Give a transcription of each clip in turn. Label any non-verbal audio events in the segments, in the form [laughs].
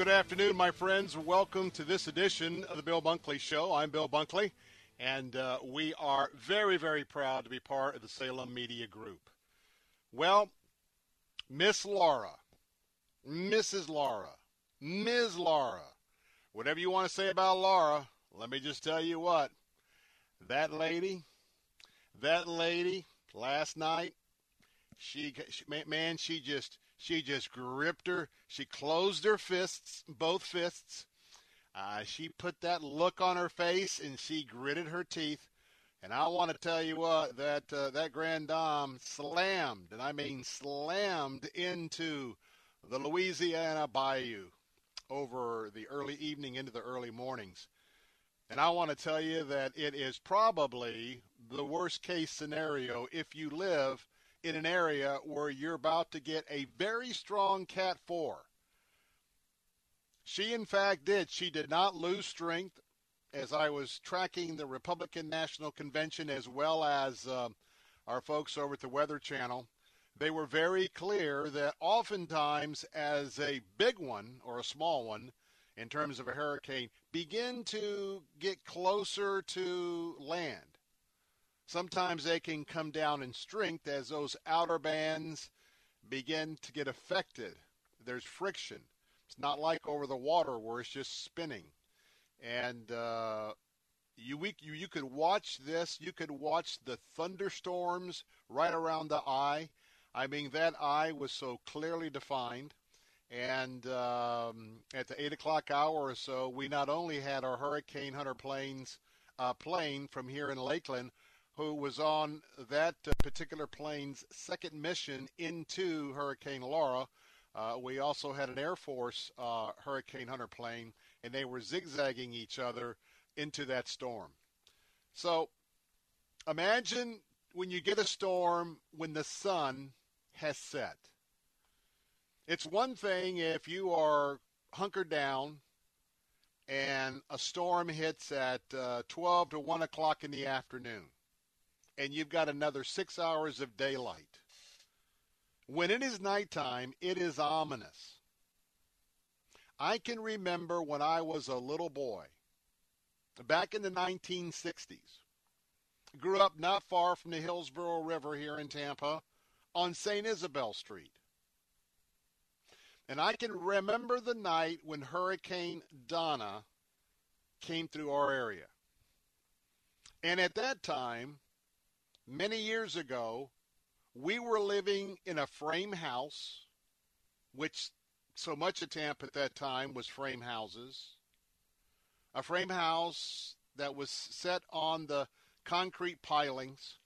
Good afternoon, my friends. Welcome to this edition of the Bill Bunkley Show. I'm Bill Bunkley, and uh, we are very, very proud to be part of the Salem Media Group. Well, Miss Laura, Mrs. Laura, Ms. Laura, whatever you want to say about Laura, let me just tell you what. That lady, that lady last night, she, she man, she just she just gripped her. She closed her fists, both fists. Uh, she put that look on her face and she gritted her teeth. And I want to tell you what that uh, that grand dame slammed, and I mean slammed into the Louisiana Bayou over the early evening into the early mornings. And I want to tell you that it is probably the worst case scenario if you live in an area where you're about to get a very strong Cat 4. She, in fact, did. She did not lose strength as I was tracking the Republican National Convention as well as uh, our folks over at the Weather Channel. They were very clear that oftentimes, as a big one or a small one, in terms of a hurricane, begin to get closer to land sometimes they can come down in strength as those outer bands begin to get affected. There's friction. It's not like over the water where it's just spinning. And uh, you, you you could watch this. You could watch the thunderstorms right around the eye. I mean, that eye was so clearly defined. And um, at the eight o'clock hour or so, we not only had our Hurricane Hunter planes uh, plane from here in Lakeland, who was on that uh, particular plane's second mission into Hurricane Laura. Uh, we also had an Air Force uh, Hurricane Hunter plane, and they were zigzagging each other into that storm. So imagine when you get a storm when the sun has set. It's one thing if you are hunkered down and a storm hits at uh, 12 to 1 o'clock in the afternoon and you've got another six hours of daylight. When it is nighttime, it is ominous. I can remember when I was a little boy, back in the 1960s. Grew up not far from the Hillsborough River here in Tampa on St. Isabel Street. And I can remember the night when Hurricane Donna came through our area. And at that time, many years ago, we were living in a frame house, which so much of Tampa at that time was frame houses. A frame house that was set on the concrete pilings.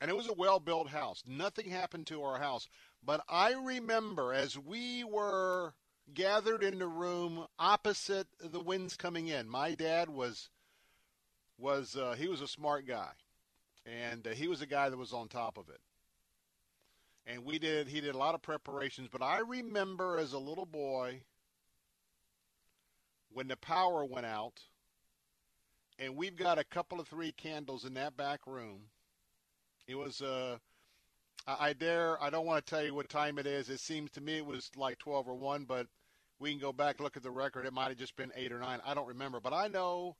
And it was a well built house. Nothing happened to our house. But I remember as we were gathered in the room opposite the winds coming in, my dad was was uh, he was a smart guy. and uh, he was a guy that was on top of it. And we did. He did a lot of preparations, but I remember as a little boy when the power went out, and we've got a couple of three candles in that back room. It was uh, I dare. I don't want to tell you what time it is. It seems to me it was like twelve or one, but we can go back look at the record. It might have just been eight or nine. I don't remember, but I know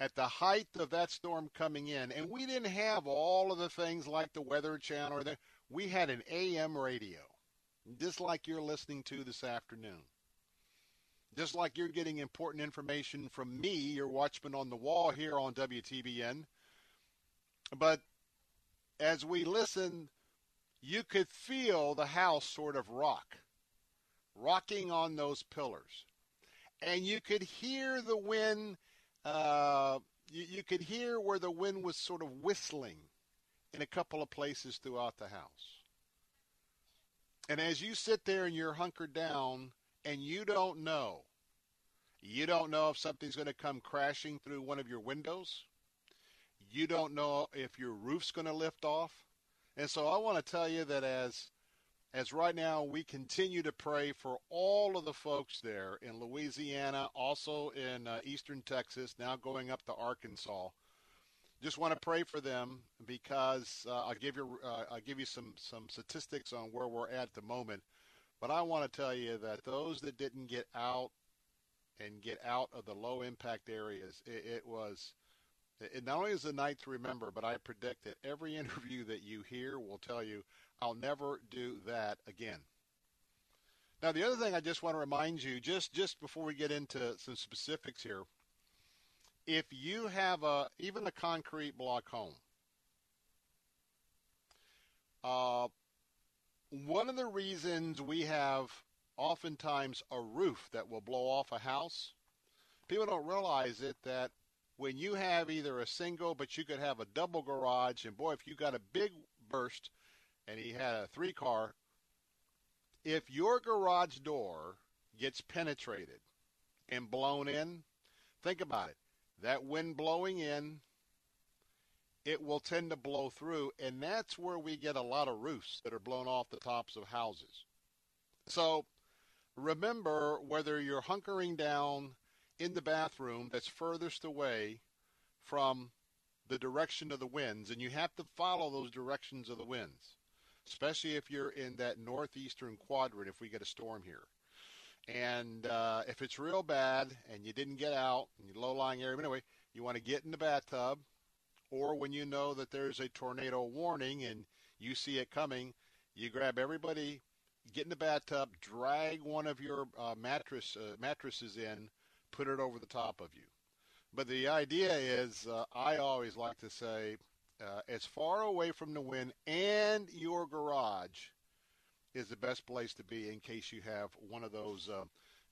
at the height of that storm coming in, and we didn't have all of the things like the Weather Channel or the, we had an AM radio, just like you're listening to this afternoon. Just like you're getting important information from me, your watchman on the wall here on WTBN. But as we listen, you could feel the house sort of rock, rocking on those pillars. And you could hear the wind uh, you, you could hear where the wind was sort of whistling in a couple of places throughout the house. And as you sit there and you're hunkered down and you don't know, you don't know if something's going to come crashing through one of your windows. You don't know if your roof's going to lift off. And so I want to tell you that as as right now we continue to pray for all of the folks there in Louisiana, also in uh, eastern Texas, now going up to Arkansas. Just want to pray for them because uh, I'll give you uh, I'll give you some some statistics on where we're at, at the moment. But I want to tell you that those that didn't get out and get out of the low impact areas, it, it was it not only is a night to remember, but I predict that every [laughs] interview that you hear will tell you I'll never do that again. Now, the other thing I just want to remind you, just just before we get into some specifics here, if you have a even a concrete block home, uh, one of the reasons we have oftentimes a roof that will blow off a house, people don't realize it that when you have either a single, but you could have a double garage, and boy, if you got a big burst and he had a three car, if your garage door gets penetrated and blown in, think about it. That wind blowing in, it will tend to blow through, and that's where we get a lot of roofs that are blown off the tops of houses. So remember whether you're hunkering down in the bathroom that's furthest away from the direction of the winds, and you have to follow those directions of the winds especially if you're in that northeastern quadrant if we get a storm here. And uh, if it's real bad and you didn't get out in your low-lying area, anyway, you want to get in the bathtub, or when you know that there's a tornado warning and you see it coming, you grab everybody, get in the bathtub, drag one of your uh, mattress uh, mattresses in, put it over the top of you. But the idea is, uh, I always like to say, uh, as far away from the wind and your garage is the best place to be in case you have one of those uh,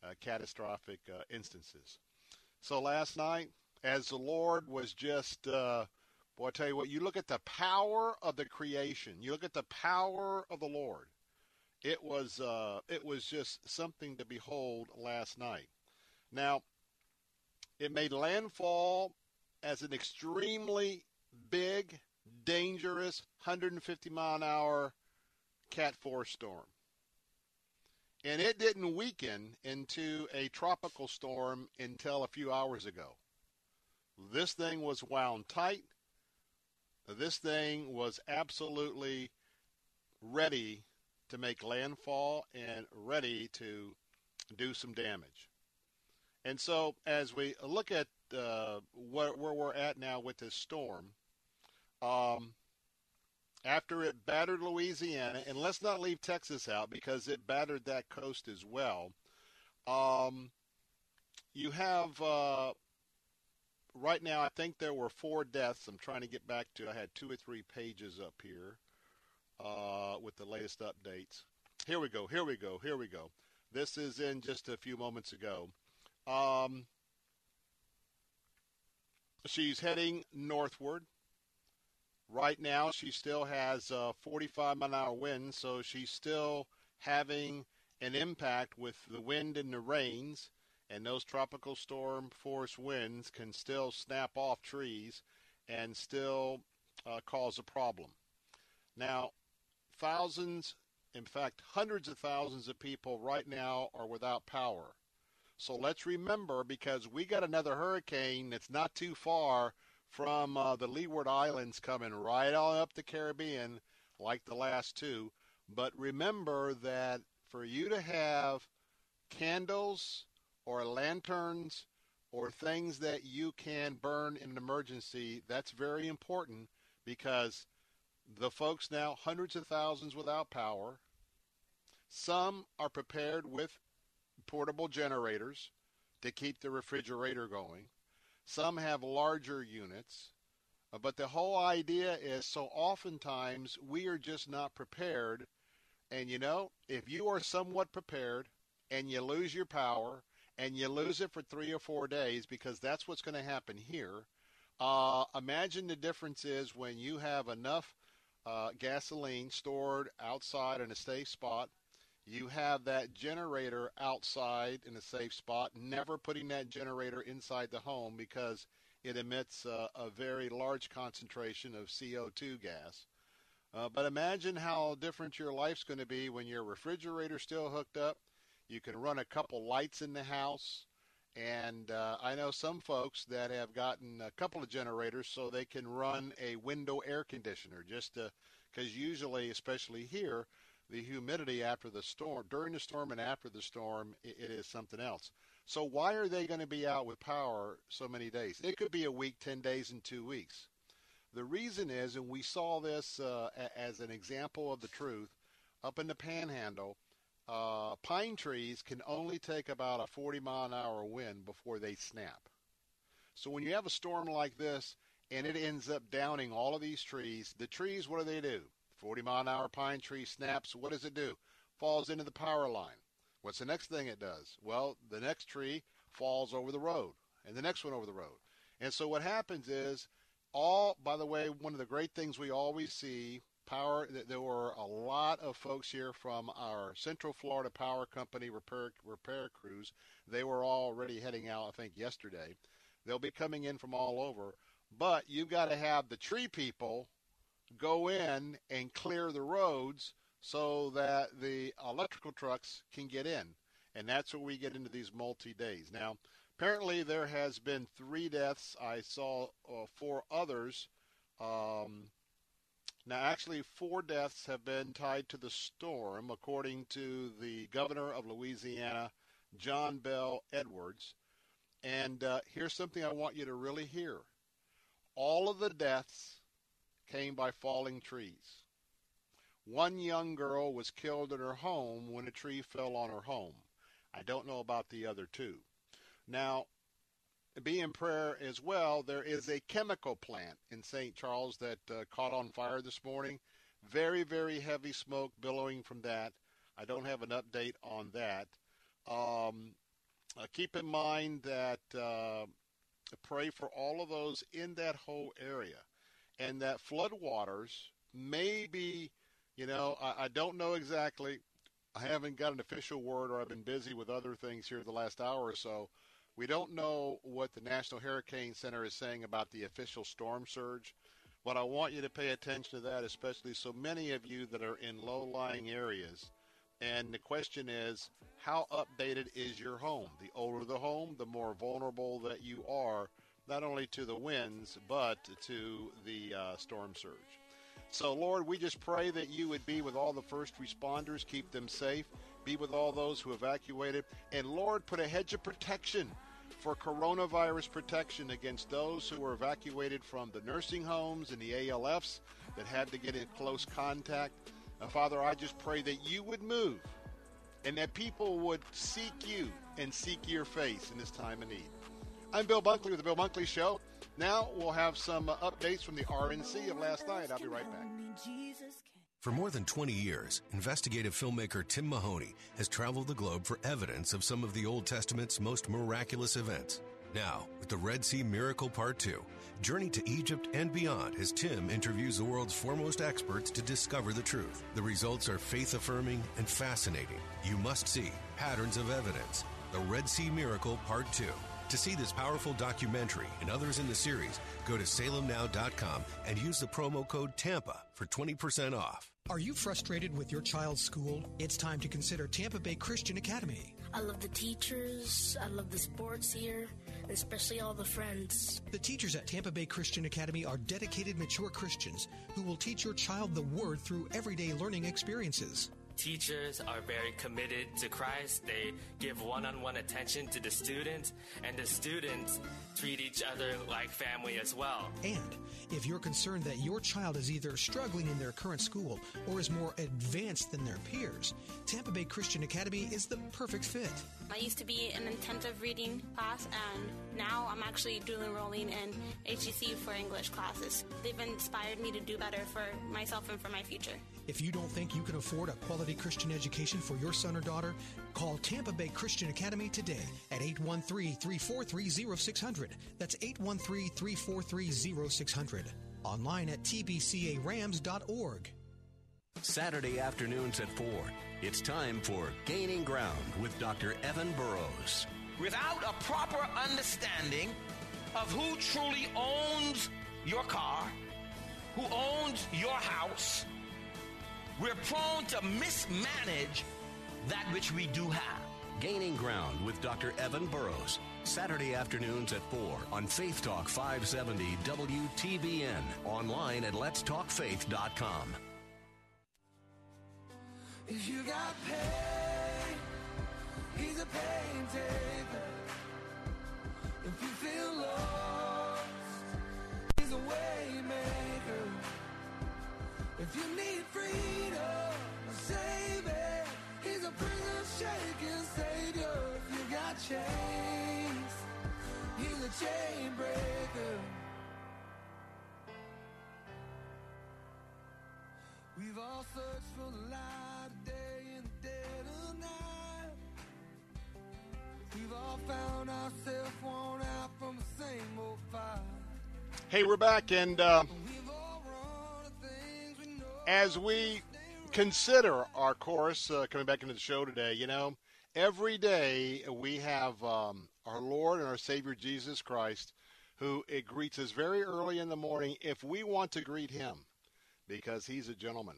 uh, catastrophic uh, instances. So last night, as the Lord was just, uh, boy, I tell you what, you look at the power of the creation, you look at the power of the Lord. It was uh, it was just something to behold last night. Now, it made landfall as an extremely big, dangerous, 150 mile an hour Cat 4 storm. And it didn't weaken into a tropical storm until a few hours ago. This thing was wound tight. This thing was absolutely ready to make landfall and ready to do some damage. And so, as we look at uh, where, where, we're at now with this storm, um, after it battered Louisiana, and let's not leave Texas out because it battered that coast as well. Um, you have uh, right now, I think there were four deaths. I'm trying to get back to. I had two or three pages up here uh, with the latest updates. Here we go. Here we go. Here we go. This is in just a few moments ago. Um, she's heading northward. Right now, she still has uh, 45 mile an hour winds, so she's still having an impact with the wind and the rains. And those tropical storm force winds can still snap off trees and still uh, cause a problem. Now, thousands, in fact, hundreds of thousands of people right now are without power. So let's remember because we got another hurricane that's not too far from uh, the Leeward Islands coming right on up the Caribbean like the last two. But remember that for you to have candles or lanterns or things that you can burn in an emergency, that's very important because the folks now, hundreds of thousands without power. Some are prepared with portable generators to keep the refrigerator going. Some have larger units. Uh, but the whole idea is so oftentimes we are just not prepared. And you know, if you are somewhat prepared and you lose your power and you lose it for three or four days, because that's what's going to happen here, uh, imagine the difference is when you have enough uh, gasoline stored outside in a safe spot. You have that generator outside in a safe spot, never putting that generator inside the home because it emits uh, a very large concentration of CO2 gas. Uh, but imagine how different your life's going to be when your refrigerator's still hooked up. You can run a couple lights in the house. And uh, I know some folks that have gotten a couple of generators so they can run a window air conditioner just because usually, especially here, the humidity after the storm, during the storm and after the storm, it, it is something else. So why are they going to be out with power so many days? It could be a week, 10 days, and two weeks. The reason is, and we saw this uh, as an example of the truth, up in the panhandle, uh, pine trees can only take about a 40 mile an hour wind before they snap. So when you have a storm like this and it ends up downing all of these trees, the trees, what do they do? 40 mile an hour pine tree snaps. What does it do? Falls into the power line. What's the next thing it does? Well, the next tree falls over the road and the next one over the road. And so what happens is all, by the way, one of the great things we always see power. There were a lot of folks here from our Central Florida Power Company repair repair crews. They were already heading out, I think, yesterday. They'll be coming in from all over, but you've got to have the tree people go in and clear the roads so that the electrical trucks can get in, and that's where we get into these multi days. Now, apparently there has been three deaths. I saw uh, four others. Um, now, actually, four deaths have been tied to the storm, according to the governor of Louisiana, John Bell Edwards. And uh, here's something I want you to really hear all of the deaths came by falling trees. One young girl was killed in her home when a tree fell on her home. I don't know about the other two. Now, be in prayer as well. There is a chemical plant in St. Charles that uh, caught on fire this morning. Very, very heavy smoke billowing from that. I don't have an update on that. Um, uh, keep in mind that uh, pray for all of those in that whole area and that floodwaters may be, you know, I, I don't know exactly. I haven't got an official word or I've been busy with other things here the last hour or so we don't know what the National Hurricane Center is saying about the official storm surge, but I want you to pay attention to that, especially so many of you that are in low lying areas. And the question is, how updated is your home? The older the home, the more vulnerable that you are, not only to the winds, but to the uh, storm surge. So, Lord, we just pray that you would be with all the first responders, keep them safe be with all those who evacuated. And Lord, put a hedge of protection for coronavirus protection against those who were evacuated from the nursing homes and the ALFs that had to get in close contact. Uh, Father, I just pray that you would move and that people would seek you and seek your face in this time of need. I'm Bill Bunkley with the Bill Bunkley Show. Now we'll have some uh, updates from the RNC of last night. I'll be right back. For more than 20 years, investigative filmmaker Tim Mahoney has traveled the globe for evidence of some of the Old Testament's most miraculous events. Now, with the Red Sea Miracle Part 2, Journey to Egypt and beyond as Tim interviews the world's foremost experts to discover the truth. The results are faith affirming and fascinating. You must see Patterns of Evidence, the Red Sea Miracle Part 2 To see this powerful documentary and others in the series, go to salemnow.com and use the promo code TAMPA for 20% off. Are you frustrated with your child's school? It's time to consider Tampa Bay Christian Academy. I love the teachers, I love the sports here, especially all the friends. The teachers at Tampa Bay Christian Academy are dedicated, mature Christians who will teach your child the Word through everyday learning experiences. Teachers are very committed to Christ. They give one on one attention to the students, and the students treat each other like family as well. And if you're concerned that your child is either struggling in their current school or is more advanced than their peers, Tampa Bay Christian Academy is the perfect fit. I used to be in intensive reading class, and now I'm actually dual enrolling in HCC for English classes. They've inspired me to do better for myself and for my future. If you don't think you can afford a quality Christian education for your son or daughter, call Tampa Bay Christian Academy today at 813-343-0600. That's 813-343-0600. Online at tbcarams.org. Saturday afternoons at 4. It's time for Gaining Ground with Dr. Evan Burrows. Without a proper understanding of who truly owns your car, who owns your house, we're prone to mismanage that which we do have. Gaining Ground with Dr. Evan Burrows. Saturday afternoons at 4 on Faith Talk 570 WTBN. Online at letstalkfaith.com. If you got pain, he's a pain taker. If you feel lost, chains, he's a chain breaker. We've all searched for the light of day in the dead of night. We've all found ourselves worn out from the same old fight. Hey, we're back, and uh, as we consider our course uh, coming back into the show today, you know, every day we have um, our Lord and our Savior Jesus Christ who it greets us very early in the morning if we want to greet Him because He's a gentleman.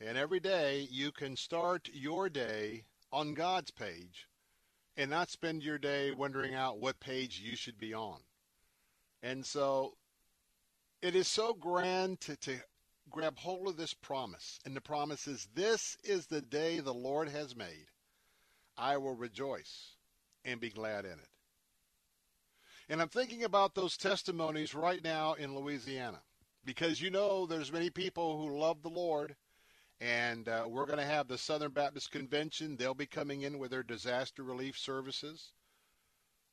And every day you can start your day on God's page and not spend your day wondering out what page you should be on. And so it is so grand to, to grab hold of this promise. And the promise is this is the day the Lord has made. I will rejoice and be glad in it. And I'm thinking about those testimonies right now in Louisiana because you know there's many people who love the Lord and uh, we're going to have the Southern Baptist Convention. They'll be coming in with their disaster relief services.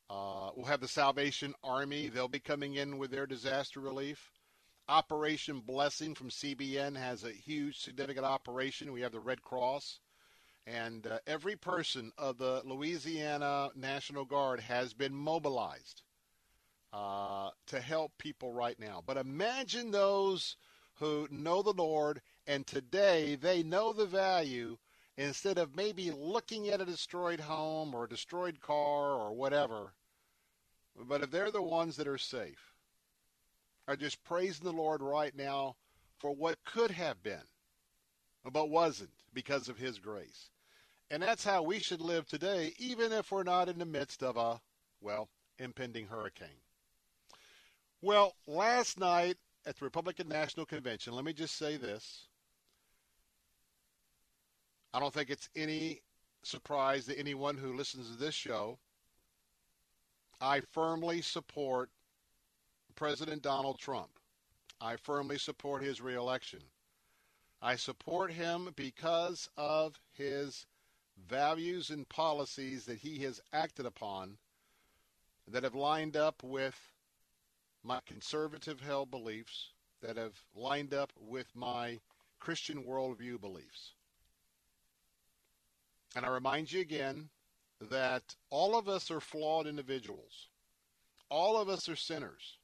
Uh, we'll have the Salvation Army. They'll be coming in with their disaster relief. Operation Blessing from CBN has a huge, significant operation. We have the Red Cross. And uh, every person of the Louisiana National Guard has been mobilized uh, to help people right now. But imagine those who know the Lord and today they know the value instead of maybe looking at a destroyed home or a destroyed car or whatever. But if they're the ones that are safe, are just praising the Lord right now for what could have been, but wasn't because of His grace. And that's how we should live today, even if we're not in the midst of a, well, impending hurricane. Well, last night at the Republican National Convention, let me just say this. I don't think it's any surprise to anyone who listens to this show. I firmly support President Donald Trump. I firmly support his reelection. I support him because of his values and policies that he has acted upon that have lined up with my conservative held beliefs, that have lined up with my Christian worldview beliefs. And I remind you again that all of us are flawed individuals. All of us are sinners.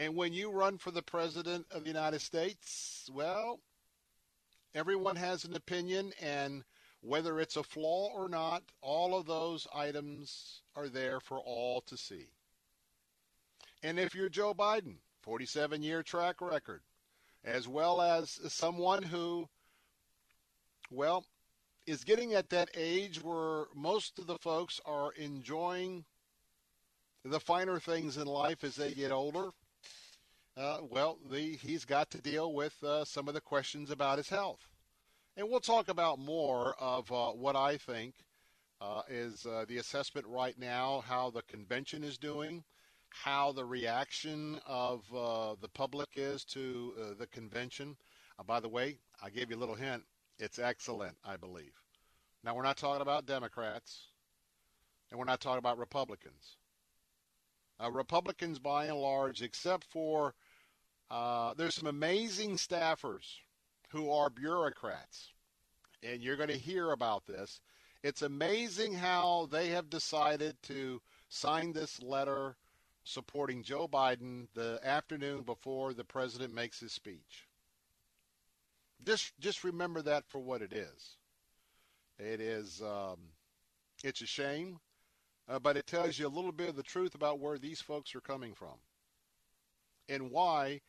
And when you run for the President of the United States, well, everyone has an opinion, and Whether it's a flaw or not, all of those items are there for all to see. And if you're Joe Biden, 47 year track record, as well as someone who, well, is getting at that age where most of the folks are enjoying the finer things in life as they get older. Uh, well, the, he's got to deal with uh, some of the questions about his health. And we'll talk about more of uh, what I think uh, is uh, the assessment right now, how the convention is doing, how the reaction of uh, the public is to the convention. by the way, I gave you a little hint. It's excellent, I believe. Now, we're not talking about Democrats, and we're not talking about Republicans. Uh, Republicans, by and large, except for uh, there's some amazing staffers who are bureaucrats, and you're going to hear about this. It's amazing how they have decided to sign this letter supporting Joe Biden the afternoon before the president makes his speech. Just just remember that for what it is. It is um, it's a shame uh, but it tells you a little bit of the truth about where these folks are coming from and why,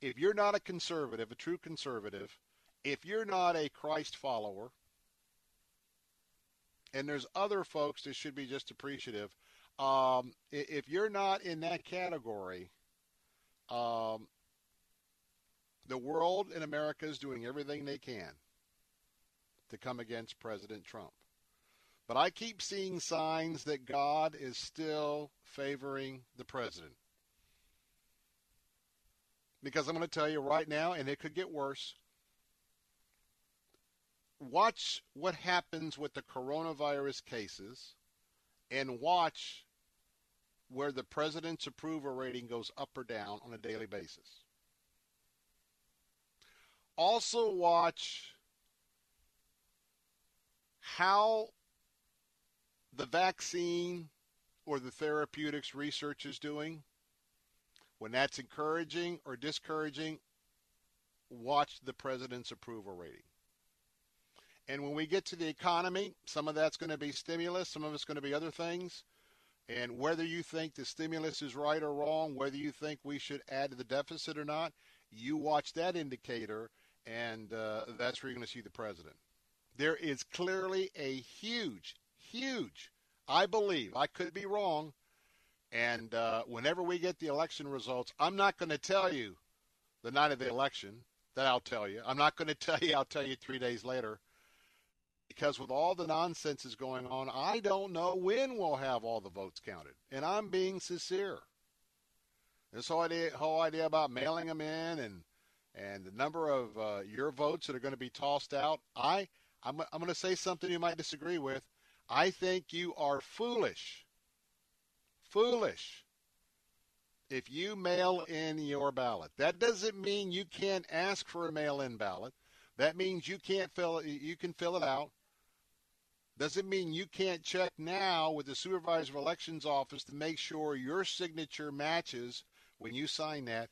if you're not a conservative, a true conservative, if you're not a Christ follower, and there's other folks that should be just appreciative, um, if you're not in that category, um, the world in America is doing everything they can to come against President Trump. But I keep seeing signs that God is still favoring the president. Because I'm going to tell you right now, and it could get worse. Watch what happens with the coronavirus cases and watch where the president's approval rating goes up or down on a daily basis. Also, watch how the vaccine or the therapeutics research is doing, when that's encouraging or discouraging, watch the president's approval rating. And when we get to the economy, some of that's going to be stimulus, some of it's going to be other things. And whether you think the stimulus is right or wrong, whether you think we should add to the deficit or not, you watch that indicator, and uh, that's where you're going to see the president. There is clearly a huge, huge. I believe, I could be wrong, and uh, whenever we get the election results, I'm not going to tell you the night of the election that I'll tell you. I'm not going [laughs] to tell you, I'll tell you three days later. Because with all the nonsense is going on, I don't know when we'll have all the votes counted. And I'm being sincere. This whole idea, whole idea about mailing them in and and the number of uh, your votes that are going to be tossed out, I I'm, I'm going to say something you might disagree with. I think you are foolish. Foolish. If you mail in your ballot, that doesn't mean you can't ask for a mail-in ballot. That means you can't fill it. You can fill it out. Doesn't mean you can't check now with the supervisor of elections office to make sure your signature matches when you sign that.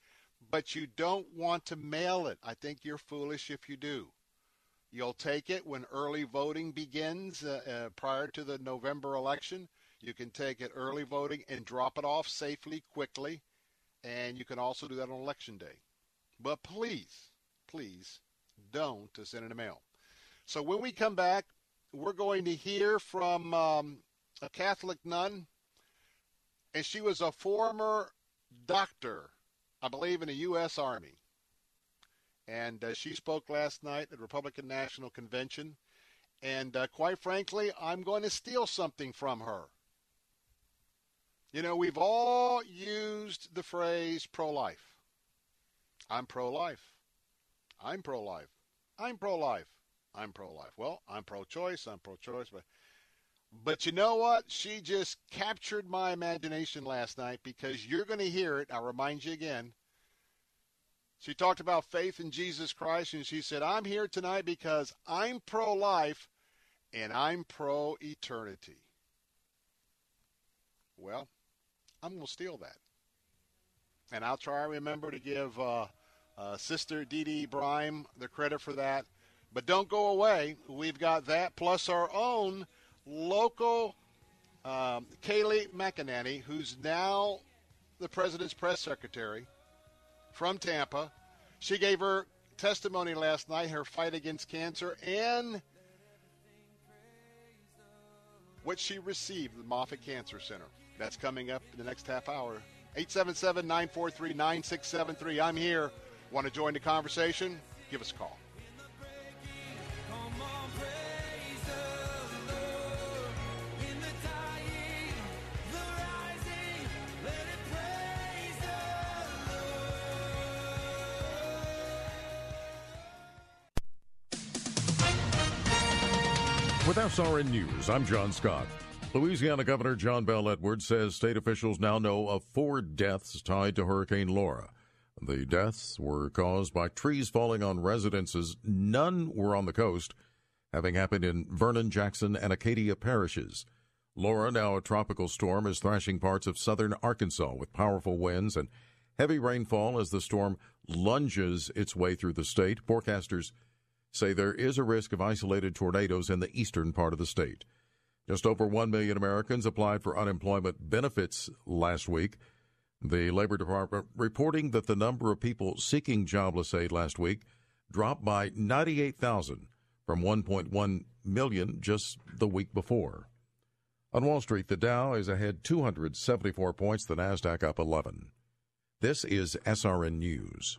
But you don't want to mail it. I think you're foolish if you do. You'll take it when early voting begins uh, uh, prior to the November election. You can take it early voting and drop it off safely, quickly. And you can also do that on election day. But please, please don't send it in a mail. So when we come back, we're going to hear from um, a Catholic nun, and she was a former doctor, I believe, in the U.S. Army. And uh, she spoke last night at Republican National Convention. And uh, quite frankly, I'm going to steal something from her. You know, we've all used the phrase pro life. I'm pro life. I'm pro life. I'm pro life. I'm pro life. Well, I'm pro choice. I'm pro choice. But, but you know what? She just captured my imagination last night because you're going to hear it. I'll remind you again. She talked about faith in Jesus Christ, and she said, I'm here tonight because I'm pro life and I'm pro eternity. Well, I'm going to steal that. And I'll try to remember to give uh, uh, Sister Dede Byrne the credit for that. But don't go away. We've got that plus our own local um, Kayleigh McEnany, who's now the president's press secretary from Tampa. She gave her testimony last night, her fight against cancer, and what she received at the Moffitt Cancer Center. That's coming up in the next half hour. 877 943 9673. I'm here. Want to join the conversation? Give us a call. With SRN News, I'm John Scott. Louisiana Governor John Bell Edwards says state officials now know of four deaths tied to Hurricane Laura. The deaths were caused by trees falling on residences. None were on the coast, having happened in Vernon, Jackson, and Acadia parishes. Laura, now a tropical storm, is thrashing parts of southern Arkansas with powerful winds and heavy rainfall as the storm lunges its way through the state. Forecasters say there is a risk of isolated tornadoes in the eastern part of the state. Just over 1 million Americans applied for unemployment benefits last week. The Labor Department reporting that the number of people seeking jobless aid last week dropped by 98,000 from 1.1 million just the week before. On Wall Street, the Dow is ahead 274 points, the Nasdaq up 11. This is SRN News.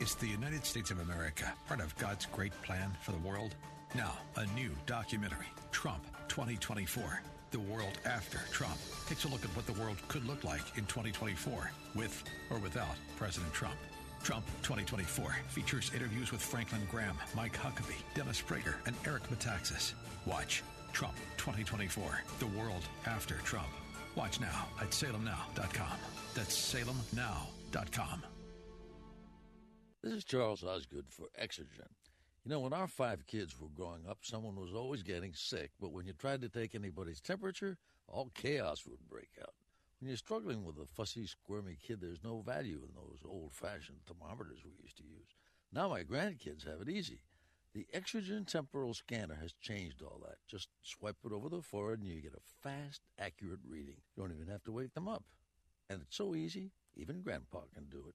Is the United States of America part of God's great plan for the world? Now, a new documentary, Trump 2024. The world after Trump takes a look at what the world could look like in 2024 with or without President Trump. Trump 2024 features interviews with Franklin Graham, Mike Huckabee, Dennis Prager, and Eric Metaxas. Watch Trump 2024, The World After Trump. Watch now at salemnow.com. That's salemnow.com. This is Charles Osgood for Exergen. You know, when our five kids were growing up, someone was always getting sick, but when you tried to take anybody's temperature, all chaos would break out. When you're struggling with a fussy, squirmy kid, there's no value in those old fashioned thermometers we used to use. Now my grandkids have it easy. The Exergen temporal scanner has changed all that. Just swipe it over the forehead and you get a fast, accurate reading. You don't even have to wake them up. And it's so easy, even Grandpa can do it.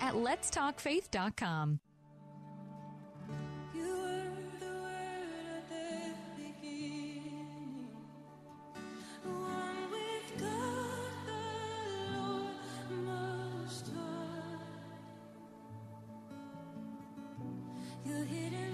at letstalkfaith.com. Your hidden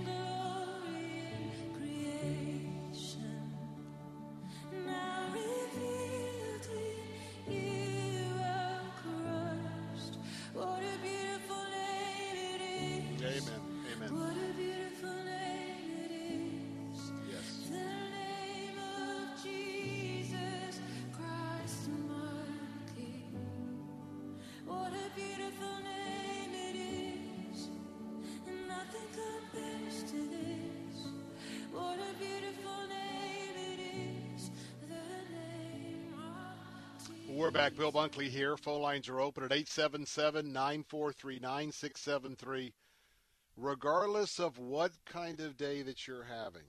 We're back. Bill Bunkley here. Phone lines are open at 877 943 9673. Regardless of what kind of day that you're having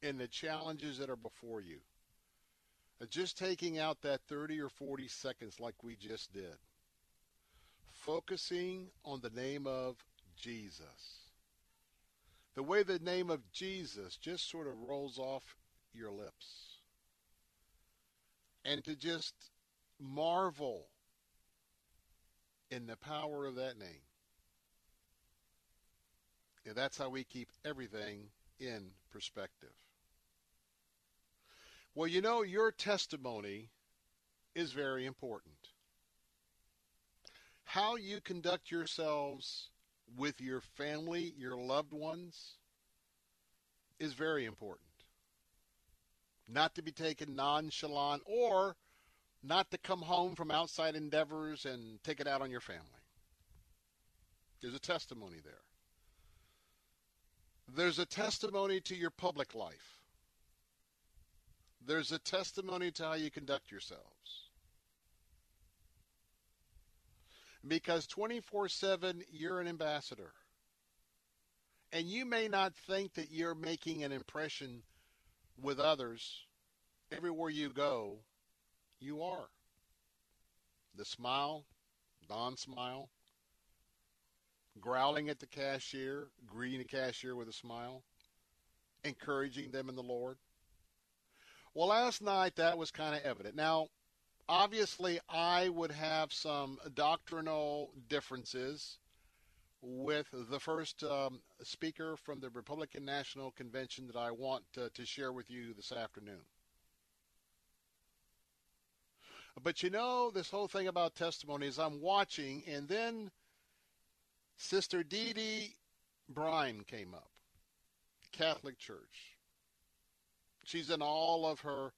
and the challenges that are before you, uh, just taking out that 30 or 40 seconds like we just did, focusing on the name of Jesus. The way the name of Jesus just sort of rolls off your lips. And to just marvel in the power of that name. And that's how we keep everything in perspective. Well, you know, your testimony is very important. How you conduct yourselves with your family, your loved ones, is very important. Not to be taken nonchalant or not to come home from outside endeavors and take it out on your family. There's a testimony there. There's a testimony to your public life. There's a testimony to how you conduct yourselves. Because 24 7, you're an ambassador. And you may not think that you're making an impression with others. Everywhere you go, you are. The smile, non smile, growling at the cashier, greeting the cashier with a smile, encouraging them in the Lord. Well, last night that was kind of evident. Now, obviously, I would have some doctrinal differences with the first um, speaker from the Republican National Convention that I want to, to share with you this afternoon. But you know, this whole thing about testimonies, I'm watching, and then Sister Dee Dee Bryan came up, Catholic Church. She's in all of her,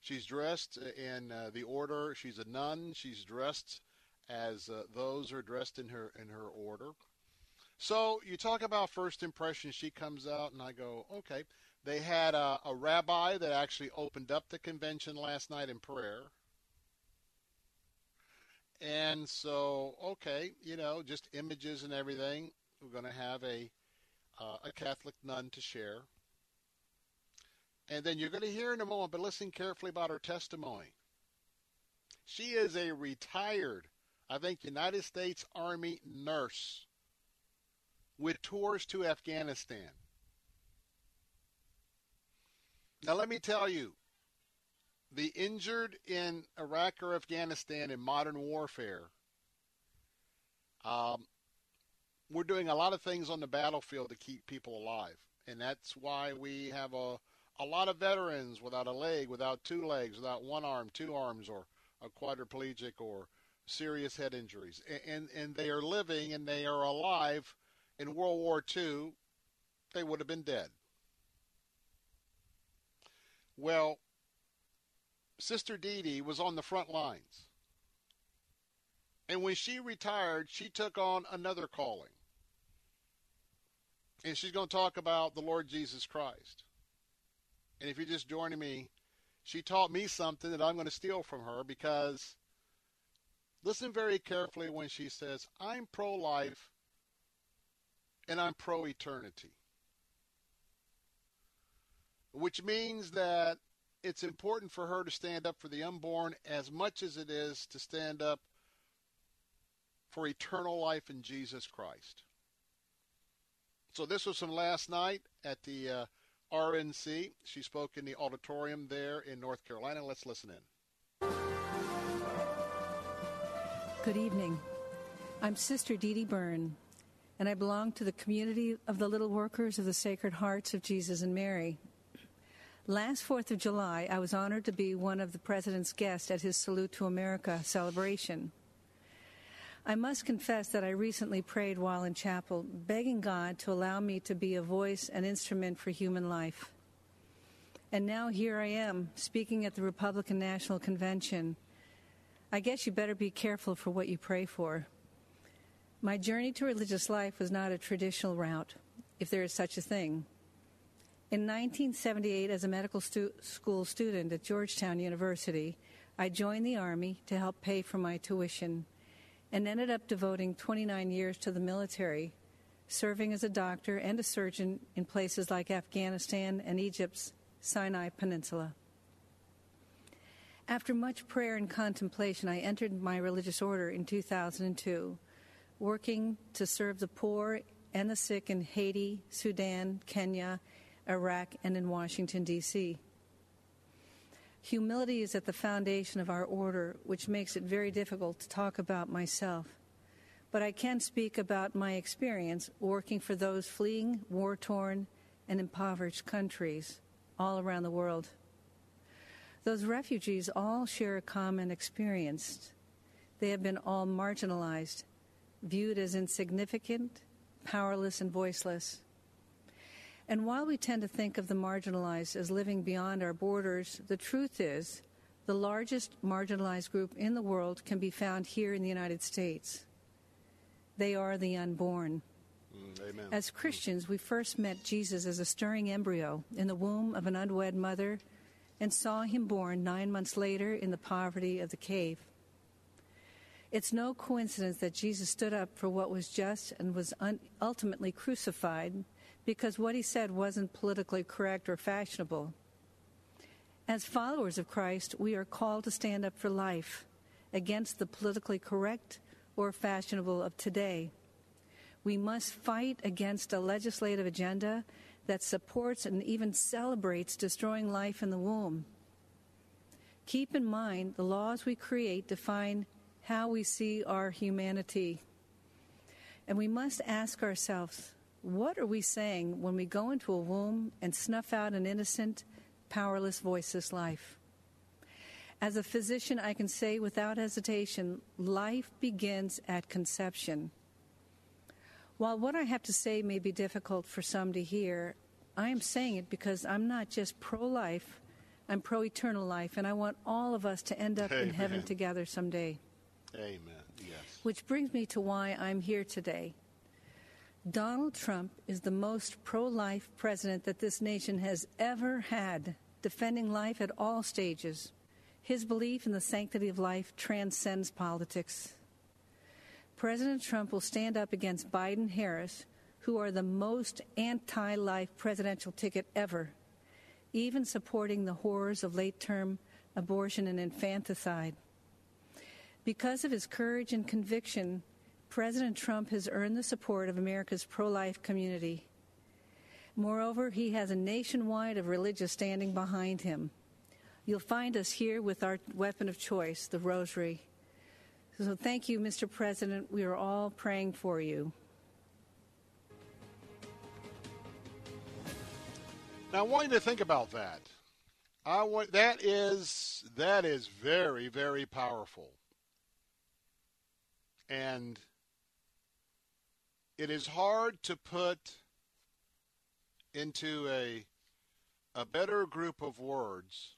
she's dressed in uh, the order, she's a nun, she's dressed as uh, those are dressed in her in her order. So you talk about first impressions. She comes out, and I go, okay. They had a, a rabbi that actually opened up the convention last night in prayer. And so, okay, you know, just images and everything. We're going to have a uh, a Catholic nun to share. And then you're going to hear in a moment, but listen carefully about her testimony. She is a retired, I think, United States Army nurse with tours to Afghanistan. Now, let me tell you, the injured in Iraq or Afghanistan in modern warfare, um, we're doing a lot of things on the battlefield to keep people alive. And that's why we have a, a lot of veterans without a leg, without two legs, without one arm, two arms, or a quadriplegic or serious head injuries. And, and, and they are living and they are alive. In World War II, they would have been dead. Well, Sister Dede was on the front lines. And when she retired, she took on another calling. And she's going to talk about the Lord Jesus Christ. And if you're just joining me, she taught me something that I'm going to steal from her because listen very carefully when she says, I'm pro life and I'm pro eternity. Which means that it's important for her to stand up for the unborn as much as it is to stand up for eternal life in Jesus Christ. So this was from last night at the uh, RNC. She spoke in the auditorium there in North Carolina. Let's listen in. Good evening. I'm Sister Dede Byrne, and I belong to the community of the little workers of the Sacred Hearts of Jesus and Mary. Last 4th of July, I was honored to be one of the President's guests at his Salute to America celebration. I must confess that I recently prayed while in chapel, begging God to allow me to be a voice and instrument for human life. And now here I am, speaking at the Republican National Convention. I guess you better be careful for what you pray for. My journey to religious life was not a traditional route, if there is such a thing. In 1978, as a medical stu- school student at Georgetown University, I joined the Army to help pay for my tuition and ended up devoting 29 years to the military, serving as a doctor and a surgeon in places like Afghanistan and Egypt's Sinai Peninsula. After much prayer and contemplation, I entered my religious order in 2002, working to serve the poor and the sick in Haiti, Sudan, Kenya, Iraq, and in Washington, D.C. Humility is at the foundation of our order, which makes it very difficult to talk about myself. But I can speak about my experience working for those fleeing war torn and impoverished countries all around the world. Those refugees all share a common experience. They have been all marginalized, viewed as insignificant, powerless, and voiceless. And while we tend to think of the marginalized as living beyond our borders, the truth is the largest marginalized group in the world can be found here in the United States. They are the unborn. Mm, amen. As Christians, we first met Jesus as a stirring embryo in the womb of an unwed mother and saw him born nine months later in the poverty of the cave. It's no coincidence that Jesus stood up for what was just and was un- ultimately crucified because what he said wasn't politically correct or fashionable. As followers of Christ, we are called to stand up for life against the politically correct or fashionable of today. We must fight against a legislative agenda that supports and even celebrates destroying life in the womb. Keep in mind the laws we create define how we see our humanity. And we must ask ourselves what are we saying when we go into a womb and snuff out an innocent, powerless, voiceless life? As a physician, I can say without hesitation life begins at conception. While what I have to say may be difficult for some to hear, I am saying it because I'm not just pro life, I'm pro eternal life, and I want all of us to end up in heaven together someday. Amen. Yes. Which brings me to why I'm here today. Donald Trump is the most pro life president that this nation has ever had, defending life at all stages. His belief in the sanctity of life transcends politics. President Trump will stand up against Biden Harris, who are the most anti life presidential ticket ever, even supporting the horrors of late term abortion and infanticide. Because of his courage and conviction, President Trump has earned the support of America's pro life community. Moreover, he has a nationwide of religious standing behind him. You'll find us here with our weapon of choice, the rosary. So thank you, Mr. President. We are all praying for you. Now, I want you to think about that. I want that is that is very very powerful, and it is hard to put into a a better group of words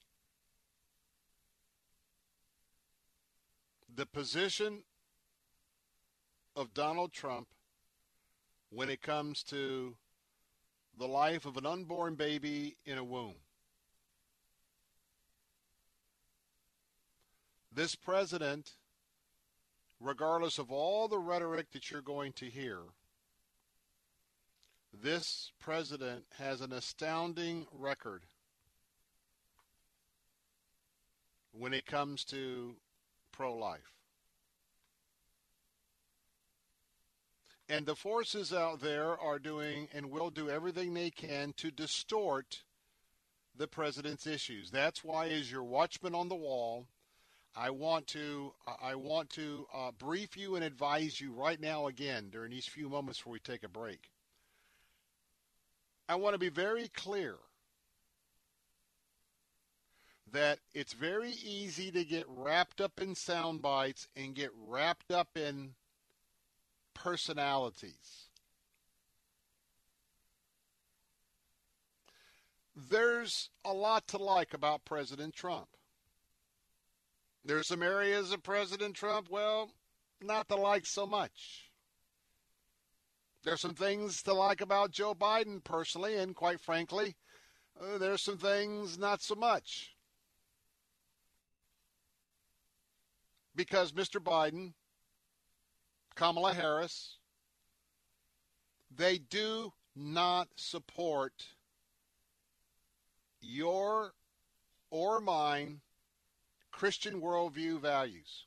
the position of Donald Trump when it comes to the life of an unborn baby in a womb. This president, regardless of all the rhetoric that you're going to hear, this president has an astounding record when it comes to pro life. And the forces out there are doing and will do everything they can to distort the president's issues. That's why, as your watchman on the wall, I want to I want to uh, brief you and advise you right now again during these few moments before we take a break. I want to be very clear that it's very easy to get wrapped up in sound bites and get wrapped up in personalities. There's a lot to like about President Trump. There's some areas of President Trump, well, not to like so much. There's some things to like about Joe Biden personally, and quite frankly, uh, there's some things not so much. Because Mr. Biden, Kamala Harris, they do not support your or mine Christian worldview values.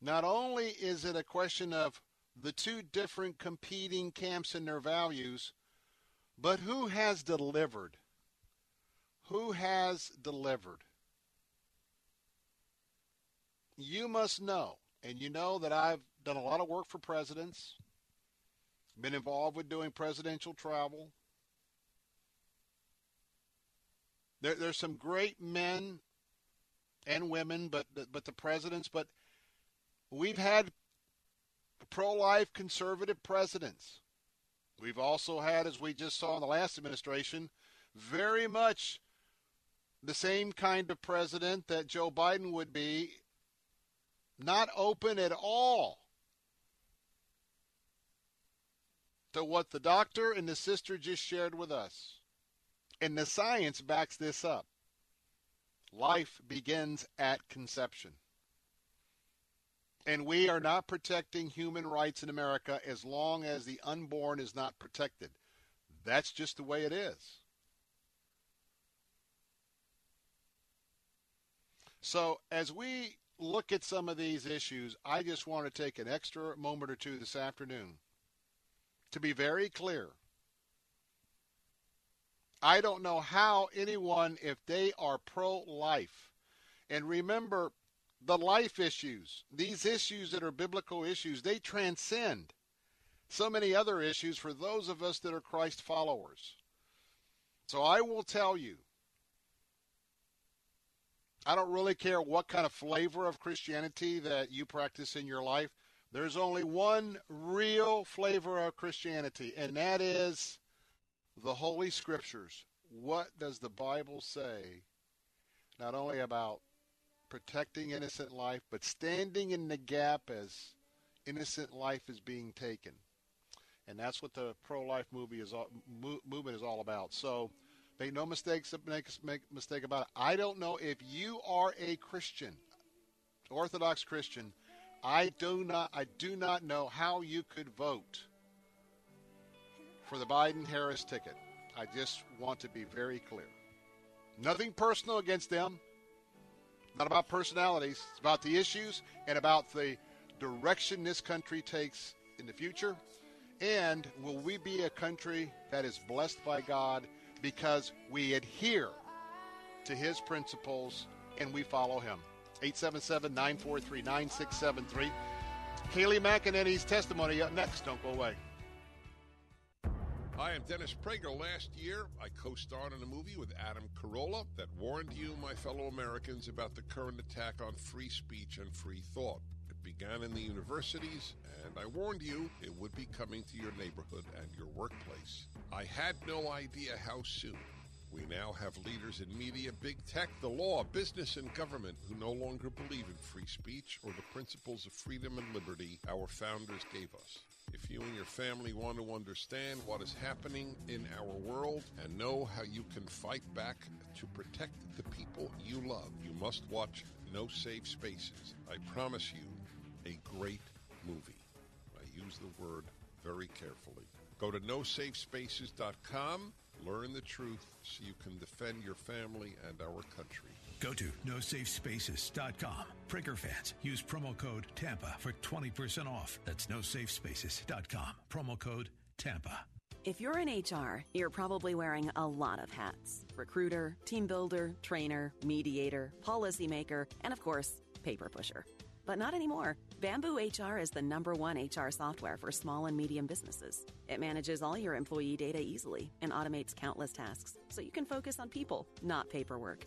Not only is it a question of the two different competing camps and their values, but who has delivered? Who has delivered? You must know, and you know that I've done a lot of work for presidents, been involved with doing presidential travel. There, there's some great men and women, but but the presidents. But we've had pro-life conservative presidents. We've also had, as we just saw in the last administration, very much the same kind of president that Joe Biden would be, not open at all to what the doctor and the sister just shared with us. And the science backs this up. Life begins at conception. And we are not protecting human rights in America as long as the unborn is not protected. That's just the way it is. So, as we look at some of these issues, I just want to take an extra moment or two this afternoon to be very clear. I don't know how anyone, if they are pro life, and remember the life issues, these issues that are biblical issues, they transcend so many other issues for those of us that are Christ followers. So I will tell you, I don't really care what kind of flavor of Christianity that you practice in your life. There's only one real flavor of Christianity, and that is the Holy Scriptures. What does the Bible say not only about protecting innocent life, but standing in the gap as innocent life is being taken? And that's what the pro-life movie is all, movement is all about. So make no mistakes make, make mistake about it. I don't know if you are a Christian, Orthodox Christian. I do not I do not know how you could vote for the Biden Harris ticket. I just want to be very clear. Nothing personal against them. Not about personalities. It's about the issues and about the direction this country takes in the future. And will we be a country that is blessed by God because we adhere to his principles and we follow him? 877 943 9673. Kayleigh McEnany's testimony up next. Don't go away. Hi, I'm Dennis Prager. Last year, I co starred in a movie with Adam Carolla that warned you, my fellow Americans, about the current attack on free speech and free thought. It began in the universities, and I warned you it would be coming to your neighborhood and your workplace. I had no idea how soon. We now have leaders in media, big tech, the law, business, and government who no longer believe in free speech or the principles of freedom and liberty our founders gave us. If you and your family want to understand what is happening in our world and know how you can fight back to protect the people you love, you must watch No Safe Spaces. I promise you, a great movie. I use the word very carefully. Go to nosafespaces.com, learn the truth so you can defend your family and our country. Go to nosafespaces.com. Prager fans, use promo code TAMPA for 20% off. That's nosafespaces.com. Promo code TAMPA. If you're in HR, you're probably wearing a lot of hats recruiter, team builder, trainer, mediator, policymaker, and of course, paper pusher. But not anymore. Bamboo HR is the number one HR software for small and medium businesses. It manages all your employee data easily and automates countless tasks so you can focus on people, not paperwork.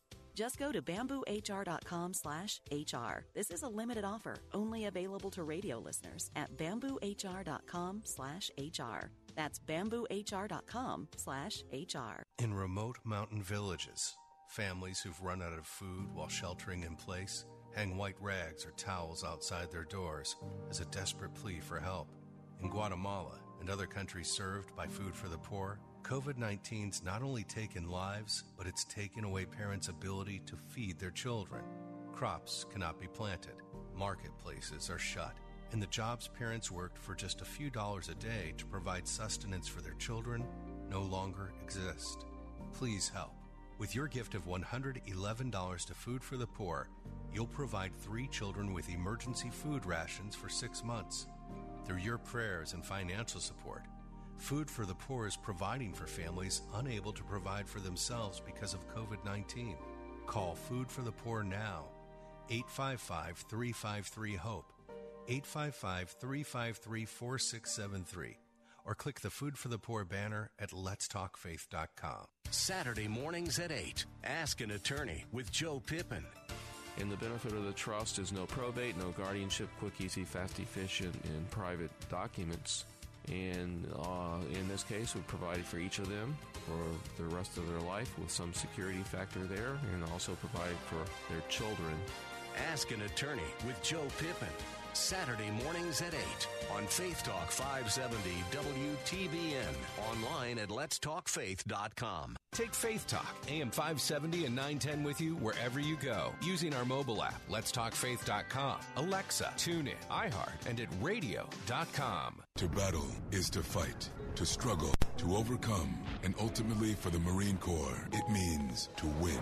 Just go to bamboohr.com slash HR. This is a limited offer, only available to radio listeners at bamboohr.com slash HR. That's bamboohr.com slash HR. In remote mountain villages, families who've run out of food while sheltering in place hang white rags or towels outside their doors as a desperate plea for help. In Guatemala and other countries served by Food for the Poor, COVID 19's not only taken lives, but it's taken away parents' ability to feed their children. Crops cannot be planted, marketplaces are shut, and the jobs parents worked for just a few dollars a day to provide sustenance for their children no longer exist. Please help. With your gift of $111 to Food for the Poor, you'll provide three children with emergency food rations for six months. Through your prayers and financial support, Food for the Poor is providing for families unable to provide for themselves because of COVID 19. Call Food for the Poor now. 855 353 HOPE. 855 353 4673. Or click the Food for the Poor banner at letstalkfaith.com. Saturday mornings at 8. Ask an attorney with Joe Pippin. In the benefit of the trust is no probate, no guardianship, quick, easy, fast, efficient, and private documents. And uh, in this case, we provided for each of them for the rest of their life with some security factor there, and also provided for their children. Ask an attorney with Joe Pippin. Saturday mornings at 8 on Faith Talk 570 WTBN. Online at letstalkfaith.com. Take Faith Talk, AM 570 and 910 with you wherever you go using our mobile app, letstalkfaith.com, Alexa, TuneIn, iHeart, and at radio.com. To battle is to fight, to struggle, to overcome, and ultimately for the Marine Corps, it means to win.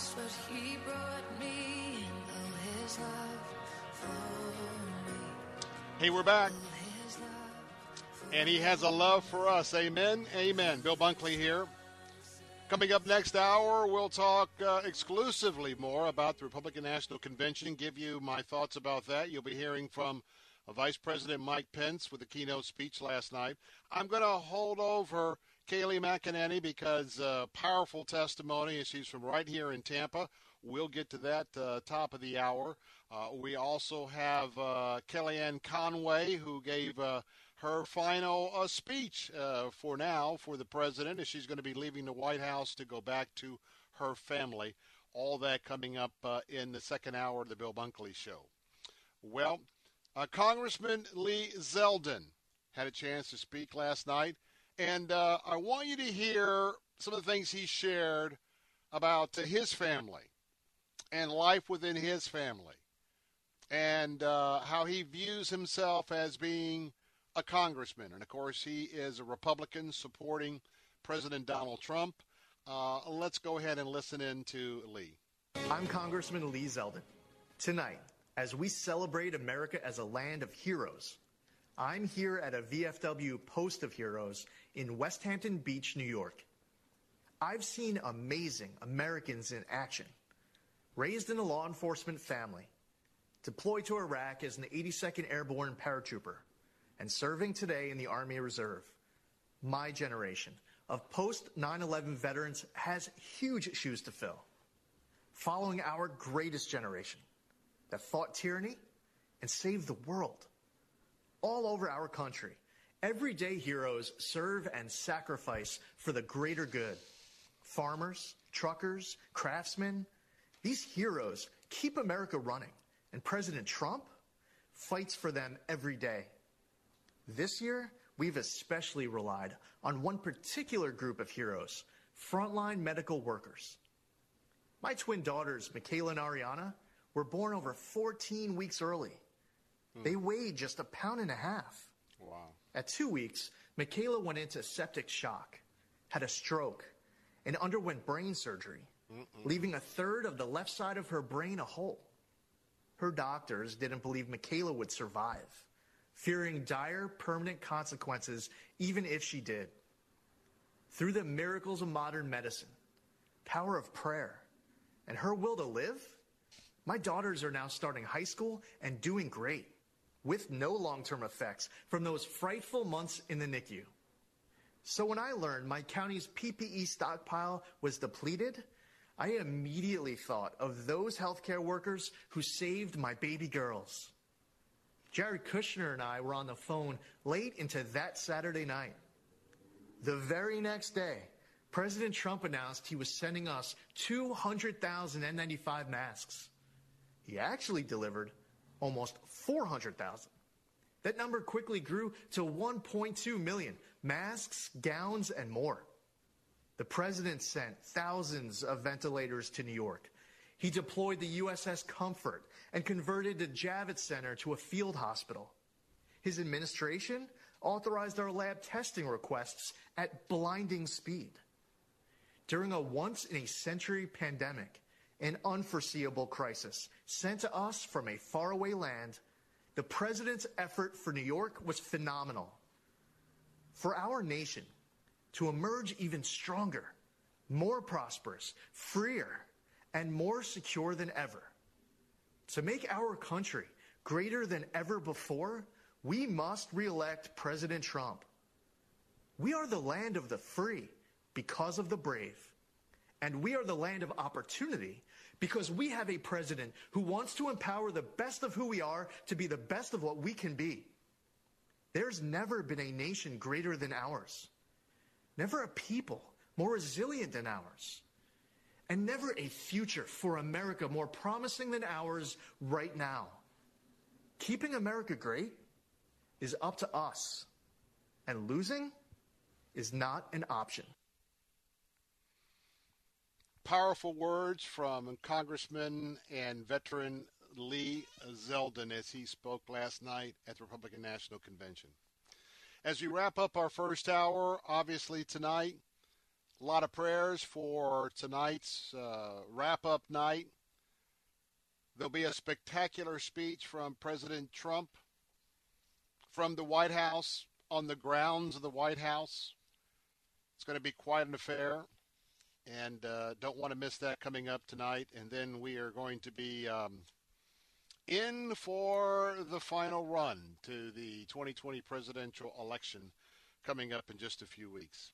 Lost, but he brought me in. His love for me. Hey, we're back. And he has a love for us. Amen. Amen. Bill Bunkley here. Coming up next hour, we'll talk uh, exclusively more about the Republican National Convention, give you my thoughts about that. You'll be hearing from uh, Vice President Mike Pence with a keynote speech last night. I'm going to hold over Kayleigh McEnany because uh, powerful testimony, she's from right here in Tampa. We'll get to that uh, top of the hour. Uh, we also have uh, Kellyanne Conway, who gave uh, her final uh, speech for now for the president, as she's going to be leaving the White House to go back to her family. All that coming up in the second hour of the Bill Bunkley Show. Well, Congressman Lee Zeldin had a chance to speak last night, and uh, I want you to hear some of the things he shared about his family and life within his family, and uh, how he views himself as being a congressman. And of course, he is a Republican supporting President Donald Trump. Uh, let's go ahead and listen in to Lee. I'm Congressman Lee Zeldin. Tonight, as we celebrate America as a land of heroes, I'm here at a VFW Post of Heroes in Westhampton Beach, New York. I've seen amazing Americans in action. Raised in a law enforcement family, deployed to Iraq as an 82nd Airborne paratrooper, and serving today in the Army Reserve. My generation of post 9 11 veterans has huge shoes to fill. Following our greatest generation that fought tyranny and saved the world. All over our country, everyday heroes serve and sacrifice for the greater good. Farmers, truckers, craftsmen, these heroes keep America running, and President Trump fights for them every day. This year, we've especially relied on one particular group of heroes frontline medical workers. My twin daughters, Michaela and Ariana, were born over 14 weeks early. Hmm. They weighed just a pound and a half. Wow. At two weeks, Michaela went into septic shock, had a stroke, and underwent brain surgery, leaving a third of the left side of her brain a hole. Her doctors didn't believe Michaela would survive, fearing dire permanent consequences even if she did. Through the miracles of modern medicine, power of prayer, and her will to live, my daughters are now starting high school and doing great, with no long term effects from those frightful months in the NICU. So when I learned my county's PPE stockpile was depleted, I immediately thought of those healthcare workers who saved my baby girls. Jared Kushner and I were on the phone late into that Saturday night. The very next day, President Trump announced he was sending us 200,000 N95 masks. He actually delivered almost 400,000. That number quickly grew to 1.2 million masks, gowns, and more. The president sent thousands of ventilators to New York. He deployed the USS Comfort and converted the Javits Center to a field hospital. His administration authorized our lab testing requests at blinding speed. During a once in a century pandemic, an unforeseeable crisis sent to us from a faraway land, the president's effort for New York was phenomenal. For our nation to emerge even stronger, more prosperous, freer, and more secure than ever. To make our country greater than ever before, we must reelect President Trump. We are the land of the free because of the brave. And we are the land of opportunity because we have a president who wants to empower the best of who we are to be the best of what we can be. There's never been a nation greater than ours, never a people more resilient than ours, and never a future for America more promising than ours right now. Keeping America great is up to us, and losing is not an option. Powerful words from Congressman and veteran Lee Zeldin as he spoke last night at the Republican National Convention. As we wrap up our first hour, obviously tonight, a lot of prayers for tonight's uh, wrap up night. There'll be a spectacular speech from President Trump from the White House on the grounds of the White House. It's going to be quite an affair, and uh, don't want to miss that coming up tonight. And then we are going to be um, in for the final run to the 2020 presidential election coming up in just a few weeks.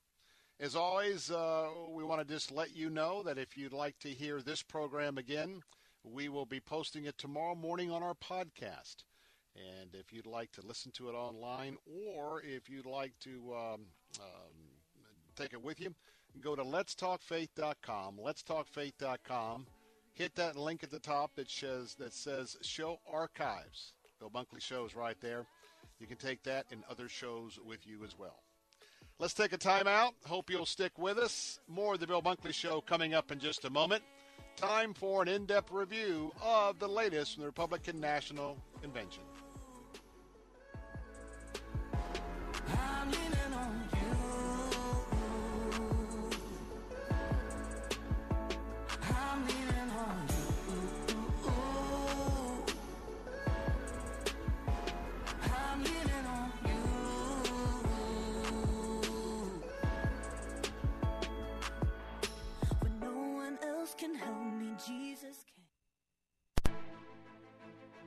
As always, uh, we want to just let you know that if you'd like to hear this program again, we will be posting it tomorrow morning on our podcast. And if you'd like to listen to it online or if you'd like to um, um, take it with you, go to letstalkfaith.com. Letstalkfaith.com. Hit that link at the top that says that says Show Archives. Bill Bunkley shows right there. You can take that and other shows with you as well. Let's take a time out. Hope you'll stick with us. More of the Bill Bunkley Show coming up in just a moment. Time for an in depth review of the latest from the Republican National Convention.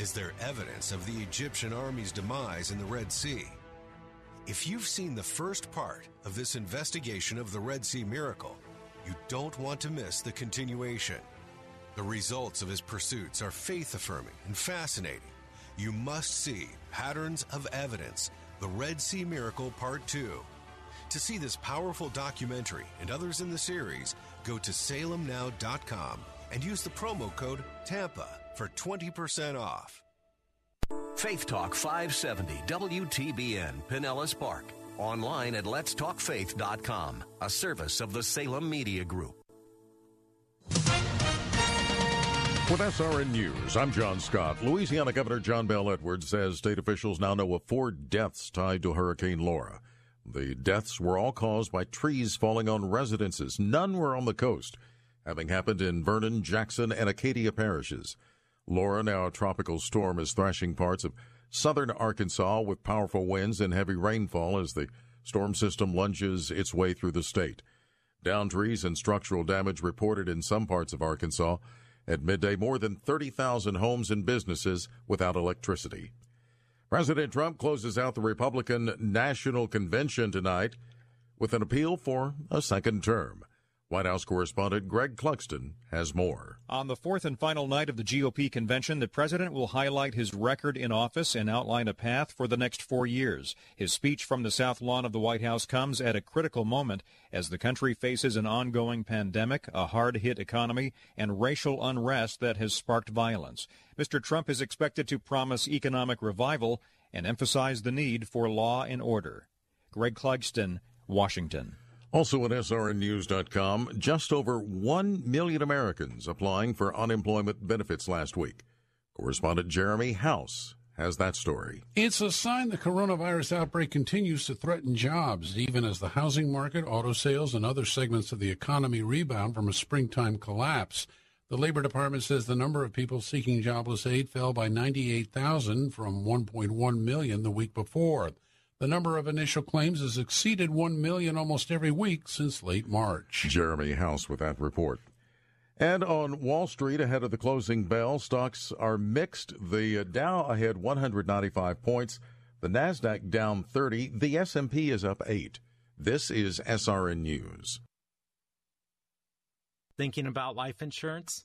Is there evidence of the Egyptian army's demise in the Red Sea? If you've seen the first part of this investigation of the Red Sea miracle, you don't want to miss the continuation. The results of his pursuits are faith affirming and fascinating. You must see Patterns of Evidence The Red Sea Miracle Part 2. To see this powerful documentary and others in the series, go to salemnow.com and use the promo code TAMPA for 20% off. Faith Talk 570 WTBN Pinellas Park. Online at letstalkfaith.com, a service of the Salem Media Group. With SRN News, I'm John Scott. Louisiana Governor John Bell Edwards says state officials now know of four deaths tied to Hurricane Laura. The deaths were all caused by trees falling on residences. None were on the coast, having happened in Vernon, Jackson, and Acadia parishes. Laura, now a tropical storm, is thrashing parts of southern Arkansas with powerful winds and heavy rainfall as the storm system lunges its way through the state. Down trees and structural damage reported in some parts of Arkansas. At midday, more than 30,000 homes and businesses without electricity. President Trump closes out the Republican National Convention tonight with an appeal for a second term. White House correspondent Greg Clugston has more. On the fourth and final night of the GOP convention, the president will highlight his record in office and outline a path for the next four years. His speech from the South Lawn of the White House comes at a critical moment as the country faces an ongoing pandemic, a hard hit economy, and racial unrest that has sparked violence. Mr. Trump is expected to promise economic revival and emphasize the need for law and order. Greg Clugston, Washington. Also at SRNnews.com, just over 1 million Americans applying for unemployment benefits last week. Correspondent Jeremy House has that story. It's a sign the coronavirus outbreak continues to threaten jobs, even as the housing market, auto sales, and other segments of the economy rebound from a springtime collapse. The Labor Department says the number of people seeking jobless aid fell by 98,000 from 1.1 million the week before. The number of initial claims has exceeded 1 million almost every week since late March. Jeremy House with that report. And on Wall Street, ahead of the closing bell, stocks are mixed. The uh, Dow ahead 195 points, the Nasdaq down 30, the S&P is up 8. This is SRN News. Thinking about life insurance?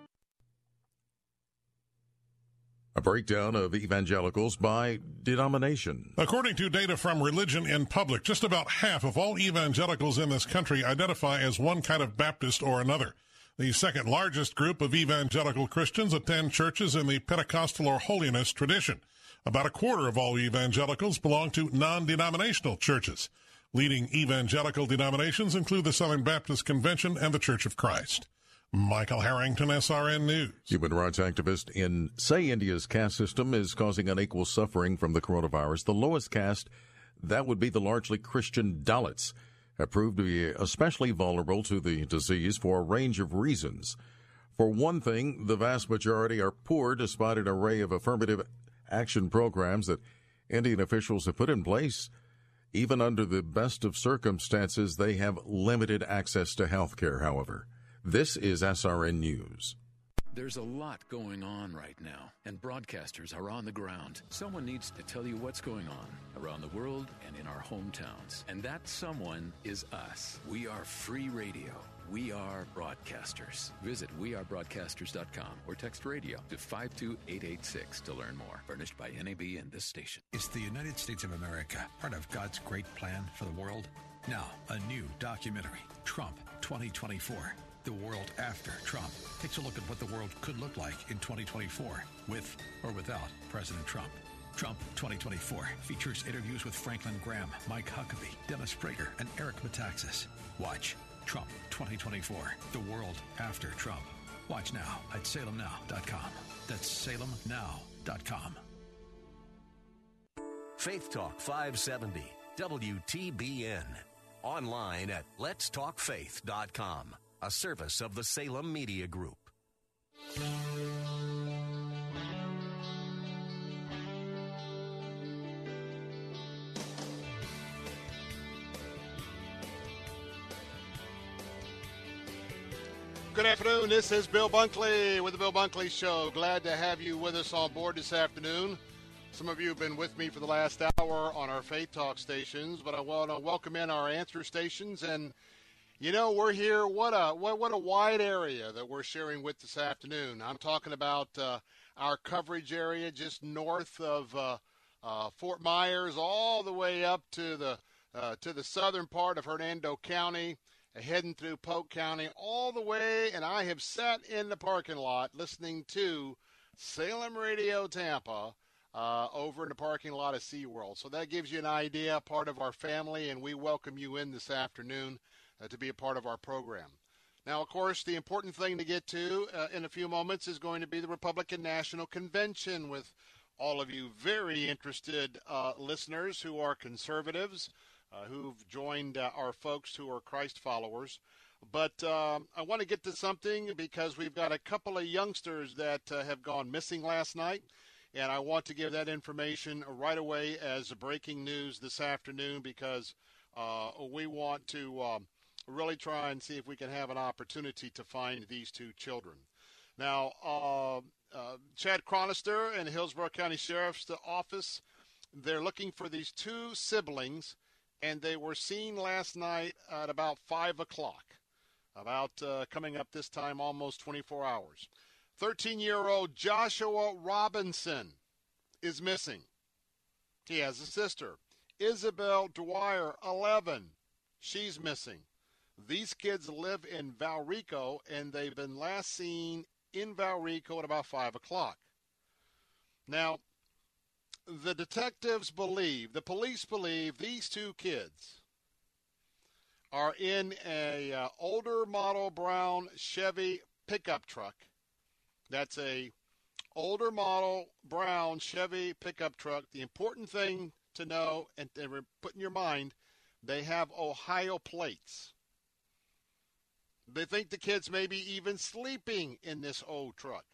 A breakdown of evangelicals by denomination. According to data from Religion in Public, just about half of all evangelicals in this country identify as one kind of Baptist or another. The second largest group of evangelical Christians attend churches in the Pentecostal or holiness tradition. About a quarter of all evangelicals belong to non denominational churches. Leading evangelical denominations include the Southern Baptist Convention and the Church of Christ. Michael Harrington, SRN News. Human rights activist in say India's caste system is causing unequal suffering from the coronavirus. The lowest caste, that would be the largely Christian Dalits, have proved to be especially vulnerable to the disease for a range of reasons. For one thing, the vast majority are poor despite an array of affirmative action programs that Indian officials have put in place. Even under the best of circumstances, they have limited access to health care, however. This is SRN News. There's a lot going on right now, and broadcasters are on the ground. Someone needs to tell you what's going on around the world and in our hometowns. And that someone is us. We are free radio. We are broadcasters. Visit wearebroadcasters.com or text radio to 52886 to learn more. Furnished by NAB and this station. Is the United States of America part of God's great plan for the world? Now, a new documentary, Trump 2024 the world after Trump takes a look at what the world could look like in 2024 with or without President Trump. Trump 2024 features interviews with Franklin Graham, Mike Huckabee, Dennis Prager, and Eric Metaxas. Watch Trump 2024, the world after Trump. Watch now at salemnow.com. That's salemnow.com. Faith Talk 570, WTBN. Online at letstalkfaith.com a service of the Salem Media Group. Good afternoon. This is Bill Bunkley with the Bill Bunkley Show. Glad to have you with us on board this afternoon. Some of you have been with me for the last hour on our Faith Talk stations, but I want to welcome in our answer stations and you know, we're here. What a what, what a wide area that we're sharing with this afternoon. I'm talking about uh, our coverage area just north of uh, uh, Fort Myers, all the way up to the uh, to the southern part of Hernando County, heading through Polk County, all the way. And I have sat in the parking lot listening to Salem Radio Tampa. Uh, over in the parking lot of SeaWorld. So that gives you an idea, part of our family, and we welcome you in this afternoon to be a part of our program. Now, of course, the important thing to get to uh, in a few moments is going to be the Republican National Convention with all of you very interested uh, listeners who are conservatives, uh, who've joined uh, our folks who are Christ followers. But uh, I want to get to something because we've got a couple of youngsters that have gone missing last night. And I want to give that information right away as breaking news this afternoon because we want to um, really try and see if we can have an opportunity to find these two children. Now, uh, uh, Chad Chronister and Hillsborough County Sheriff's Office, they're looking for these two siblings, and they were seen last night at about 5 o'clock, about uh, coming up this time almost 24 hours. 13 year old Joshua Robinson is missing. He has a sister. Isabel Dwyer, 11. She's missing. These kids live in Valrico, and they've been last seen in Valrico at about 5 o'clock. Now, the detectives believe, the police believe these two kids are in a uh, older model brown Chevy pickup truck. That's a older model brown Chevy pickup truck. The important thing to know and to put in your mind, they have Ohio plates. They think the kids may be even sleeping in this old truck.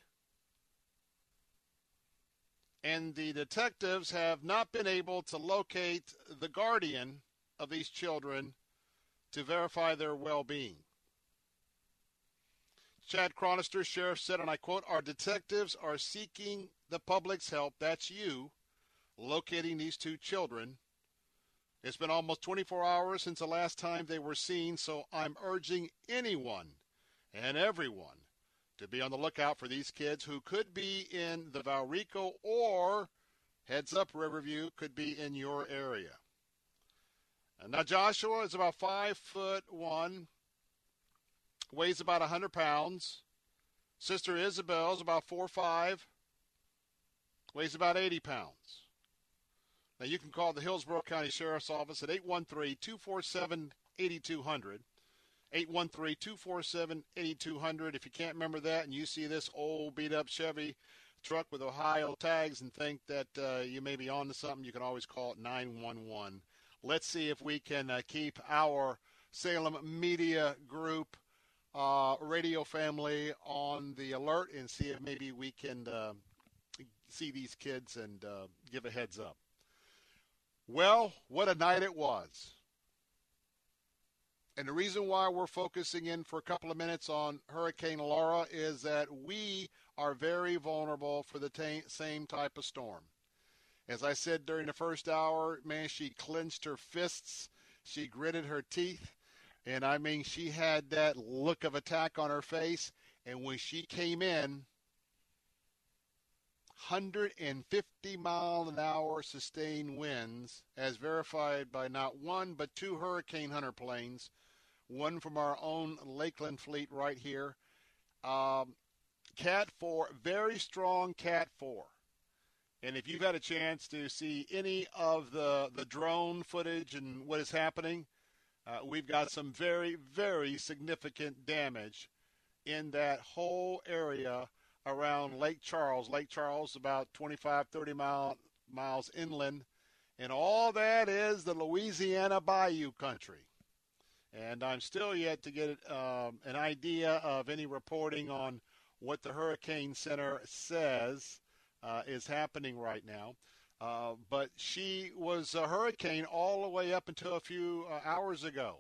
And the detectives have not been able to locate the guardian of these children to verify their well being. Chad Chronister, sheriff, said, and I quote, Our detectives are seeking the public's help, that's you, locating these two children it's been almost 24 hours since the last time they were seen, so I'm urging anyone and everyone to be on the lookout for these kids who could be in the Valrico or heads up Riverview could be in your area. And now Joshua is about five foot one, weighs about 100 pounds. Sister Isabel is about four five, weighs about 80 pounds. Now, you can call the Hillsborough County Sheriff's Office at 813 247 8200. 813 247 8200. If you can't remember that and you see this old beat up Chevy truck with Ohio tags and think that uh, you may be on to something, you can always call it 911. Let's see if we can uh, keep our Salem Media Group uh, radio family on the alert and see if maybe we can uh, see these kids and uh, give a heads up. Well, what a night it was. And the reason why we're focusing in for a couple of minutes on Hurricane Laura is that we are very vulnerable for the t- same type of storm. As I said during the first hour, man, she clenched her fists, she gritted her teeth, and I mean, she had that look of attack on her face. And when she came in, 150 mile an hour sustained winds, as verified by not one but two Hurricane Hunter planes, one from our own Lakeland fleet right here. Um, Cat 4, very strong Cat 4. And if you've had a chance to see any of the, the drone footage and what is happening, uh, we've got some very, very significant damage in that whole area around Lake Charles. Lake Charles, about 25, 30 mile, miles inland. And all that is the Louisiana Bayou country. And I'm still yet to get um, an idea of any reporting on what the Hurricane Center says uh, is happening right now. Uh, but she was a hurricane all the way up until a few uh, hours ago.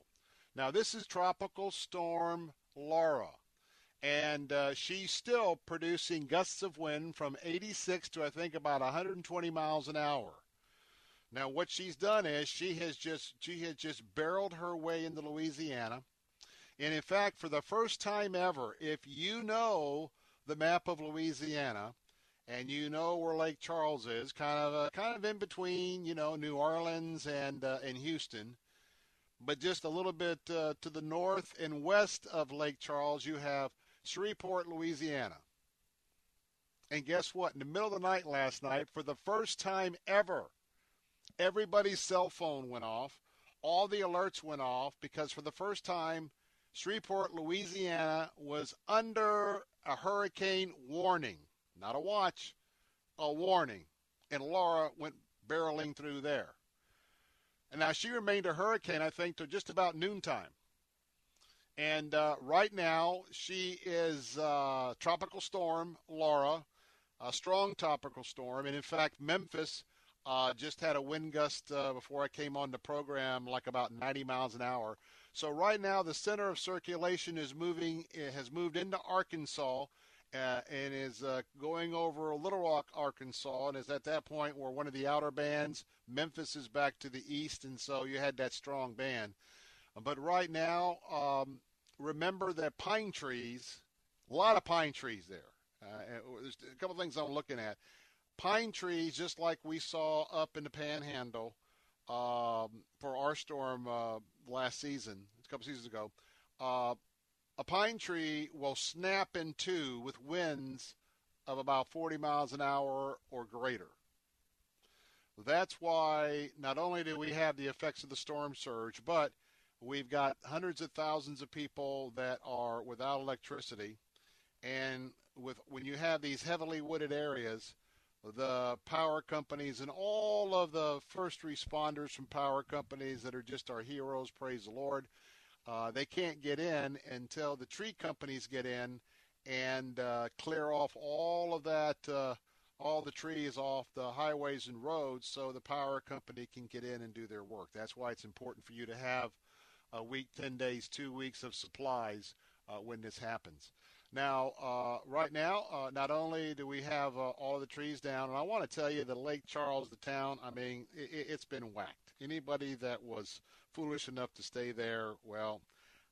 Now, this is Tropical Storm Laura and uh, she's still producing gusts of wind from 86 to I think about 120 miles an hour. Now, what she's done is she has just she has just barreled her way into Louisiana, and in fact, for the first time ever, if you know the map of Louisiana, and you know where Lake Charles is, kind of uh, kind of in between, you know, New Orleans and uh, and Houston, but just a little bit uh, to the north and west of Lake Charles, you have Shreveport, Louisiana. And guess what? In the middle of the night last night, for the first time ever, everybody's cell phone went off. All the alerts went off because for the first time, Shreveport, Louisiana was under a hurricane warning. Not a watch, a warning. And Laura went barreling through there. And now she remained a hurricane, I think, till just about noontime. And uh, right now, she is uh, tropical storm Laura, a strong tropical storm. And in fact, Memphis uh, just had a wind gust uh, before I came on the program, like about 90 miles an hour. So right now, the center of circulation is moving, has moved into Arkansas. Uh, and is uh, going over Little Rock, Arkansas, and is at that point where one of the outer bands, Memphis, is back to the east, and so you had that strong band. But right now, um, remember that pine trees, a lot of pine trees there. Uh, there's a couple things I'm looking at. Pine trees, just like we saw up in the Panhandle um, for our storm uh, last season, a couple seasons ago. Uh, a pine tree will snap in two with winds of about 40 miles an hour or greater. That's why not only do we have the effects of the storm surge, but We've got hundreds of thousands of people that are without electricity, and with when you have these heavily wooded areas, the power companies and all of the first responders from power companies that are just our heroes, praise the Lord, uh, they can't get in until the tree companies get in and uh, clear off all of that, uh, all the trees off the highways and roads so the power company can get in and do their work. That's why it's important for you to have a week, 10 days, two weeks of supplies uh, when this happens. Now, uh, right now, uh, not only do we have uh, all the trees down, and I want to tell you that Lake Charles, the town, I mean, it, has been whacked. Anybody that was foolish enough to stay there, well,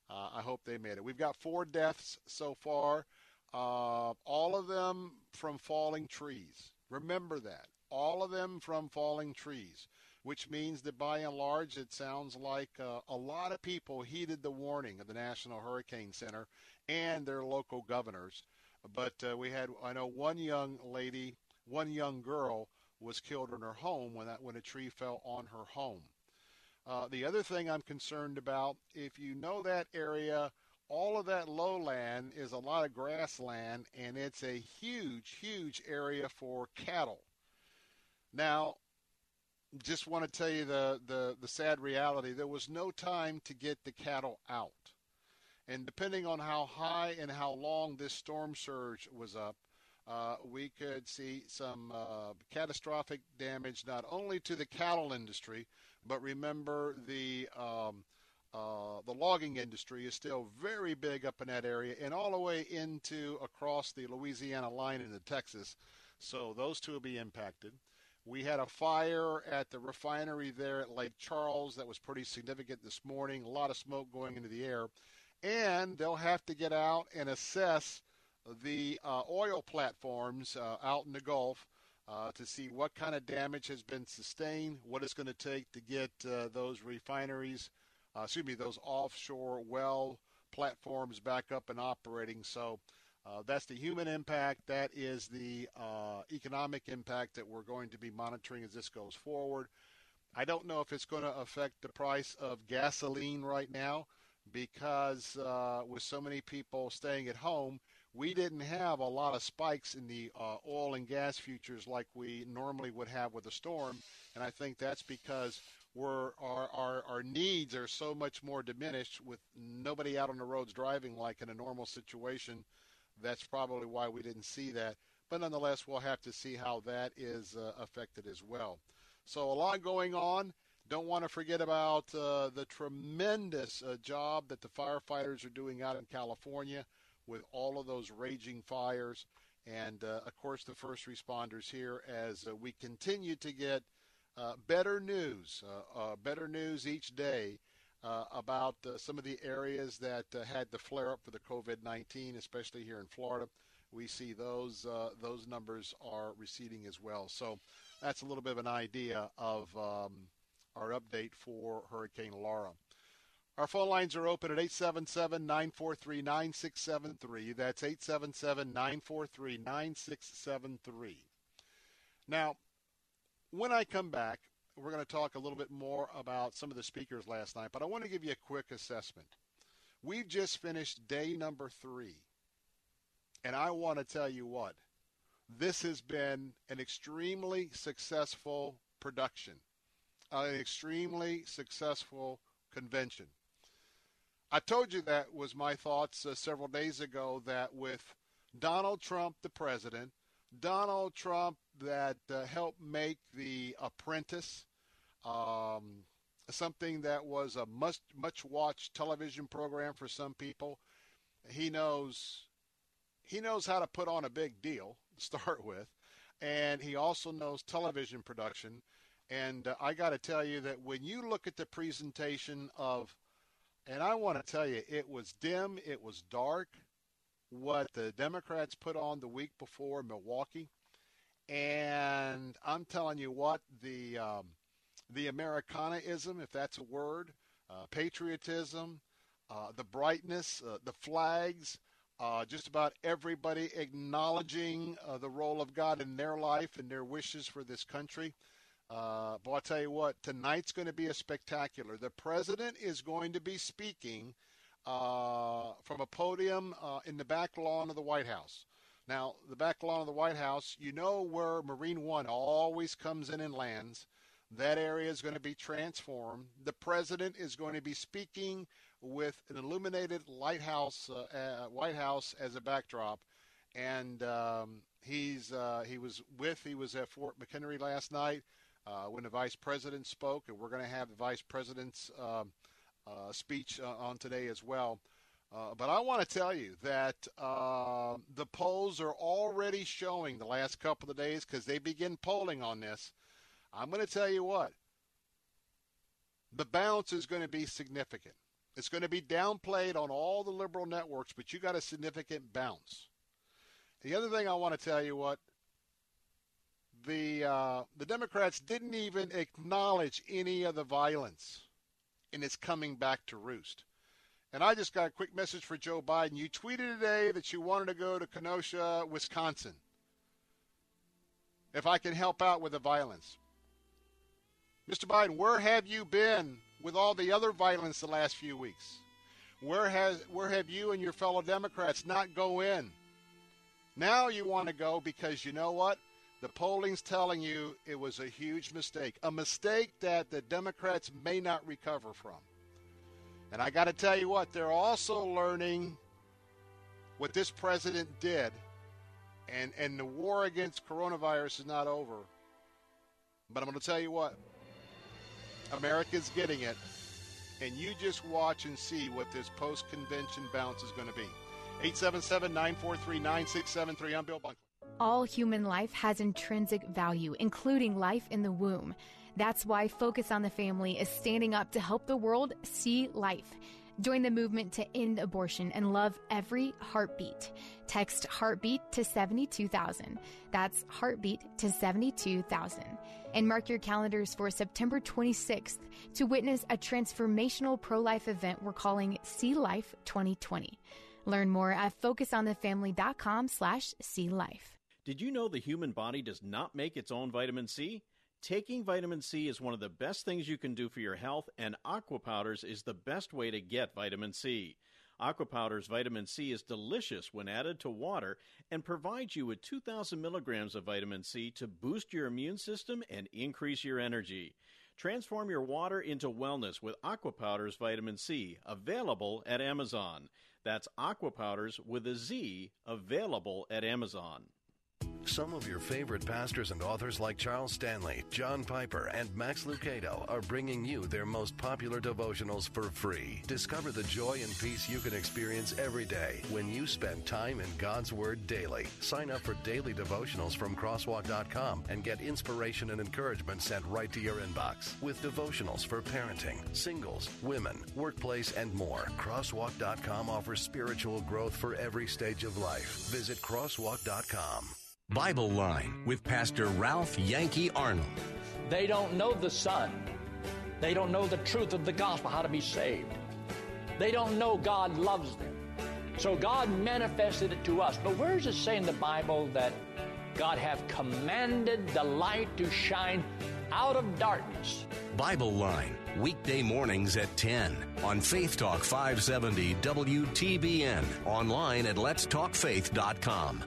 uh, I hope they made it. We've got four deaths so far, uh, all of them from falling trees. Remember that. All of them from falling trees which means that by and large, it sounds like uh, a lot of people heeded the warning of the National Hurricane Center and their local governors. But uh, we had, I know, one young lady, one young girl was killed in her home when that when a tree fell on her home. Uh, the other thing I'm concerned about, if you know that area, all of that lowland is a lot of grassland, and it's a huge, huge area for cattle. Now, just want to tell you the, the, the sad reality. There was no time to get the cattle out. And depending on how high and how long this storm surge was up, uh, we could see some uh, catastrophic damage not only to the cattle industry, but remember the um, uh, the logging industry is still very big up in that area and all the way into across the Louisiana line into Texas. So those two will be impacted. We had a fire at the refinery there at Lake Charles that was pretty significant this morning. A lot of smoke going into the air. And they'll have to get out and assess the uh, oil platforms uh, out in the Gulf uh, to see what kind of damage has been sustained, what it's going to take to get uh, those refineries, uh, excuse me, those offshore well platforms back up and operating. So uh, that's the human impact. That is the uh, economic impact that we're going to be monitoring as this goes forward. I don't know if it's going to affect the price of gasoline right now because uh, with so many people staying at home, we didn't have a lot of spikes in the uh, oil and gas futures like we normally would have with a storm. And I think that's because we're, our, our, our needs are so much more diminished with nobody out on the roads driving like in a normal situation that's probably why we didn't see that. But nonetheless, we'll have to see how that is uh, affected as well. So a lot going on. Don't want to forget about uh, the tremendous uh, job that the firefighters are doing out in California with all of those raging fires. And uh, of course, the first responders here as uh, we continue to get uh, better news, better news each day uh, about uh, some of the areas that uh, had the flare up for the COVID-19, especially here in Florida. We see those uh, those numbers are receding as well. So that's a little bit of an idea of um, our update for Hurricane Laura. Our phone lines are open at 877-943-9673. That's 877-943-9673. Now, when I come back, we're going to talk a little bit more about some of the speakers last night, but I want to give you a quick assessment. We've just finished day number three, and I want to tell you what, this has been an extremely successful production, an extremely successful convention. I told you that was my thoughts uh, several days ago that with Donald Trump, the president, Donald Trump that uh, helped make The Apprentice um, something that was a much much watched television program for some people. He knows he knows how to put on a big deal to start [laughs] with, and he also knows television production. And uh, I got to tell you that when you look at the presentation of, and I want to tell you, it was dim, it was dark. What the Democrats put on the week before Milwaukee, and I'm telling you what, the um, the Americanaism, if that's a word, uh, patriotism, uh, the brightness, uh, the flags, uh, just about everybody acknowledging uh, the role of God in their life and their wishes for this country. Uh, but I'll tell you what, tonight's going to be a spectacular. The president is going to be speaking from a podium in the back lawn of the White House. Now, the back lawn of the White House, you know where Marine One always comes in and lands. That area is going to be transformed. The president is going to be speaking with an illuminated lighthouse, uh, uh, White House as a backdrop, and um, he's uh, he was with he was at Fort McHenry last night uh, when the vice president spoke, and we're going to have the vice president's um, uh, speech uh, on today as well. Uh, but I want to tell you that uh, the polls are already showing the last couple of days because they begin polling on this. I'm going to tell you what, the bounce is going to be significant. It's going to be downplayed on all the liberal networks, but you got a significant bounce. The other thing I want to tell you what, the uh, the Democrats didn't even acknowledge any of the violence, and it's coming back to roost. And I just got a quick message for Joe Biden. You tweeted today that you wanted to go to Kenosha, Wisconsin. If I can help out with the violence. Mr. Biden, where have you been with all the other violence the last few weeks? Where has where have you and your fellow Democrats not go in? Now you want to go because you know what? The polling's telling you it was a huge mistake, a mistake that the Democrats may not recover from. And I got to tell you what, they're also learning what this president did. And, and the war against coronavirus is not over. But I'm going to tell you what, America's getting it. and you just watch and see what this post convention bounce is going to be. 877 943 9673. I'm Bill Bunkley. All human life has intrinsic value, including life in the womb. That's why Focus on the Family is standing up to help the world see life. Join the movement to end abortion and love every heartbeat. Text heartbeat to 72,000. That's heartbeat to 72,000. And mark your calendars for September 26th to witness a transformational pro life event we're calling See Life 2020. Learn more at focusonthefamily.com slash see life. Did you know the human body does not make its own vitamin C? Taking vitamin C is one of the best things you can do for your health, and Aqua Powders is the best way to get vitamin C. Aqua Powders vitamin C is delicious when added to water and provides you with 2,000 milligrams of vitamin C to boost your immune system and increase your energy. Transform your water into wellness with Aqua Powders vitamin C, available at Amazon. That's Aqua Powders with a Z, available at Amazon. Some of your favorite pastors and authors like Charles Stanley, John Piper, and Max Lucado are bringing you their most popular devotionals for free. Discover the joy and peace you can experience every day when you spend time in God's Word daily. Sign up for daily devotionals from crosswalk.com and get inspiration and encouragement sent right to your inbox with devotionals for parenting, singles, women, workplace, and more. Crosswalk.com offers spiritual growth for every stage of life. Visit crosswalk.com. Bible Line with Pastor Ralph Yankee Arnold. They don't know the Son. They don't know the truth of the gospel, how to be saved. They don't know God loves them. So God manifested it to us. But where does it say in the Bible that God have commanded the light to shine out of darkness? Bible Line, weekday mornings at 10 on Faith Talk 570 WTBN, online at letstalkfaith.com.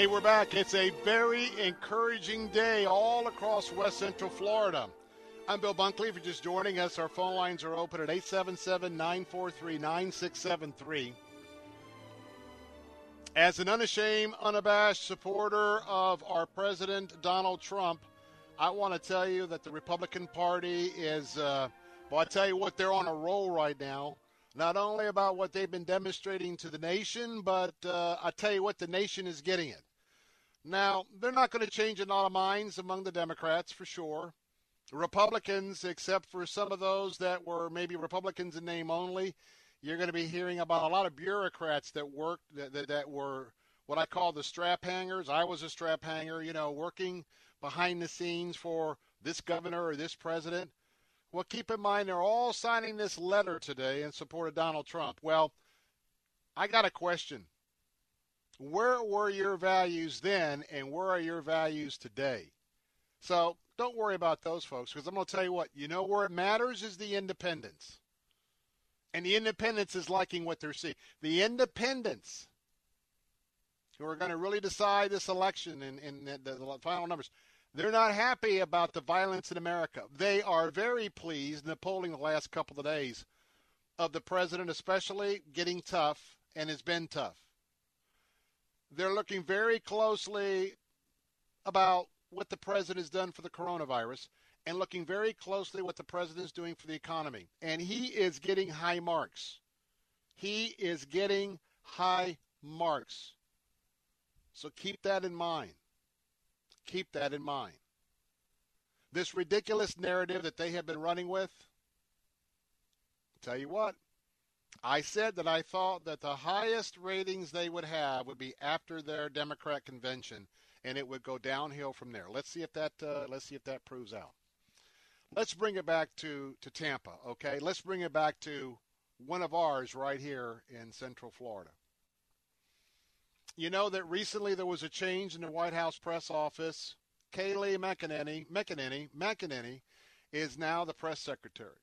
Hey, we're back. It's a very encouraging day all across West Central Florida. I'm Bill Bunkley. If you're just joining us, our phone lines are open at 877 943 9673. As an unashamed, unabashed supporter of our President Donald Trump, I want to tell you that the Republican Party is, uh, well, I tell you what, they're on a roll right now not only about what they've been demonstrating to the nation, but uh, I tell you what, the nation is getting it. Now, they're not going to change a lot of minds among the Democrats for sure. Republicans, except for some of those that were maybe Republicans in name only, you're going to be hearing about a lot of bureaucrats that worked that, that, that were what I call the strap hangers. I was a strap hanger, you know, working behind the scenes for this governor or this president. Well, keep in mind they're all signing this letter today in support of Donald Trump. Well, I got a question. Where were your values then, and where are your values today? So don't worry about those folks, because I'm going to tell you what, you know where it matters is the independents. And the independents is liking what they're seeing. The independents who are going to really decide this election in, in the, the final numbers – they're not happy about the violence in America. They are very pleased in the polling the last couple of days of the president, especially getting tough and has been tough. They're looking very closely about what the president has done for the coronavirus and looking very closely what the president is doing for the economy. And he is getting high marks. He is getting high marks. So keep that in mind. Keep that in mind. This ridiculous narrative that they have been running with, tell you what, I said that I thought that the highest ratings they would have would be after their Democrat convention, and it would go downhill from there. Let's see if that uh, let's see if that proves out. Let's bring it back to to Tampa, okay? Let's bring it back to one of ours right here in Central Florida. You know that recently there was a change in the White House press office, Kayleigh McEnany, McEnany, McEnany is now the press secretary.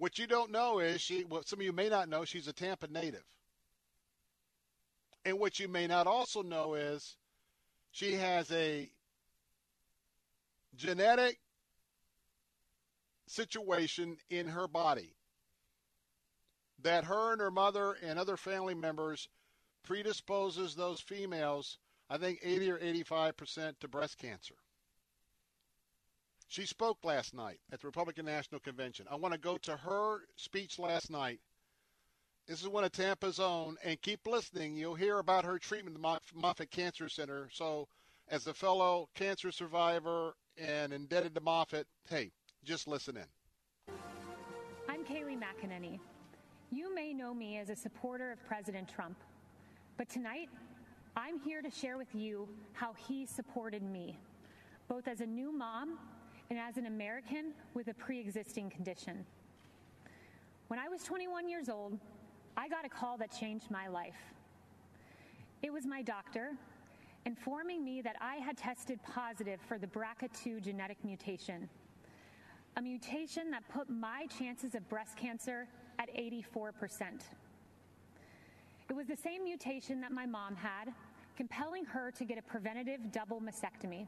What you don't know is she, what some of you may not know, she's a Tampa native. And what you may not also know is she has a genetic situation in her body that her and her mother and other family members predisposes those females, I think 80 or 85% to breast cancer. She spoke last night at the Republican National Convention. I want to go to her speech last night. This is one of Tampa's own, and keep listening. You'll hear about her treatment at the Moffitt Cancer Center. So, as a fellow cancer survivor and indebted to Moffitt, hey, just listen in. I'm Kayleigh McEnany. You may know me as a supporter of President Trump, but tonight I'm here to share with you how he supported me, both as a new mom and as an American with a pre existing condition. When I was 21 years old, I got a call that changed my life. It was my doctor informing me that I had tested positive for the BRCA2 genetic mutation, a mutation that put my chances of breast cancer at 84%. It was the same mutation that my mom had, compelling her to get a preventative double mastectomy,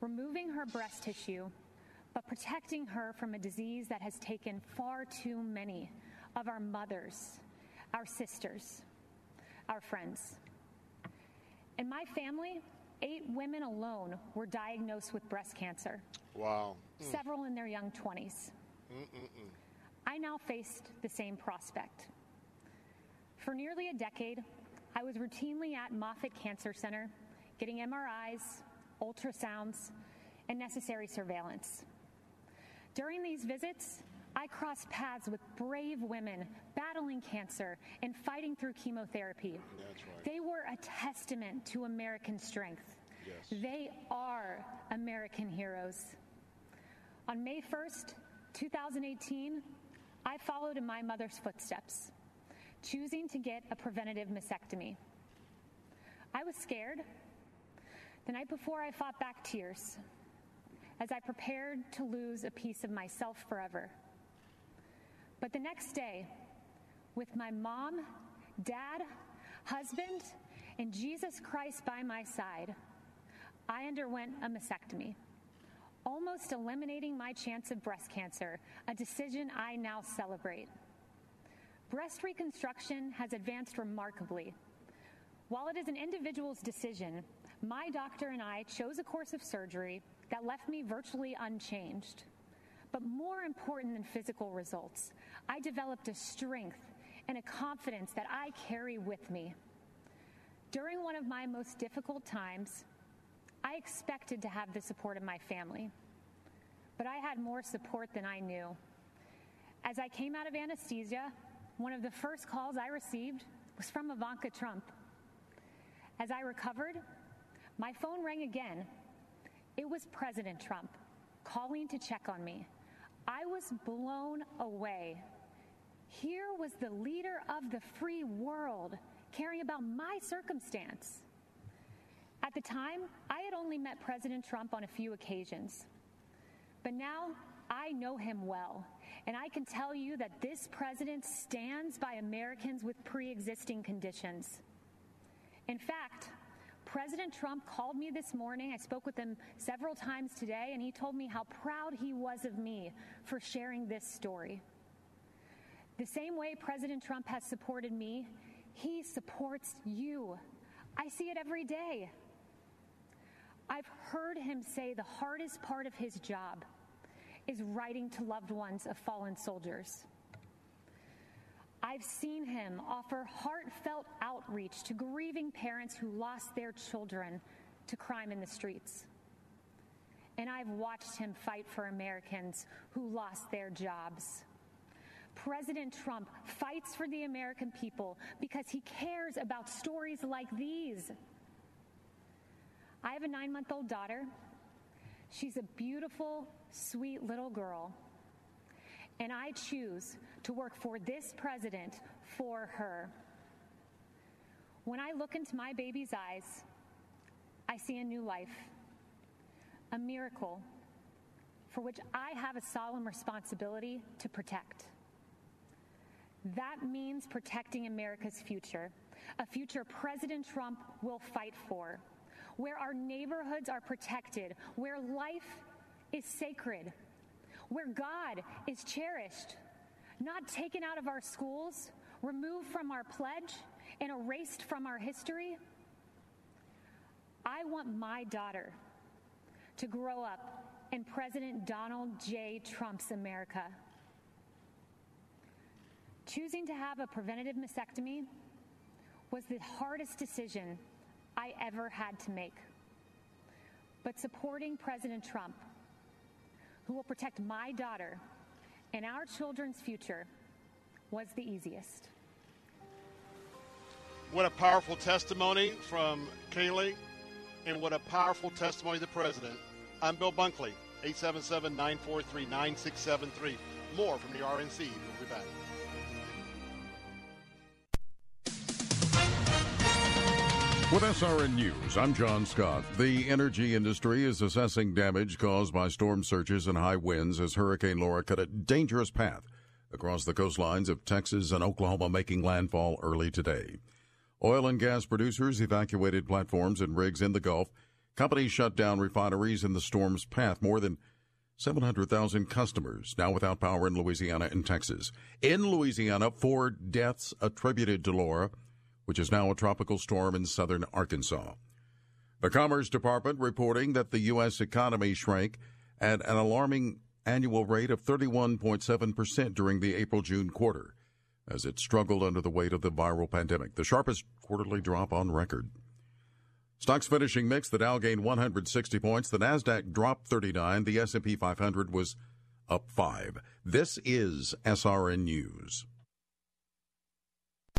removing her breast tissue, but protecting her from a disease that has taken far too many of our mothers, our sisters, our friends. In my family, eight women alone were diagnosed with breast cancer. Wow. Mm. Several in their young 20s. Mm-mm-mm. I now faced the same prospect. For nearly a decade, I was routinely at Moffitt Cancer Center getting MRIs, ultrasounds, and necessary surveillance. During these visits, I crossed paths with brave women battling cancer and fighting through chemotherapy. Right. They were a testament to American strength. Yes. They are American heroes. On May 1st, 2018, I followed in my mother's footsteps, choosing to get a preventative mastectomy. I was scared. The night before, I fought back tears as I prepared to lose a piece of myself forever. But the next day, with my mom, dad, husband, and Jesus Christ by my side, I underwent a mastectomy almost eliminating my chance of breast cancer, a decision I now celebrate. Breast reconstruction has advanced remarkably. While it is an individual's decision, my doctor and I chose a course of surgery that left me virtually unchanged. But more important than physical results, I developed a strength and a confidence that I carry with me. During one of my most difficult times, I expected to have the support of my family, but I had more support than I knew. As I came out of anesthesia, one of the first calls I received was from Ivanka Trump. As I recovered, my phone rang again. It was President Trump calling to check on me. I was blown away. Here was the leader of the free world caring about my circumstance. At the time, I had only met President Trump on a few occasions. But now I know him well, and I can tell you that this president stands by Americans with pre existing conditions. In fact, President Trump called me this morning. I spoke with him several times today, and he told me how proud he was of me for sharing this story. The same way President Trump has supported me, he supports you. I see it every day. I've heard him say the hardest part of his job is writing to loved ones of fallen soldiers. I've seen him offer heartfelt outreach to grieving parents who lost their children to crime in the streets. And I've watched him fight for Americans who lost their jobs. President Trump fights for the American people because he cares about stories like these. I have a nine month old daughter. She's a beautiful, sweet little girl. And I choose to work for this president for her. When I look into my baby's eyes, I see a new life. a miracle for which I have a solemn responsibility to protect. That means protecting America's future, a future President Trump will fight for, where our neighborhoods are protected, where life is sacred, where God is cherished, not taken out of our schools, removed from our pledge, and erased from our history. I want my daughter to grow up in President Donald J. Trump's America. Choosing to have a preventative mastectomy was the hardest decision I ever had to make. But supporting President Trump, who will protect my daughter and our children's future, was the easiest. What a powerful testimony from Kayleigh, and what a powerful testimony of the president. I'm Bill Bunkley, 877 943 9673. More from the RNC. We'll be back. With SRN News, I'm John Scott. The energy industry is assessing damage caused by storm surges and high winds as Hurricane Laura cut a dangerous path across the coastlines of Texas and Oklahoma, making landfall early today. Oil and gas producers evacuated platforms and rigs in the Gulf. Companies shut down refineries in the storm's path. More than 700,000 customers now without power in Louisiana and Texas. In Louisiana, four deaths attributed to Laura which is now a tropical storm in southern Arkansas. The Commerce Department reporting that the U.S. economy shrank at an alarming annual rate of 31.7% during the April June quarter as it struggled under the weight of the viral pandemic, the sharpest quarterly drop on record. Stocks finishing mixed. The Dow gained 160 points. The Nasdaq dropped 39. The S&P 500 was up 5. This is SRN News.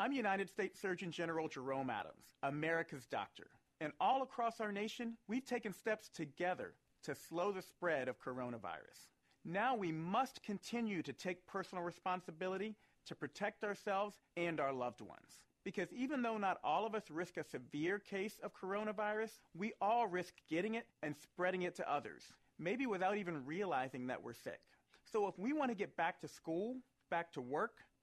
I'm United States Surgeon General Jerome Adams, America's doctor. And all across our nation, we've taken steps together to slow the spread of coronavirus. Now we must continue to take personal responsibility to protect ourselves and our loved ones. Because even though not all of us risk a severe case of coronavirus, we all risk getting it and spreading it to others, maybe without even realizing that we're sick. So if we want to get back to school, back to work,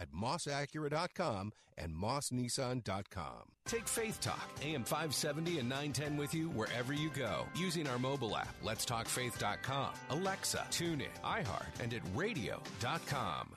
at mossacura.com and mossnissan.com. Take Faith Talk, AM 570 and 910 with you wherever you go using our mobile app, letstalkfaith.com, Alexa, TuneIn, iHeart, and at radio.com.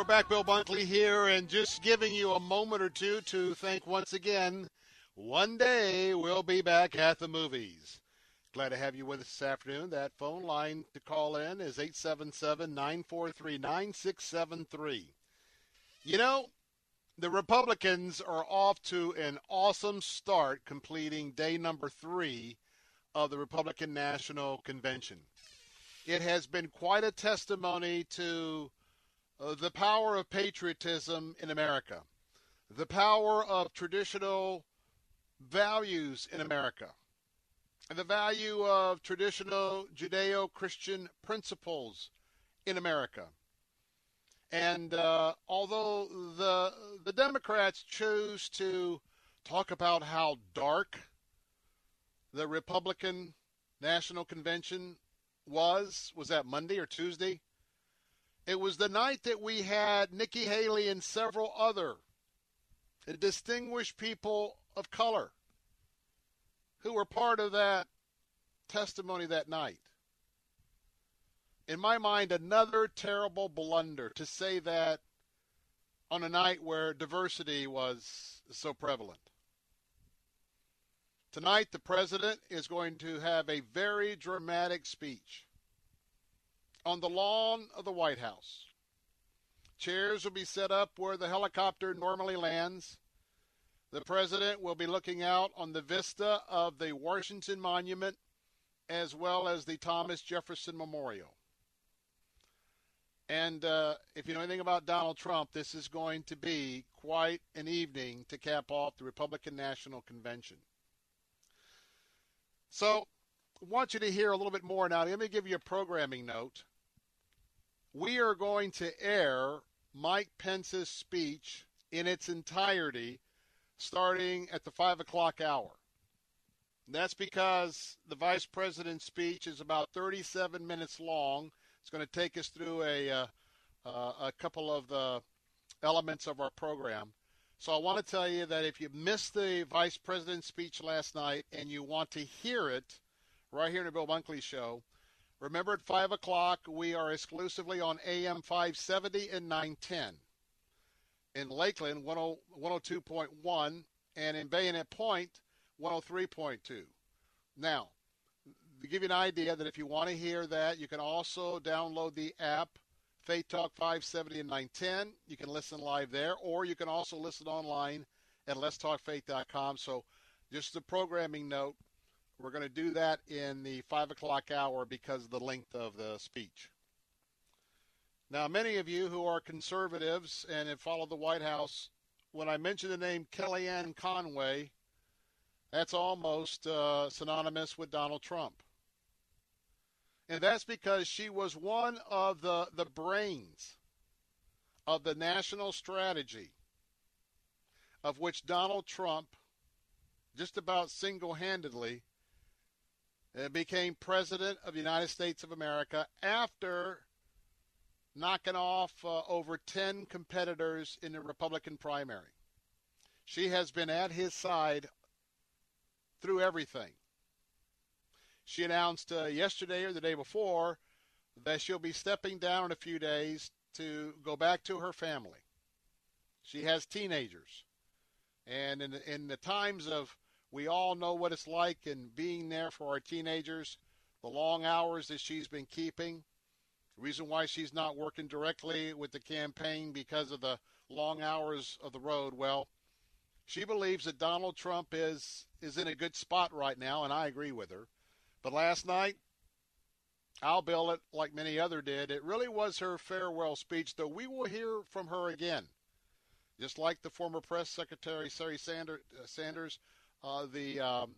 we're back, Bill Bunkley here, and just giving you a moment or two to think once again. One day we'll be back at the movies. Glad to have you with us this afternoon. That phone line to call in is 877 943 9673. You know, the Republicans are off to an awesome start completing day number three of the Republican National Convention. It has been quite a testimony to the power of patriotism in America, the power of traditional values in America, and the value of traditional Judeo Christian principles in America. And uh, although the the Democrats chose to talk about how dark the Republican National Convention was, was that Monday or Tuesday? It was the night that we had Nikki Haley and several other distinguished people of color who were part of that testimony that night. In my mind, another terrible blunder to say that on a night where diversity was so prevalent. Tonight, the president is going to have a very dramatic speech on the lawn of the White House. Chairs will be set up where the helicopter normally lands. The president will be looking out on the vista of the Washington Monument as well as the Thomas Jefferson Memorial. And uh, if you know anything about Donald Trump, this is going to be quite an evening to cap off the Republican National Convention. So, I want you to hear a little bit more now. Let me give you a programming note we are going to air Mike Pence's speech in its entirety starting at the 5 o'clock hour. That's because the vice president's speech is about 37 minutes long. It's going to take us through a, uh, uh, a couple of the elements of our program. So I want to tell you that if you missed the vice president's speech last night and you want to hear it right here in the Bill Bunkley Show, Remember, at 5 o'clock, we are exclusively on AM 570 and 910. In Lakeland, 102.1, and in Bayonet Point, 103.2. Now, to give you an idea that if you want to hear that, you can also download the app, Faith Talk 570 and 910. You can listen live there, or you can also listen online at letstalkfaith.com. So, just a programming note we're going to do that in the 5 o'clock hour because of the length of the speech. Now, many of you who are conservatives and have followed the White House, when I mention the name Kellyanne Conway, that's almost uh, synonymous with Donald Trump. And that's because she was one of the, the brains of the national strategy of which Donald Trump just about single handedly became president of the United States of America after knocking off uh, over 10 competitors in the Republican primary. She has been at his side through everything. She announced uh, yesterday or the day before that she'll be stepping down in a few days to go back to her family. She has teenagers. And in in the times of we all know what it's like in being there for our teenagers, the long hours that she's been keeping, the reason why she's not working directly with the campaign because of the long hours of the road. Well, she believes that Donald Trump is is in a good spot right now, and I agree with her. But last night, I'll bill it like many other did. It really was her farewell speech, though we will hear from her again. Just like the former press secretary, Sarah uh, Sanders, uh, the um,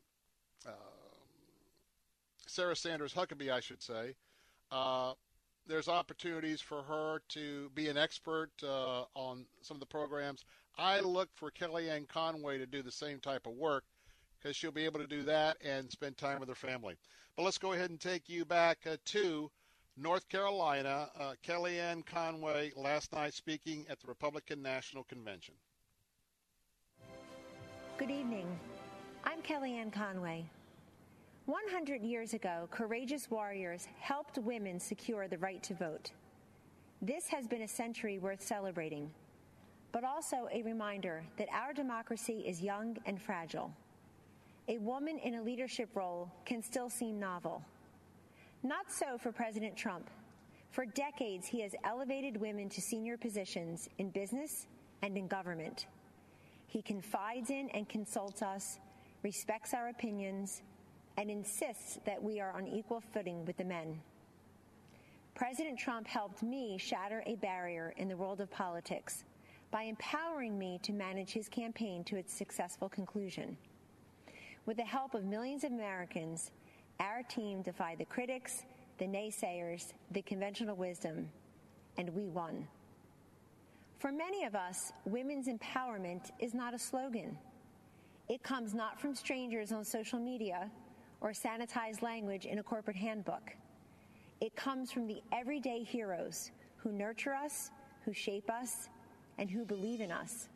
uh, Sarah Sanders Huckabee, I should say. Uh, there's opportunities for her to be an expert uh, on some of the programs. I look for Kellyanne Conway to do the same type of work because she'll be able to do that and spend time with her family. But let's go ahead and take you back uh, to North Carolina. Uh, Kellyanne Conway last night speaking at the Republican National Convention. Good evening. I'm Kellyanne Conway. 100 years ago, courageous warriors helped women secure the right to vote. This has been a century worth celebrating, but also a reminder that our democracy is young and fragile. A woman in a leadership role can still seem novel. Not so for President Trump. For decades, he has elevated women to senior positions in business and in government. He confides in and consults us respects our opinions, and insists that we are on equal footing with the men. President Trump helped me shatter a barrier in the world of politics by empowering me to manage his campaign to its successful conclusion. With the help of millions of Americans, our team defied the critics, the naysayers, the conventional wisdom, and we won. For many of us, women's empowerment is not a slogan. It comes not from strangers on social media or sanitized language in a corporate handbook. It comes from the everyday heroes who nurture us, who shape us, and who believe in us.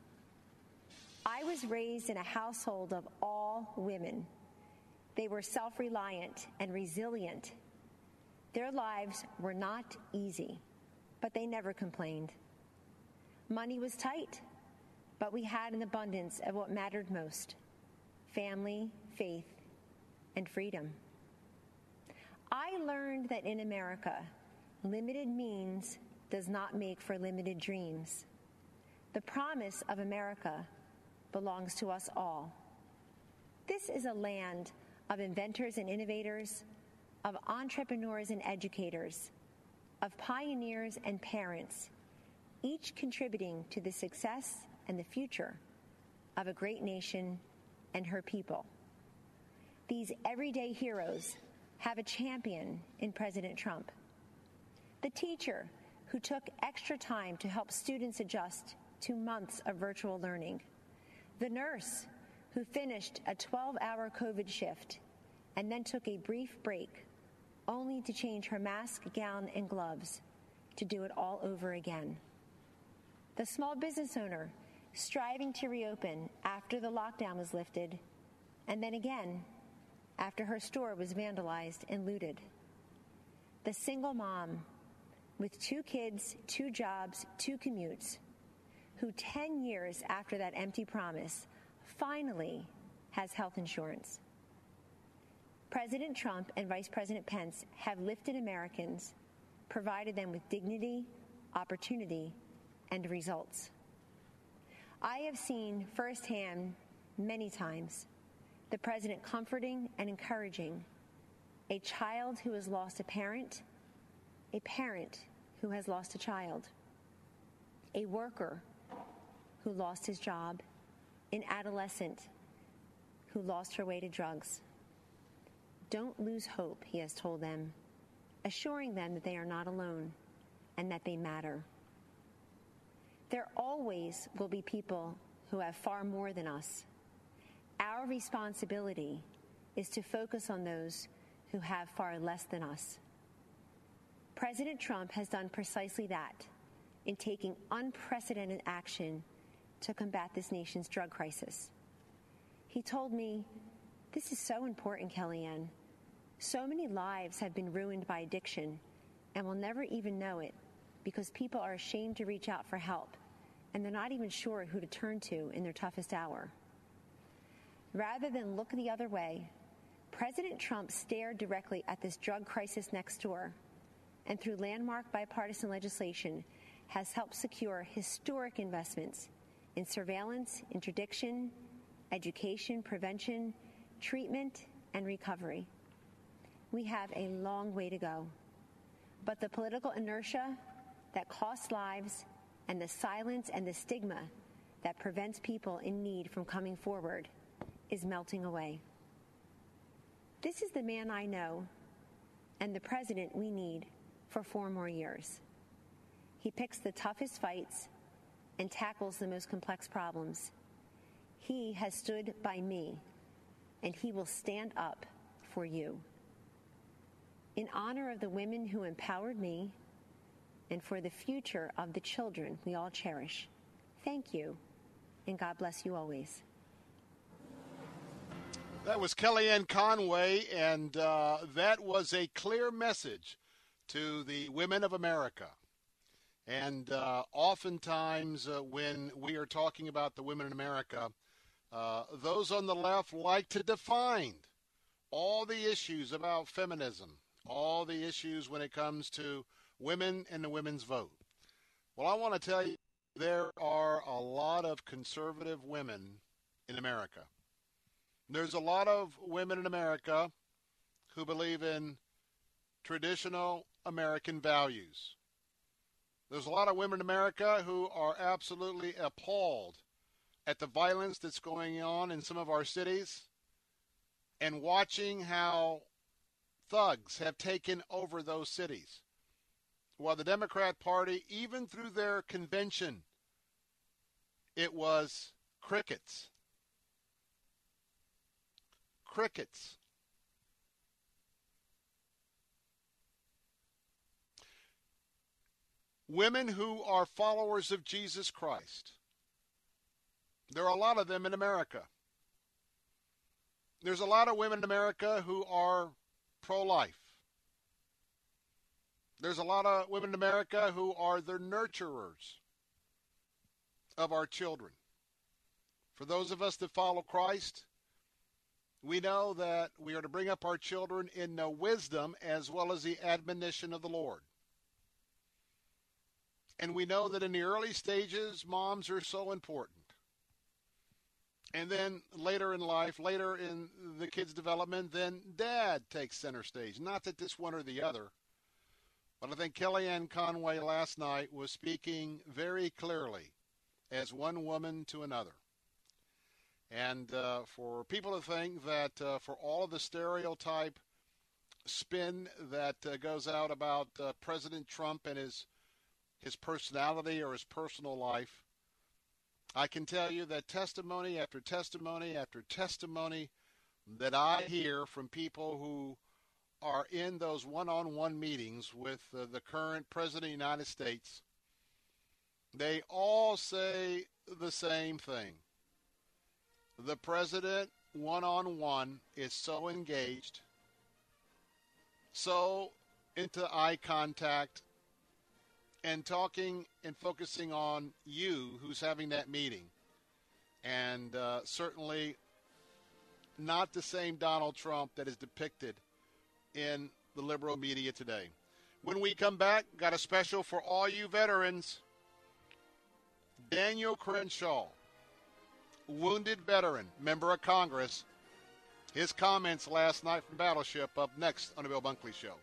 I was raised in a household of all women. They were self reliant and resilient. Their lives were not easy, but they never complained. Money was tight, but we had an abundance of what mattered most family, faith, and freedom. I learned that in America, limited means does not make for limited dreams. The promise of America belongs to us all. This is a land of inventors and innovators, of entrepreneurs and educators, of pioneers and parents, each contributing to the success and the future of a great nation and her people. These everyday heroes have a champion in President Trump. The teacher who took extra time to help students adjust to months of virtual learning. The nurse who finished a 12 hour COVID shift and then took a brief break only to change her mask, gown, and gloves to do it all over again. The small business owner striving to reopen after the lockdown was lifted, and then again after her store was vandalized and looted. The single mom with two kids, two jobs, two commutes, who 10 years after that empty promise finally has health insurance. President Trump and Vice President Pence have lifted Americans, provided them with dignity, opportunity, and results. I have seen firsthand many times the president comforting and encouraging a child who has lost a parent, a parent who has lost a child, a worker who lost his job, an adolescent who lost her way to drugs. Don't lose hope, he has told them, assuring them that they are not alone and that they matter. There always will be people who have far more than us. Our responsibility is to focus on those who have far less than us. President Trump has done precisely that in taking unprecedented action to combat this nation's drug crisis. He told me, This is so important, Kellyanne. So many lives have been ruined by addiction and will never even know it because people are ashamed to reach out for help and they're not even sure who to turn to in their toughest hour. Rather than look the other way, President Trump stared directly at this drug crisis next door and through landmark bipartisan legislation has helped secure historic investments in surveillance, interdiction, education, prevention, treatment, and recovery. We have a long way to go. But the political inertia that costs lives and the silence and the stigma that prevents people in need from coming forward is melting away. This is the man I know and the president we need for four more years. He picks the toughest fights and tackles the most complex problems. He has stood by me, and he will stand up for you. In honor of the women who empowered me and for the future of the children we all cherish, thank you, and God bless you always. That was Kellyanne Conway, and uh, that was a clear message to the women of America. And uh, oftentimes, uh, when we are talking about the women in America, uh, those on the left like to define all the issues about feminism, all the issues when it comes to women and the women's vote. Well, I want to tell you, there are a lot of conservative women in America. There's a lot of women in America who believe in traditional American values. There's a lot of women in America who are absolutely appalled at the violence that's going on in some of our cities and watching how thugs have taken over those cities. While the Democrat Party, even through their convention, it was crickets. Crickets. women who are followers of Jesus Christ. There are a lot of them in America. There's a lot of women in America who are pro life. There's a lot of women in America who are the nurturers of our children. For those of us that follow Christ, we know that we are to bring up our children in the wisdom as well as the admonition of the Lord. And we know that in the early stages, moms are so important. And then later in life, later in the kid's development, then dad takes center stage. Not that this one or the other, but I think Kellyanne Conway last night was speaking very clearly as one woman to another. And uh, for people to think that uh, for all of the stereotype spin that uh, goes out about uh, President Trump and his his personality or his personal life. I can tell you that testimony after testimony after testimony that I hear from people who are in those one on one meetings with uh, the current President of the United States, they all say the same thing. The President, one on one, is so engaged, so into eye contact, and talking and focusing on you who's having that meeting. And uh, certainly not the same Donald Trump that is depicted in the liberal media today. When we come back, got a special for all you veterans. Daniel Crenshaw, wounded veteran, member of Congress. His comments last night from Battleship up next on the Bill Bunkley Show.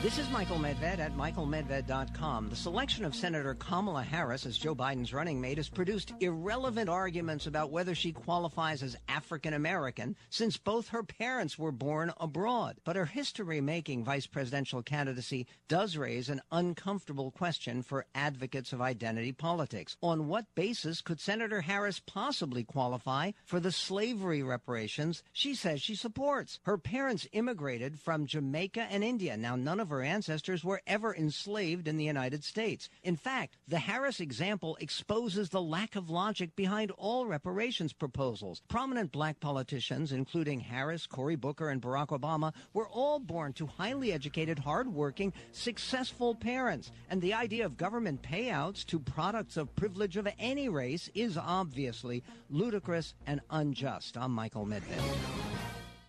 This is Michael Medved at michaelmedved.com. The selection of Senator Kamala Harris as Joe Biden's running mate has produced irrelevant arguments about whether she qualifies as African American since both her parents were born abroad. But her history making vice presidential candidacy does raise an uncomfortable question for advocates of identity politics. On what basis could Senator Harris possibly qualify for the slavery reparations she says she supports? Her parents immigrated from Jamaica and India. Now, none of of her ancestors were ever enslaved in the United States. In fact, the Harris example exposes the lack of logic behind all reparations proposals. Prominent black politicians, including Harris, Cory Booker, and Barack Obama, were all born to highly educated, hardworking, successful parents. And the idea of government payouts to products of privilege of any race is obviously ludicrous and unjust. I'm Michael Medved.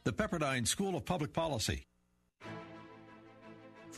The Pepperdine School of Public Policy.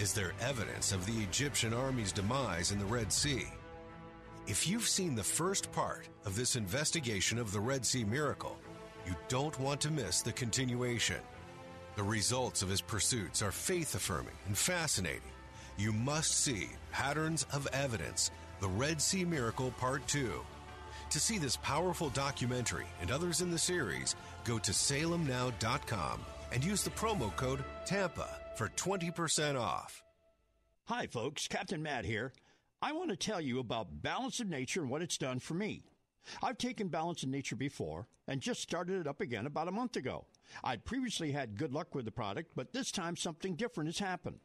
Is there evidence of the Egyptian army's demise in the Red Sea? If you've seen the first part of this investigation of the Red Sea miracle, you don't want to miss the continuation. The results of his pursuits are faith affirming and fascinating. You must see Patterns of Evidence, the Red Sea Miracle Part 2. To see this powerful documentary and others in the series, go to salemnow.com and use the promo code TAMPA for 20% off. Hi, folks. Captain Matt here. I want to tell you about Balance of Nature and what it's done for me. I've taken Balance of Nature before and just started it up again about a month ago. I'd previously had good luck with the product, but this time something different has happened.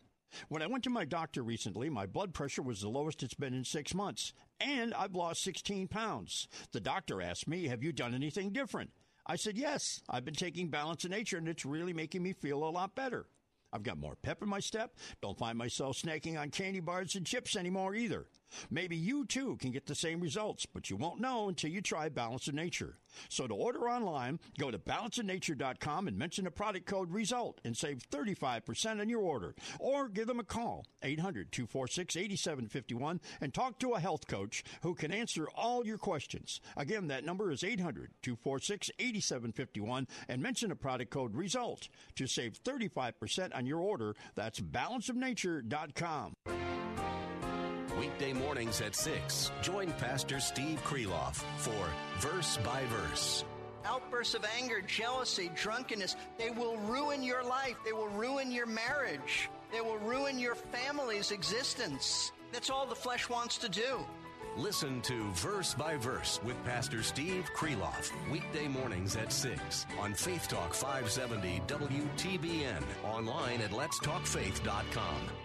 When I went to my doctor recently, my blood pressure was the lowest it's been in six months, and I've lost 16 pounds. The doctor asked me, Have you done anything different? I said, Yes, I've been taking Balance of Nature, and it's really making me feel a lot better. I've got more pep in my step. Don't find myself snacking on candy bars and chips anymore either. Maybe you too can get the same results, but you won't know until you try Balance of Nature. So to order online, go to balanceofnature.com and mention the product code RESULT and save 35% on your order. Or give them a call, 800 246 8751, and talk to a health coach who can answer all your questions. Again, that number is 800 246 8751 and mention the product code RESULT to save 35% on your order. That's balanceofnature.com. Weekday mornings at 6. Join Pastor Steve Kreloff for Verse by Verse. Outbursts of anger, jealousy, drunkenness, they will ruin your life. They will ruin your marriage. They will ruin your family's existence. That's all the flesh wants to do. Listen to Verse by Verse with Pastor Steve Kreloff. Weekday mornings at 6 on Faith Talk 570 WTBN. Online at letstalkfaith.com.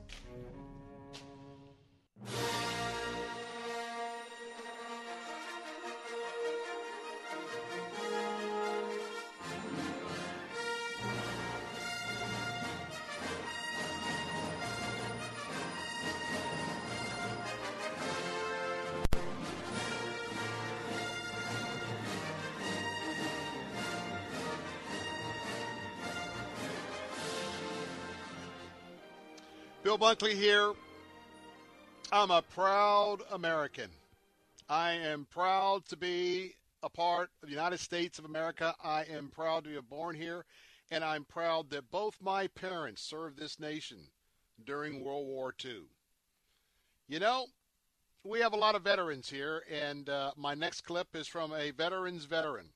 Bill Bunkley here. I'm a proud American. I am proud to be a part of the United States of America. I am proud to be born here, and I'm proud that both my parents served this nation during World War II. You know, we have a lot of veterans here, and uh, my next clip is from a veteran's veteran.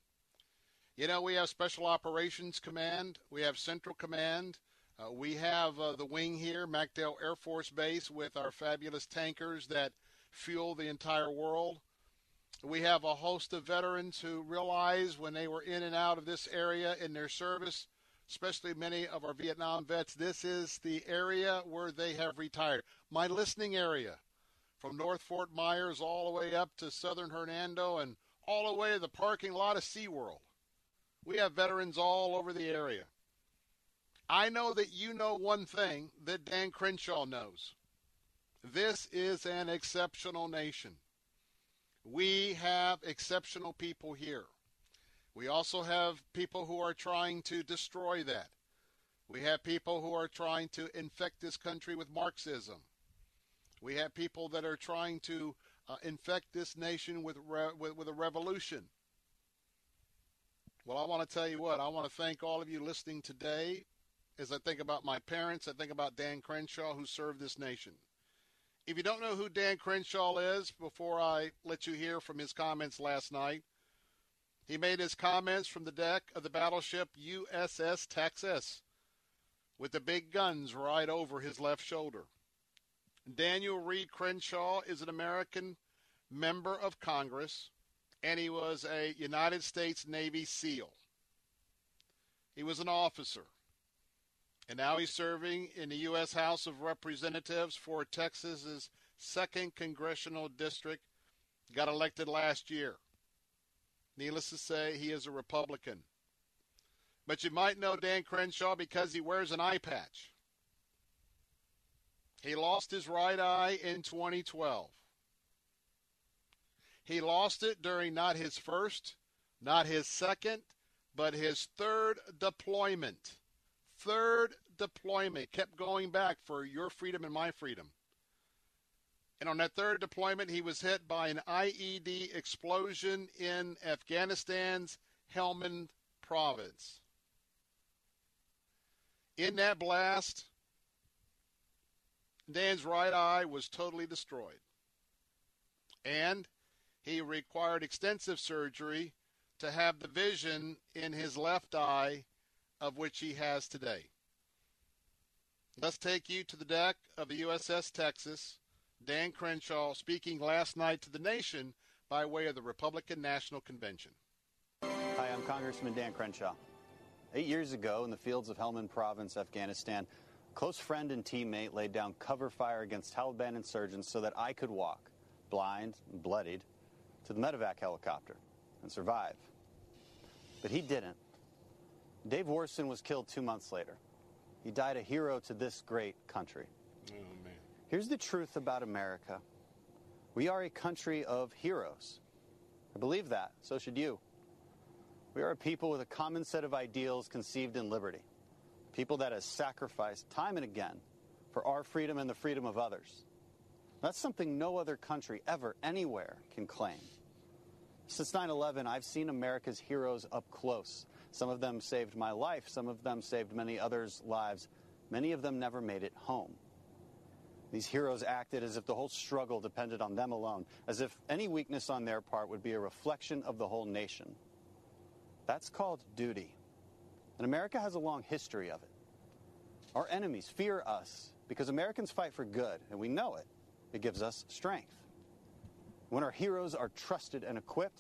You know, we have Special Operations Command, we have Central Command, uh, we have uh, the wing here, MacDill Air Force Base, with our fabulous tankers that fuel the entire world. We have a host of veterans who realize when they were in and out of this area in their service, especially many of our Vietnam vets, this is the area where they have retired. My listening area, from North Fort Myers all the way up to Southern Hernando and all the way to the parking lot of SeaWorld. We have veterans all over the area. I know that you know one thing that Dan Crenshaw knows This is an exceptional nation. We have exceptional people here. We also have people who are trying to destroy that. We have people who are trying to infect this country with Marxism. We have people that are trying to uh, infect this nation with, re- with, with a revolution. Well, I want to tell you what, I want to thank all of you listening today. As I think about my parents, I think about Dan Crenshaw, who served this nation. If you don't know who Dan Crenshaw is, before I let you hear from his comments last night, he made his comments from the deck of the battleship USS Texas with the big guns right over his left shoulder. Daniel Reed Crenshaw is an American member of Congress, and he was a United States Navy SEAL. He was an officer, and now he's serving in the U.S. House of Representatives for Texas's second congressional district. Got elected last year. Needless to say, he is a Republican. But you might know Dan Crenshaw because he wears an eye patch. He lost his right eye in 2012. He lost it during not his first, not his second, but his third deployment. Third deployment. Kept going back for your freedom and my freedom. And on that third deployment, he was hit by an IED explosion in Afghanistan's Helmand province. In that blast, Dan's right eye was totally destroyed. And he required extensive surgery to have the vision in his left eye of which he has today. Let's take you to the deck of the USS Texas. Dan Crenshaw speaking last night to the nation by way of the Republican National Convention. Hi, I'm Congressman Dan Crenshaw. Eight years ago, in the fields of Helmand Province, Afghanistan, close friend and teammate laid down cover fire against Taliban insurgents so that I could walk, blind and bloodied, to the medevac helicopter and survive. But he didn't. Dave Warsen was killed two months later. He died a hero to this great country. Oh. Here's the truth about America. We are a country of heroes. I believe that. So should you. We are a people with a common set of ideals conceived in liberty people that has sacrificed time and again for our freedom and the freedom of others. That's something no other country ever, anywhere, can claim. Since 9 11, I've seen America's heroes up close. Some of them saved my life, some of them saved many others' lives. Many of them never made it home. These heroes acted as if the whole struggle depended on them alone, as if any weakness on their part would be a reflection of the whole nation. That's called duty. And America has a long history of it. Our enemies fear us because Americans fight for good, and we know it. It gives us strength. When our heroes are trusted and equipped,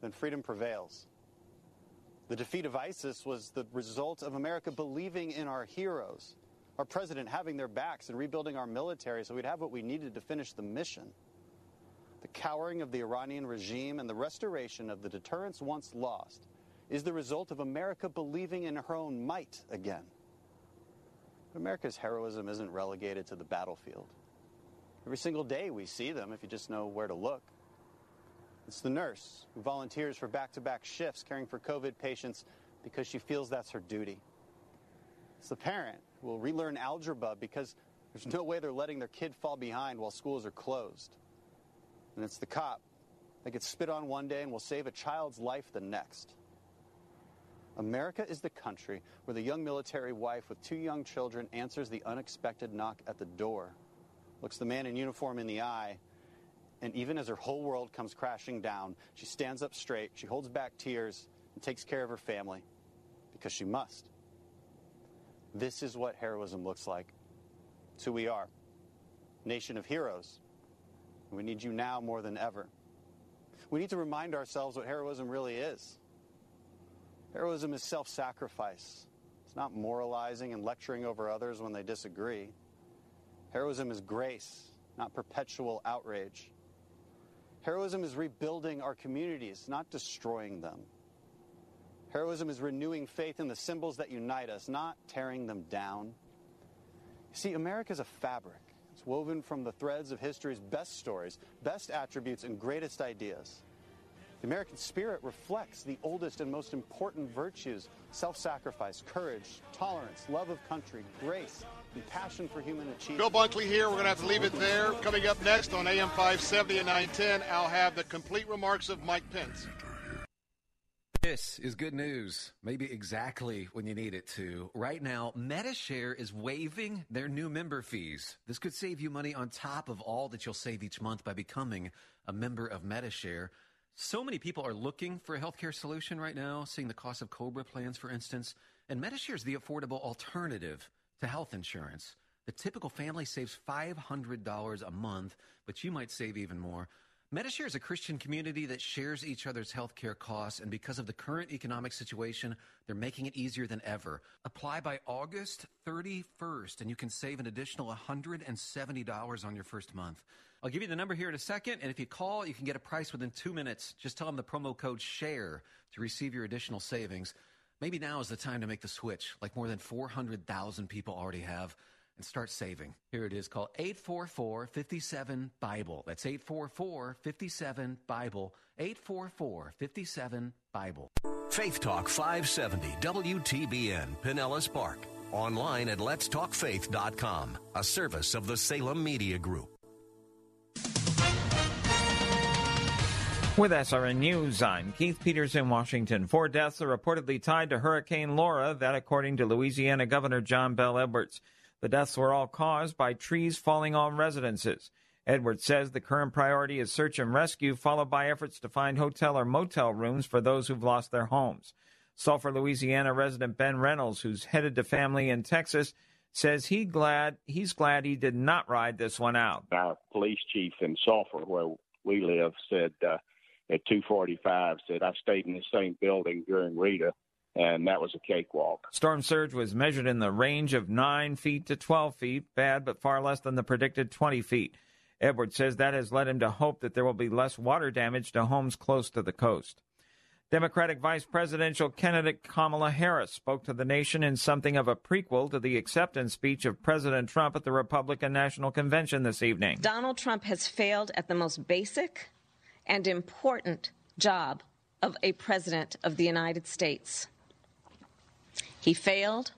then freedom prevails. The defeat of ISIS was the result of America believing in our heroes, our president having their backs and rebuilding our military so we'd have what we needed to finish the mission. The cowering of the Iranian regime and the restoration of the deterrence once lost is the result of America believing in her own might again. But America's heroism isn't relegated to the battlefield. Every single day we see them if you just know where to look. It's the nurse who volunteers for back to back shifts caring for COVID patients because she feels that's her duty. It's the parent who will relearn algebra because there's no way they're letting their kid fall behind while schools are closed. And it's the cop that gets spit on one day and will save a child's life the next. America is the country where the young military wife with two young children answers the unexpected knock at the door, looks the man in uniform in the eye, and even as her whole world comes crashing down, she stands up straight, she holds back tears, and takes care of her family because she must. This is what heroism looks like. It's who we are. Nation of heroes. We need you now more than ever. We need to remind ourselves what heroism really is. Heroism is self sacrifice. It's not moralizing and lecturing over others when they disagree. Heroism is grace, not perpetual outrage. Heroism is rebuilding our communities, not destroying them. Heroism is renewing faith in the symbols that unite us, not tearing them down. You see, America is a fabric. It's woven from the threads of history's best stories, best attributes, and greatest ideas. The American spirit reflects the oldest and most important virtues self sacrifice, courage, tolerance, love of country, grace, and passion for human achievement. Bill Bunkley here. We're going to have to leave it there. Coming up next on AM 570 and 910, I'll have the complete remarks of Mike Pence. This is good news, maybe exactly when you need it to. Right now, Medi-Share is waiving their new member fees. This could save you money on top of all that you'll save each month by becoming a member of Medi-Share. So many people are looking for a healthcare solution right now, seeing the cost of Cobra plans, for instance. And Medi-Share is the affordable alternative to health insurance. The typical family saves $500 a month, but you might save even more. Medi-Share is a Christian community that shares each other's healthcare costs, and because of the current economic situation, they're making it easier than ever. Apply by August 31st, and you can save an additional $170 on your first month. I'll give you the number here in a second, and if you call, you can get a price within two minutes. Just tell them the promo code SHARE to receive your additional savings. Maybe now is the time to make the switch, like more than 400,000 people already have and start saving. Here it is Call 844 57 Bible. That's 844 57 Bible. 844 57 Bible. Faith Talk 570 WTBN Pinellas Park. Online at letstalkfaith.com, a service of the Salem Media Group. With SRN News, I'm Keith Peters in Washington. Four deaths are reportedly tied to Hurricane Laura, that according to Louisiana Governor John Bell Edwards. The deaths were all caused by trees falling on residences. Edwards says the current priority is search and rescue, followed by efforts to find hotel or motel rooms for those who've lost their homes. Sulphur, Louisiana resident Ben Reynolds, who's headed to family in Texas, says he glad he's glad he did not ride this one out. Our police chief in Sulphur, where we live, said uh, at 2:45 said I stayed in the same building during Rita, and that was a cakewalk. Storm surge was measured in the range of 9 feet to 12 feet, bad but far less than the predicted 20 feet. Edwards says that has led him to hope that there will be less water damage to homes close to the coast. Democratic Vice Presidential candidate Kamala Harris spoke to the nation in something of a prequel to the acceptance speech of President Trump at the Republican National Convention this evening. Donald Trump has failed at the most basic and important job of a president of the United States. He failed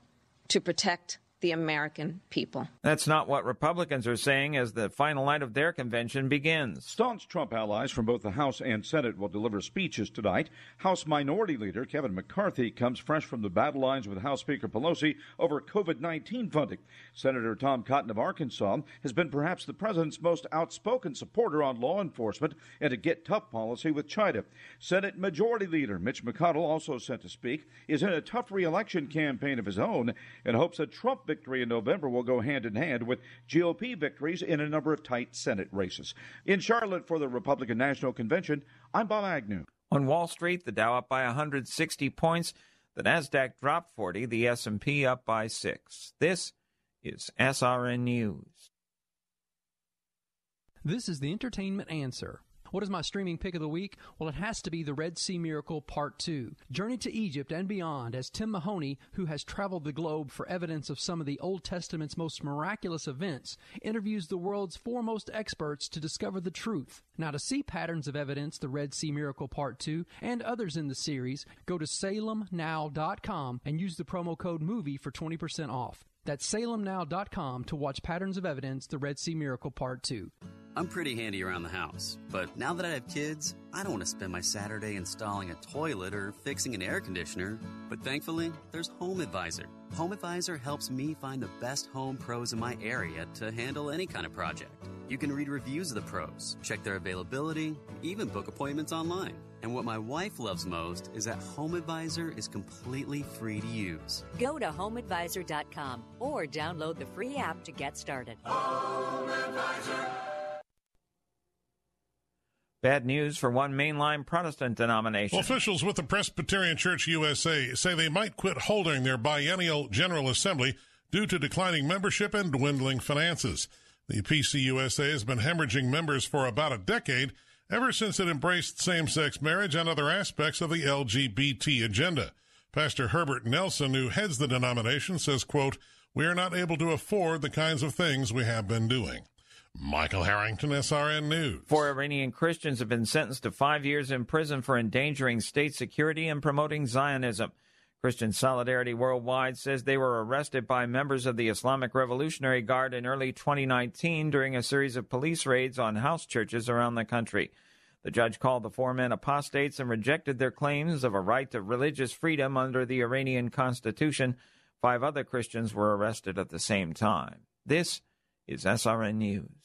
to protect the American people. That's not what Republicans are saying as the final night of their convention begins. Staunch Trump allies from both the House and Senate will deliver speeches tonight. House Minority Leader Kevin McCarthy comes fresh from the battle lines with House Speaker Pelosi over COVID 19 funding. Senator Tom Cotton of Arkansas has been perhaps the president's most outspoken supporter on law enforcement and a get tough policy with China. Senate Majority Leader Mitch McConnell, also set to speak, is in a tough reelection campaign of his own and hopes that Trump victory in November will go hand in hand with GOP victories in a number of tight Senate races. In Charlotte for the Republican National Convention, I'm Bob Agnew. On Wall Street, the Dow up by 160 points, the Nasdaq dropped 40, the S&P up by 6. This is SRN News. This is the entertainment answer. What is my streaming pick of the week? Well, it has to be The Red Sea Miracle Part 2. Journey to Egypt and beyond as Tim Mahoney, who has traveled the globe for evidence of some of the Old Testament's most miraculous events, interviews the world's foremost experts to discover the truth. Now, to see patterns of evidence, The Red Sea Miracle Part 2, and others in the series, go to salemnow.com and use the promo code MOVIE for 20% off. That's salemnow.com to watch Patterns of Evidence, The Red Sea Miracle Part 2. I'm pretty handy around the house, but now that I have kids, I don't want to spend my Saturday installing a toilet or fixing an air conditioner. But thankfully, there's Home Advisor. Home Advisor helps me find the best home pros in my area to handle any kind of project. You can read reviews of the pros, check their availability, even book appointments online. And what my wife loves most is that Home Advisor is completely free to use. Go to homeadvisor.com or download the free app to get started. Home Advisor. Bad news for one mainline Protestant denomination. Well, officials with the Presbyterian Church USA say they might quit holding their biennial General Assembly due to declining membership and dwindling finances. The PCUSA has been hemorrhaging members for about a decade, ever since it embraced same sex marriage and other aspects of the LGBT agenda. Pastor Herbert Nelson, who heads the denomination, says, quote, We are not able to afford the kinds of things we have been doing. Michael Harrington, SRN News. Four Iranian Christians have been sentenced to five years in prison for endangering state security and promoting Zionism. Christian Solidarity Worldwide says they were arrested by members of the Islamic Revolutionary Guard in early 2019 during a series of police raids on house churches around the country. The judge called the four men apostates and rejected their claims of a right to religious freedom under the Iranian constitution. Five other Christians were arrested at the same time. This is SRN News.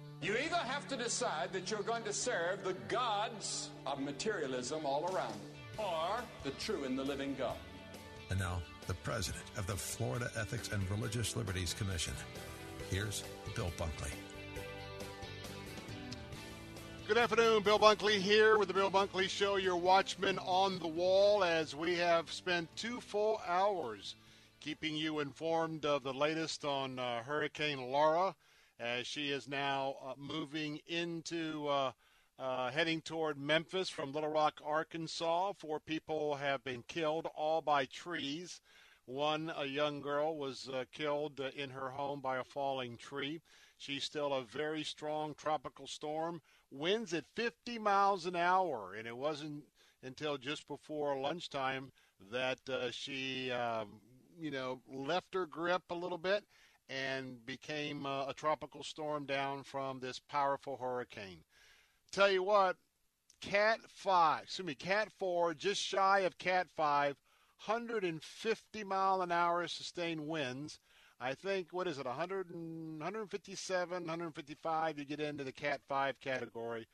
You either have to decide that you're going to serve the gods of materialism all around you, or the true and the living God. And now, the president of the Florida Ethics and Religious Liberties Commission. Here's Bill Bunkley. Good afternoon, Bill Bunkley here with the Bill Bunkley Show, your watchman on the wall, as we have spent two full hours keeping you informed of the latest on uh, Hurricane Laura as she is now uh, moving into uh, uh, heading toward Memphis from Little Rock, Arkansas. Four people have been killed, all by trees. One, a young girl, was uh, killed uh, in her home by a falling tree. She's still a very strong tropical storm. Winds at 50 miles an hour, and it wasn't until just before lunchtime that uh, she, um, you know, left her grip a little bit and became uh, a tropical storm down from this powerful hurricane. Tell you what, Cat 5, excuse me, Cat 4, just shy of Cat 5, 150 mile an hour sustained winds. I think, what is it, 100 and, 157, 155, you get into the Cat 5 category,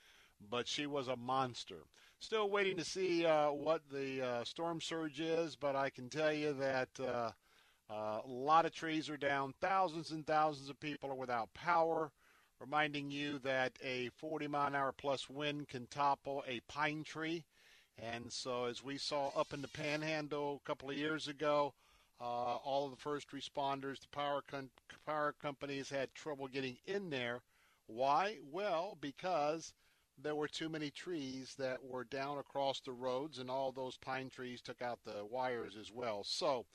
but she was a monster. Still waiting to see uh, what the uh, storm surge is, but I can tell you that uh, a lot of trees are down. Thousands and thousands of people are without power. Reminding you that a 40 mile an hour plus wind can topple a pine tree. And so, as we saw up in the panhandle a couple of years ago, uh, all of the first responders, the power, com- power companies had trouble getting in there. Why? Well, because there were too many trees that were down across the roads, and all those pine trees took out the wires as well. So,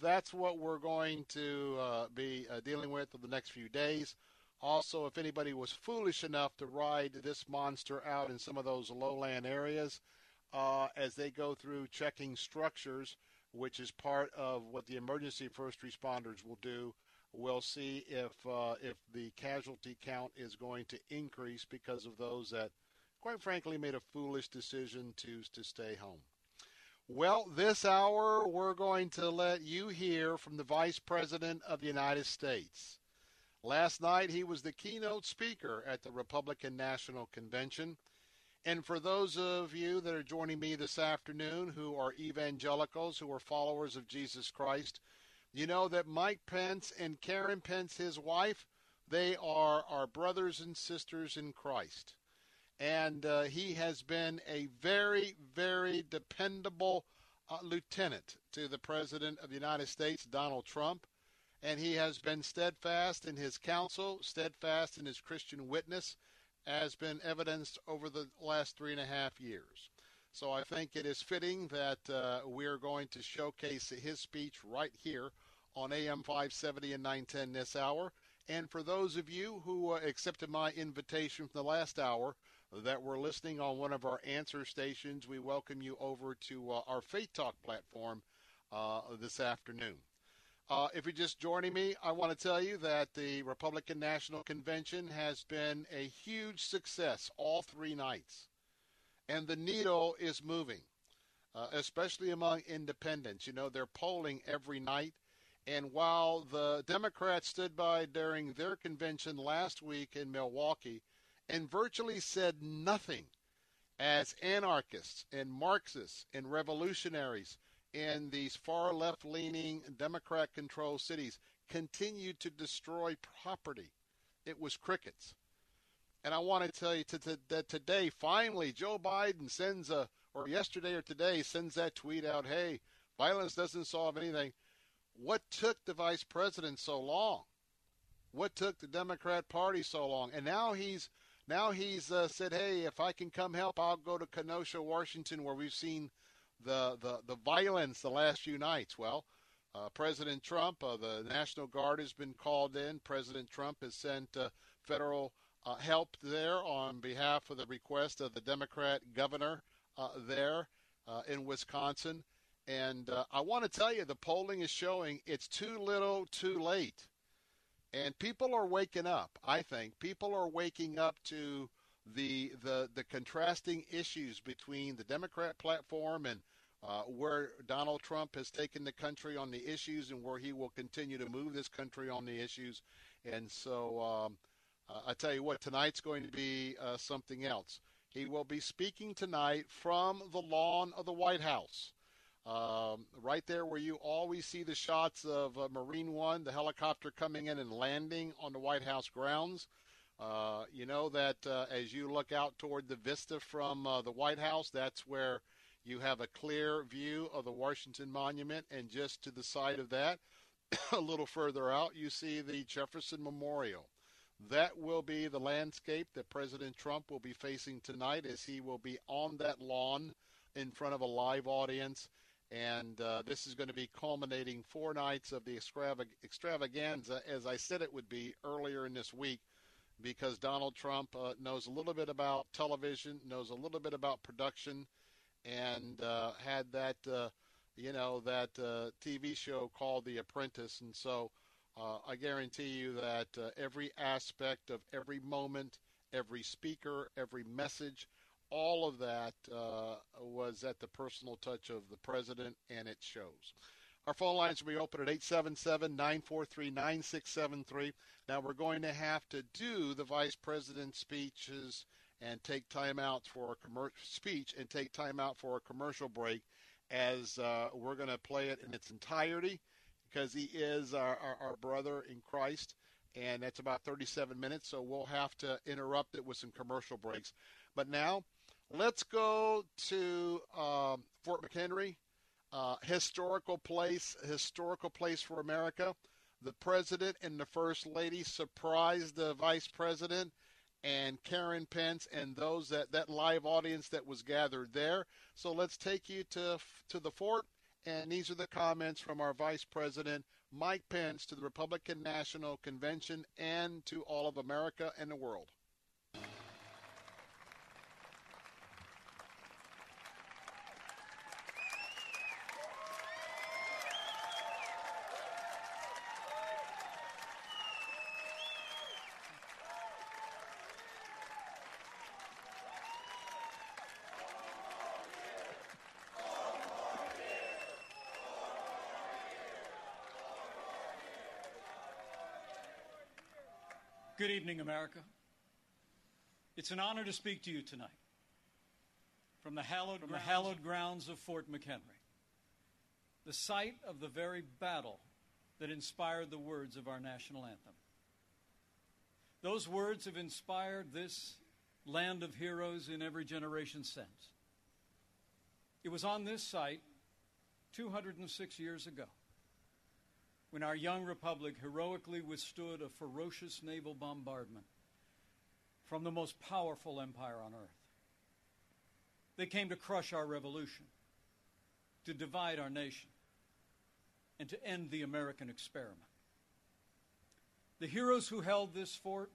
that's what we're going to uh, be uh, dealing with for the next few days. Also, if anybody was foolish enough to ride this monster out in some of those lowland areas, uh, as they go through checking structures, which is part of what the emergency first responders will do, we'll see if uh, if the casualty count is going to increase because of those that, quite frankly, made a foolish decision to to stay home. Well, this hour we're going to let you hear from the Vice President of the United States. Last night he was the keynote speaker at the Republican National Convention. And for those of you that are joining me this afternoon who are evangelicals, who are followers of Jesus Christ, You know that Mike Pence and Karen Pence, his wife, they are our brothers and sisters in Christ. And uh, he has been a very, very dependable uh, lieutenant to the President of the United States, Donald Trump. And he has been steadfast in his counsel, steadfast in his Christian witness, has been evidenced over the last three and a half years. So I think it is fitting that uh, we are going to showcase his speech right here on AM 570 and 910 this hour. And for those of you who uh, accepted my invitation from the last hour that were listening on one of our answer stations, we welcome you over to uh, our Faith Talk platform uh, this afternoon. Uh, if you're just joining me, I want to tell you that the Republican National Convention has been a huge success all three nights and the needle is moving, uh, especially among independents. You know, they're polling every night. And while the Democrats stood by during their convention last week in Milwaukee and virtually said nothing as anarchists and Marxists and revolutionaries in these far left leaning Democrat controlled cities continued to destroy property, it was crickets. And I want to tell you that today, finally, Joe Biden sends a, or yesterday or today, sends that tweet out hey, violence doesn't solve anything. What took the vice president so long? What took the Democrat Party so long? And now he's now he's uh, said, hey, if I can come help, I'll go to Kenosha, Washington, where we've seen the the, the violence the last few nights. Well, uh, President Trump, uh, the National Guard has been called in. President Trump has sent uh, federal uh, helped there on behalf of the request of the Democrat governor uh, there in Wisconsin. And I want to tell you, the polling is showing it's too little, too late. And people are waking up, I think. People are waking up to the, the, the contrasting issues between the Democrat platform and uh, where Donald Trump has taken the country on the issues and where he will continue to move this country on the issues. And so um, uh, I tell you what, tonight's going to be uh, something else. He will be speaking tonight from the lawn of the White House. Um, right there where you always see the shots of uh, Marine One, the helicopter coming in and landing on the White House grounds. Uh, you know that uh, as you look out toward the vista from uh, the White House, that's where you have a clear view of the Washington Monument. And just to the side of that, [coughs] a little further out, you see the Jefferson Memorial. That will be the landscape that President Trump will be facing tonight as he will be on that lawn in front of a live audience. And uh, this is going to be culminating four nights of the extravaganza, as I said it would be earlier in this week, because Donald Trump uh, knows a little bit about television, knows a little bit about production, and uh, had that, uh, you know, that uh, TV show called The Apprentice. And so uh, I guarantee you that every aspect of every moment, every speaker, every message, all of that uh, was at the personal touch of the president, and it shows. Our phone lines will be open at 877 943 9673. Now, we're going to have to do the vice president's speeches and take time out for a commercial speech and take time out for a commercial break as uh, we're going to play it in its entirety because he is our, our, our, brother in Christ. And that's about 37 minutes, so we'll have to interrupt it with some commercial breaks. But now, let's go to um, Fort McHenry, uh, historical place, historical place for America. The president and the first lady surprised the vice president and Karen Pence and those that that live audience that was gathered there. So let's take you to to the fort and these are the comments from our Vice President, Mike Pence, to the Republican National Convention and to all of America and the world. Good evening, America. It's an honor to speak to you tonight from the hallowed, from the hallowed grounds of Fort McHenry, the site of the very battle that inspired the words of our national anthem. Those words have inspired this land of heroes in every generation since. It was on this site 206 years ago when our young republic heroically withstood a ferocious naval bombardment from the most powerful empire on earth. They came to crush our revolution, to divide our nation, and to end the American experiment. The heroes who held this fort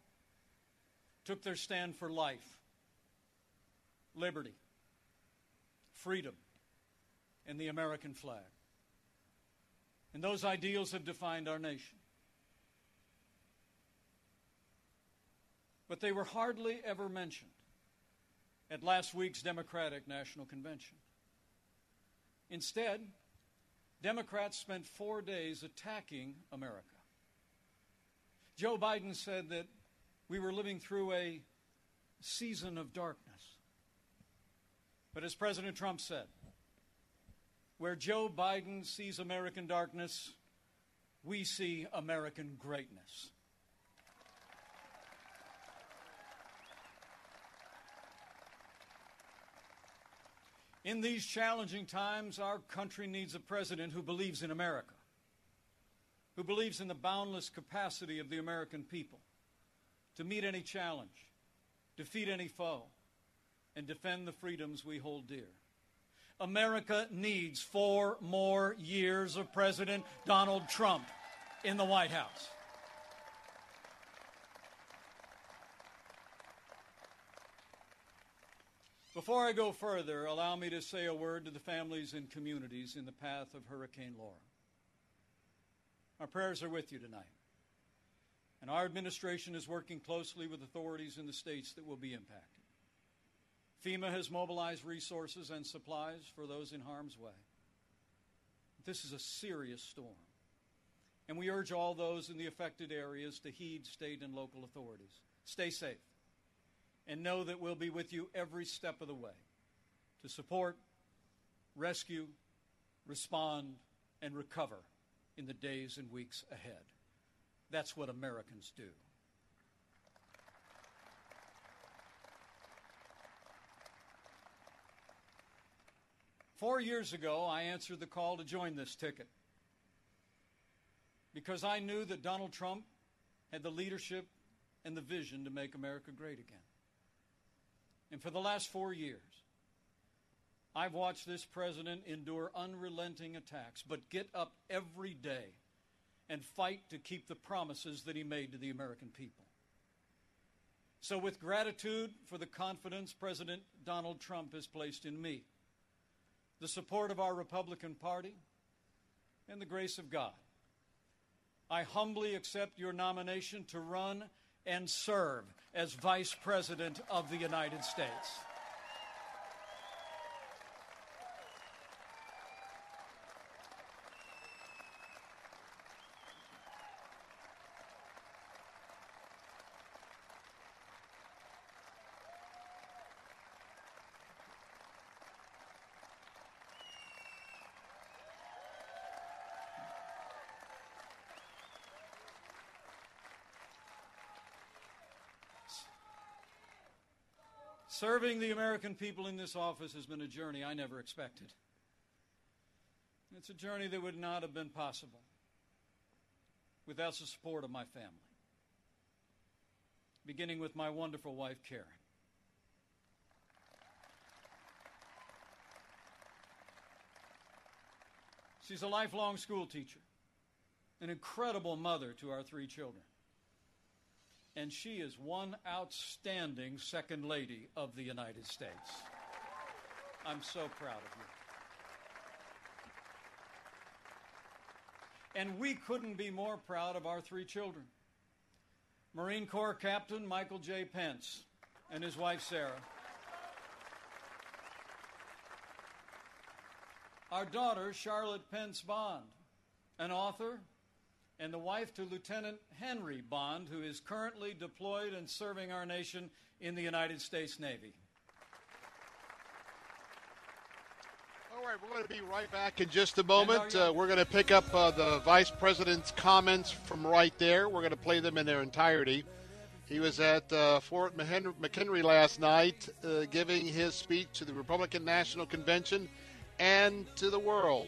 took their stand for life, liberty, freedom, and the American flag. And those ideals have defined our nation. But they were hardly ever mentioned at last week's Democratic National Convention. Instead, Democrats spent four days attacking America. Joe Biden said that we were living through a season of darkness. But as President Trump said, where Joe Biden sees American darkness, we see American greatness. In these challenging times, our country needs a president who believes in America, who believes in the boundless capacity of the American people to meet any challenge, defeat any foe, and defend the freedoms we hold dear. America needs four more years of President Donald Trump in the White House. Before I go further, allow me to say a word to the families and communities in the path of Hurricane Laura. Our prayers are with you tonight. And our administration is working closely with authorities in the states that will be impacted. FEMA has mobilized resources and supplies for those in harm's way. This is a serious storm. And we urge all those in the affected areas to heed state and local authorities. Stay safe and know that we'll be with you every step of the way to support, rescue, respond, and recover in the days and weeks ahead. That's what Americans do. Four years ago, I answered the call to join this ticket because I knew that Donald Trump had the leadership and the vision to make America great again. And for the last four years, I've watched this president endure unrelenting attacks, but get up every day and fight to keep the promises that he made to the American people. So, with gratitude for the confidence President Donald Trump has placed in me, the support of our Republican Party, and the grace of God, I humbly accept your nomination to run and serve as Vice President of the United States. Serving the American people in this office has been a journey I never expected. It's a journey that would not have been possible without the support of my family, beginning with my wonderful wife, Karen. She's a lifelong school teacher, an incredible mother to our three children and she is one outstanding Second Lady of the United States. I'm so proud of you. And we couldn't be more proud of our three children Marine Corps Captain Michael J. Pence and his wife Sarah. Our daughter, Charlotte Pence Bond, an author, and the wife to Lieutenant Henry Bond, who is currently deployed and serving our nation in the United States Navy. All right, we're going to be right back in just a moment. Uh, we're going to pick up uh, the vice president's comments from right there. We're going to play them in their entirety. He was at uh, Fort McHenry last night uh, giving his speech to the Republican National Convention and to the world.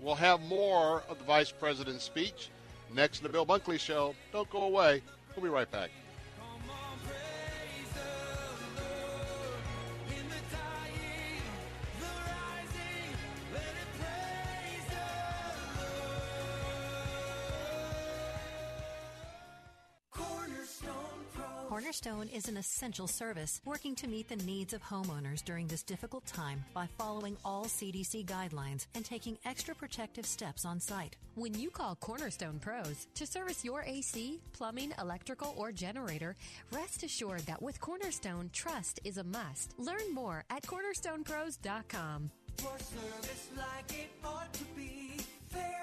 We'll have more of the vice president's speech next in the Bill Bunkley Show. Don't go away. We'll be right back. Cornerstone is an essential service working to meet the needs of homeowners during this difficult time by following all CDC guidelines and taking extra protective steps on site. When you call Cornerstone Pros to service your AC, plumbing, electrical, or generator, rest assured that with Cornerstone, trust is a must. Learn more at cornerstonepros.com. For service like it ought to be, fair,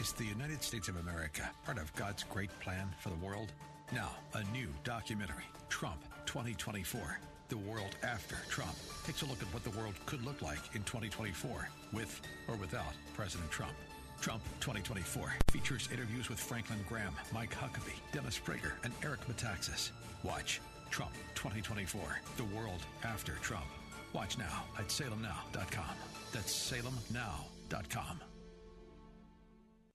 Is the United States of America part of God's great plan for the world? Now, a new documentary, Trump 2024. The World After Trump takes a look at what the world could look like in 2024 with or without President Trump. Trump 2024 features interviews with Franklin Graham, Mike Huckabee, Dennis Prager, and Eric Metaxas. Watch Trump 2024, The World After Trump. Watch now at salemnow.com. That's salemnow.com.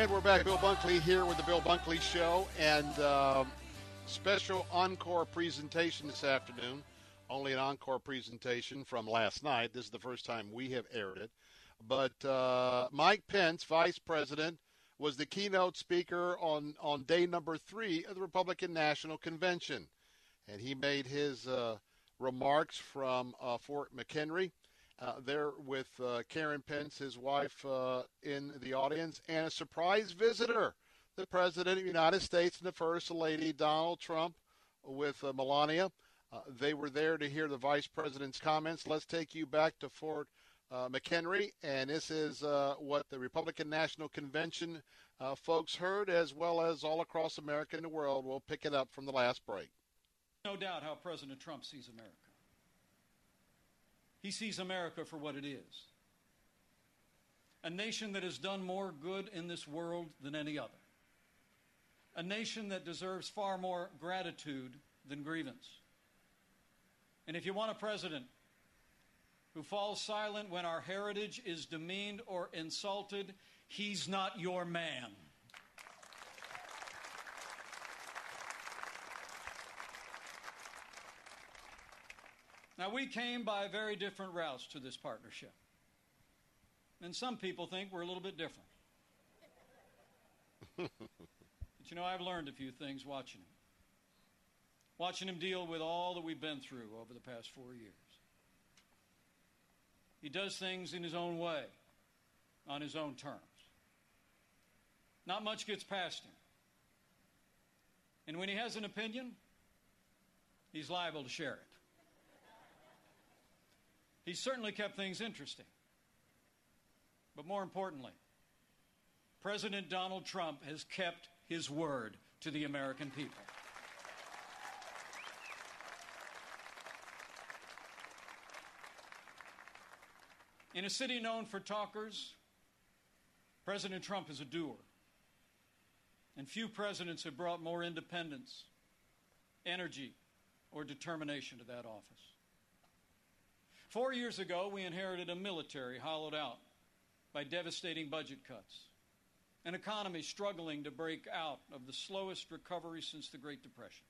And we're back. Bill Bunkley here with the Bill Bunkley Show and uh, special encore presentation this afternoon. Only an encore presentation from last night. This is the first time we have aired it. But uh, Mike Pence, Vice President, was the keynote speaker on, on day number three of the Republican National Convention. And he made his uh, remarks from uh, Fort McHenry. Uh, there with uh, Karen Pence, his wife, uh, in the audience, and a surprise visitor, the President of the United States and the First Lady, Donald Trump, with Melania. They were there to hear the Vice President's comments. Let's take you back to Fort uh, McHenry, and this is what the Republican National Convention folks heard, as well as all across America and the world. We'll pick it up from the last break. No doubt how President Trump sees America. He sees America for what it is a nation that has done more good in this world than any other, a nation that deserves far more gratitude than grievance. And if you want a president who falls silent when our heritage is demeaned or insulted, he's not your man. Now, we came by very different routes to this partnership. And some people think we're a little bit different. [laughs] but you know, I've learned a few things watching him. Watching him deal with all that we've been through over the past four years. He does things in his own way, on his own terms. Not much gets past him. And when he has an opinion, he's liable to share it. He certainly kept things interesting. But more importantly, President Donald Trump has kept his word to the American people. In a city known for talkers, President Trump is a doer. And few presidents have brought more independence, energy, or determination to that office. Four years ago, we inherited a military hollowed out by devastating budget cuts, an economy struggling to break out of the slowest recovery since the Great Depression.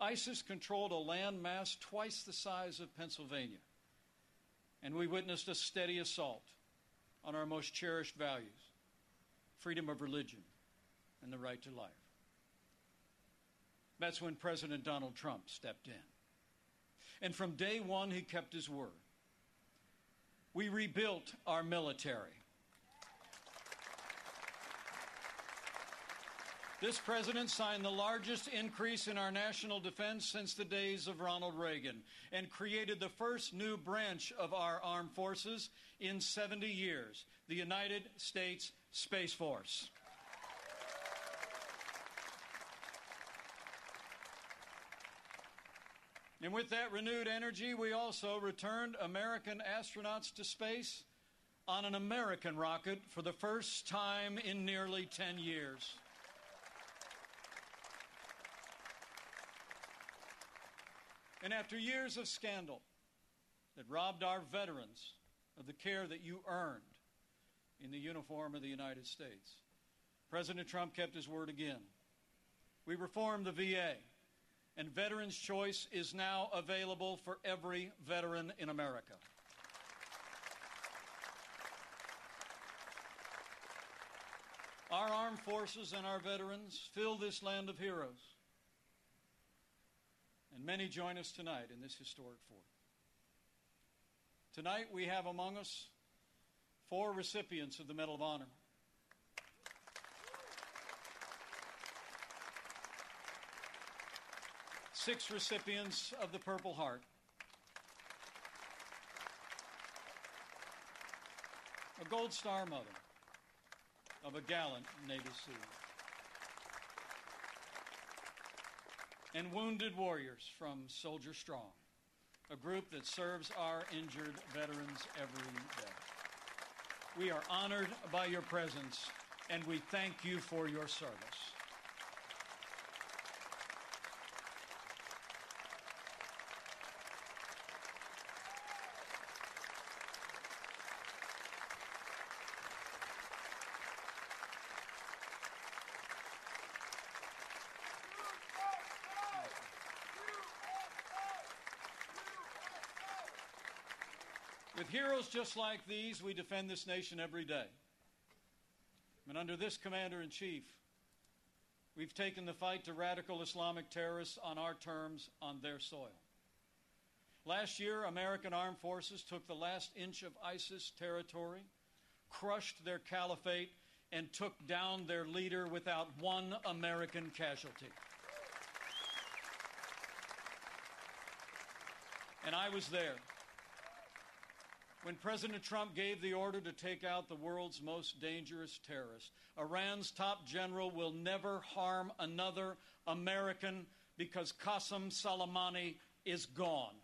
ISIS controlled a land mass twice the size of Pennsylvania, and we witnessed a steady assault on our most cherished values freedom of religion and the right to life. That's when President Donald Trump stepped in. And from day one, he kept his word. We rebuilt our military. This president signed the largest increase in our national defense since the days of Ronald Reagan and created the first new branch of our armed forces in 70 years the United States Space Force. And with that renewed energy, we also returned American astronauts to space on an American rocket for the first time in nearly 10 years. And after years of scandal that robbed our veterans of the care that you earned in the uniform of the United States, President Trump kept his word again. We reformed the VA, and Veterans Choice is now available for every veteran in America. Our armed forces and our veterans fill this land of heroes. And many join us tonight in this historic fort. Tonight we have among us four recipients of the Medal of Honor. Six recipients of the Purple Heart. A Gold Star mother of a gallant Navy SEAL. And wounded warriors from Soldier Strong, a group that serves our injured veterans every day. We are honored by your presence, and we thank you for your service. With heroes just like these, we defend this nation every day. And under this commander in chief, we've taken the fight to radical Islamic terrorists on our terms, on their soil. Last year, American armed forces took the last inch of ISIS territory, crushed their caliphate, and took down their leader without one American casualty. And I was there when President Trump gave the order to take out the world's most dangerous terrorist. Iran's top general will never harm another American because Qasem Soleimani is gone.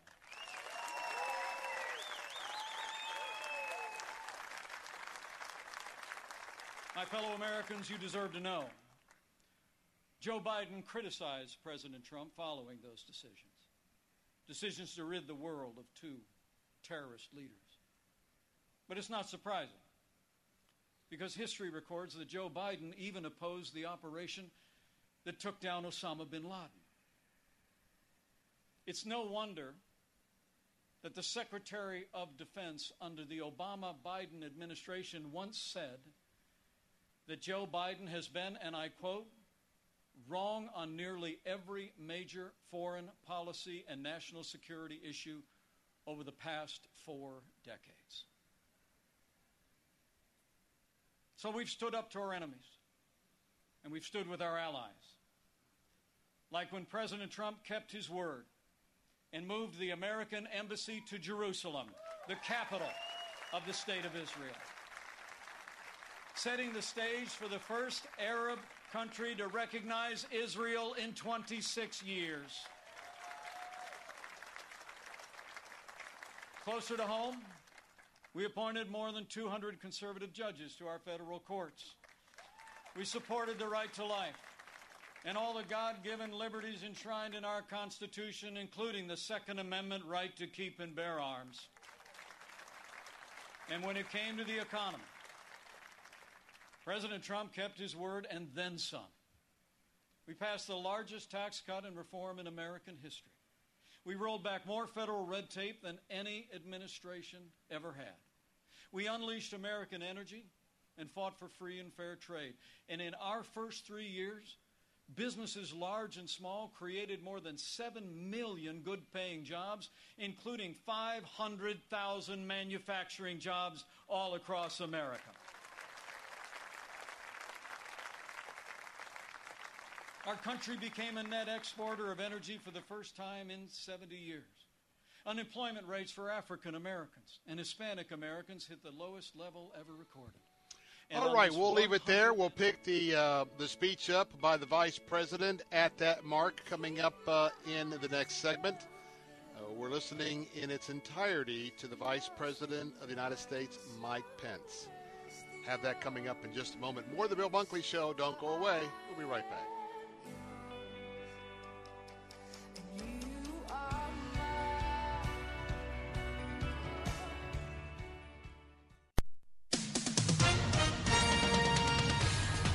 My fellow Americans, you deserve to know. Joe Biden criticized President Trump following those decisions. Decisions to rid the world of two terrorist leaders. But it's not surprising because history records that Joe Biden even opposed the operation that took down Osama bin Laden. It's no wonder that the Secretary of Defense under the Obama Biden administration once said that Joe Biden has been, and I quote, wrong on nearly every major foreign policy and national security issue over the past four decades. So we've stood up to our enemies, and we've stood with our allies. Like when President Trump kept his word and moved the American embassy to Jerusalem, the capital of the state of Israel, setting the stage for the first Arab country to recognize Israel in 26 years. Closer to home, We appointed more than 200 conservative judges to our federal courts. We supported the right to life and all the God given liberties enshrined in our Constitution, including the Second Amendment right to keep and bear arms. And when it came to the economy, President Trump kept his word and then some. We passed the largest tax cut and reform in American history. We rolled back more federal red tape than any administration ever had. We unleashed American energy and fought for free and fair trade. And in our first three years, businesses large and small created more than 7 million good paying jobs, including 500,000 manufacturing jobs all across America. Our country became a net exporter of energy for the first time in 70 years. Unemployment rates for African Americans and Hispanic Americans hit the lowest level ever recorded. And All right, we'll leave it there. We'll pick the uh, the speech up by the vice president at that mark coming up uh, in the next segment. Uh, we're listening in its entirety to the vice president of the United States, Mike Pence. Have that coming up in just a moment. More of the Bill Bunkley Show. Don't go away. We'll be right back.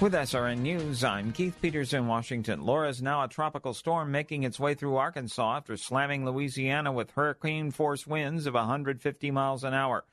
With SRN News, I'm Keith Peters in Washington. Laura is now a tropical storm making its way through Arkansas after slamming Louisiana with hurricane force winds of 150 miles an hour.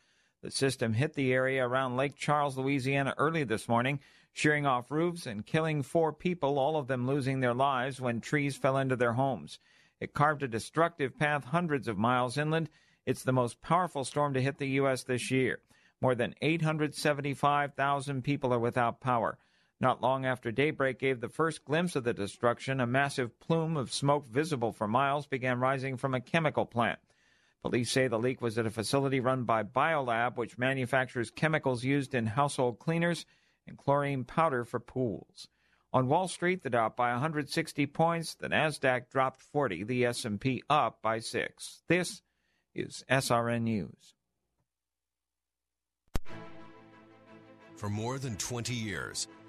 The system hit the area around Lake Charles, Louisiana early this morning, shearing off roofs and killing four people, all of them losing their lives when trees fell into their homes. It carved a destructive path hundreds of miles inland. It's the most powerful storm to hit the U.S. this year. More than 875,000 people are without power. Not long after daybreak gave the first glimpse of the destruction, a massive plume of smoke visible for miles began rising from a chemical plant. Police say the leak was at a facility run by Biolab, which manufactures chemicals used in household cleaners and chlorine powder for pools. On Wall Street, the Dow by 160 points, the Nasdaq dropped 40, the S&P up by 6. This is SRN News. For more than 20 years,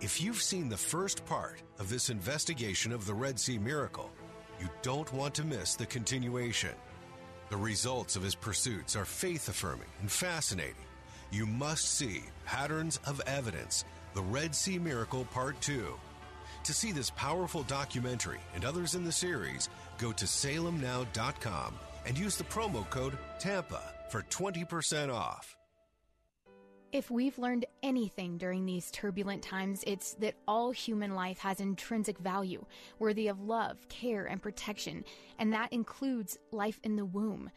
If you've seen the first part of this investigation of the Red Sea miracle, you don't want to miss the continuation. The results of his pursuits are faith affirming and fascinating. You must see Patterns of Evidence, the Red Sea Miracle Part 2. To see this powerful documentary and others in the series, go to salemnow.com and use the promo code TAMPA for 20% off. If we've learned anything during these turbulent times, it's that all human life has intrinsic value, worthy of love, care, and protection, and that includes life in the womb.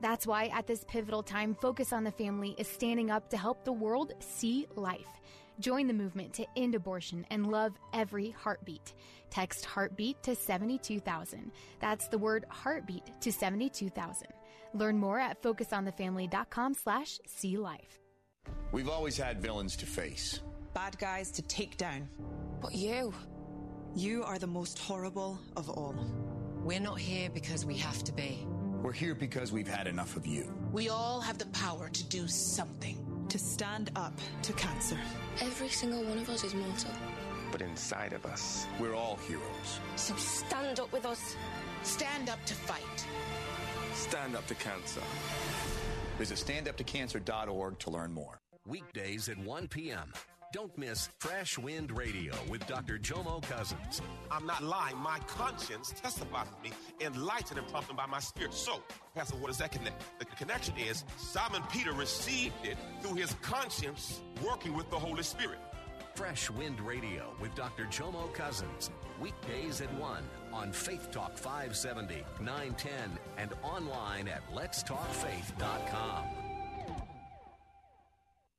That's why at this pivotal time, Focus on the Family is standing up to help the world see life. Join the movement to end abortion and love every heartbeat. Text heartbeat to 72000. That's the word heartbeat to 72000. Learn more at focusonthefamily.com slash see life. We've always had villains to face. Bad guys to take down. But you? You are the most horrible of all. We're not here because we have to be. We're here because we've had enough of you. We all have the power to do something. To stand up to cancer. Every single one of us is mortal. But inside of us, we're all heroes. So stand up with us. Stand up to fight. Stand up to cancer. Visit standuptocancer.org to learn more. Weekdays at 1 p.m. Don't miss Fresh Wind Radio with Dr. Jomo Cousins. I'm not lying. My conscience testifies to me, enlightened and prompted by my spirit. So, Pastor, what does that connect? The connection is Simon Peter received it through his conscience working with the Holy Spirit. Fresh Wind Radio with Dr. Jomo Cousins. Weekdays at 1 on Faith Talk 570, 910, and online at letstalkfaith.com.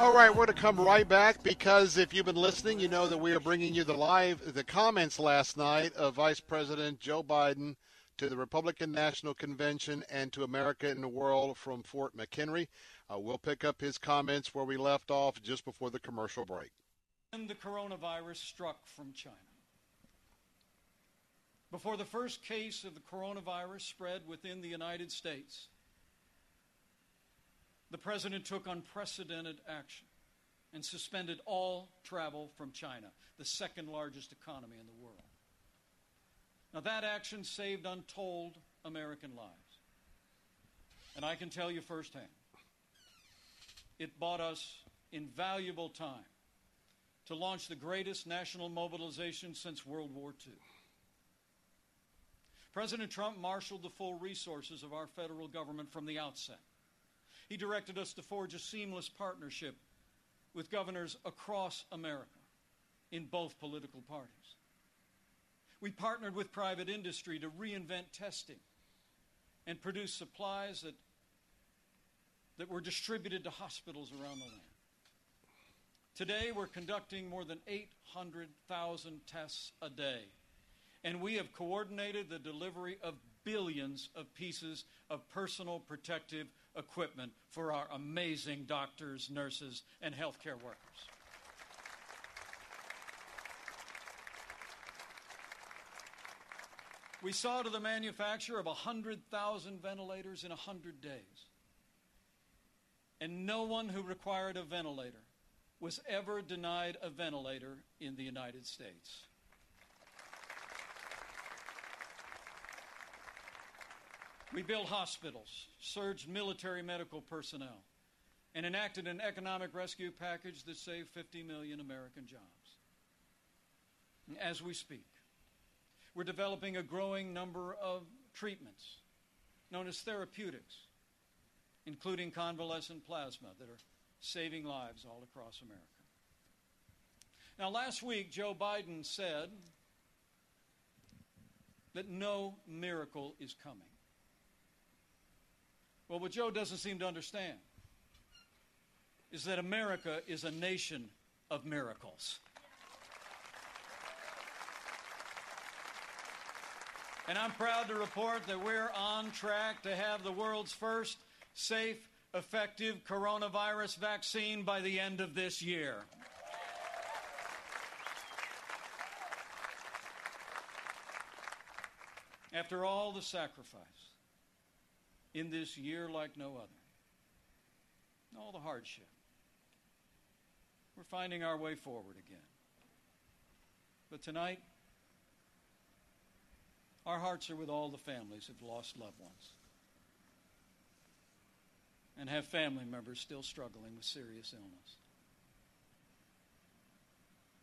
All right, we're going to come right back because if you've been listening, you know that we are bringing you the live the comments last night of Vice President Joe Biden to the Republican National Convention and to America and the world from Fort McHenry. Uh, we'll pick up his comments where we left off just before the commercial break. And the coronavirus struck from China. Before the first case of the coronavirus spread within the United States, the president took unprecedented action and suspended all travel from China, the second largest economy in the world. Now, that action saved untold American lives. And I can tell you firsthand, it bought us invaluable time to launch the greatest national mobilization since World War II. President Trump marshaled the full resources of our federal government from the outset. He directed us to forge a seamless partnership with governors across America in both political parties. We partnered with private industry to reinvent testing and produce supplies that, that were distributed to hospitals around the land. Today, we're conducting more than 800,000 tests a day, and we have coordinated the delivery of billions of pieces of personal protective equipment for our amazing doctors, nurses, and healthcare workers. We saw to the manufacture of 100,000 ventilators in 100 days. And no one who required a ventilator was ever denied a ventilator in the United States. We built hospitals, surged military medical personnel, and enacted an economic rescue package that saved 50 million American jobs. As we speak, we're developing a growing number of treatments known as therapeutics, including convalescent plasma that are saving lives all across America. Now, last week, Joe Biden said that no miracle is coming. Well, what Joe doesn't seem to understand is that America is a nation of miracles. And I'm proud to report that we're on track to have the world's first safe, effective coronavirus vaccine by the end of this year. After all the sacrifice, in this year like no other. All the hardship. We're finding our way forward again. But tonight, our hearts are with all the families who've lost loved ones and have family members still struggling with serious illness.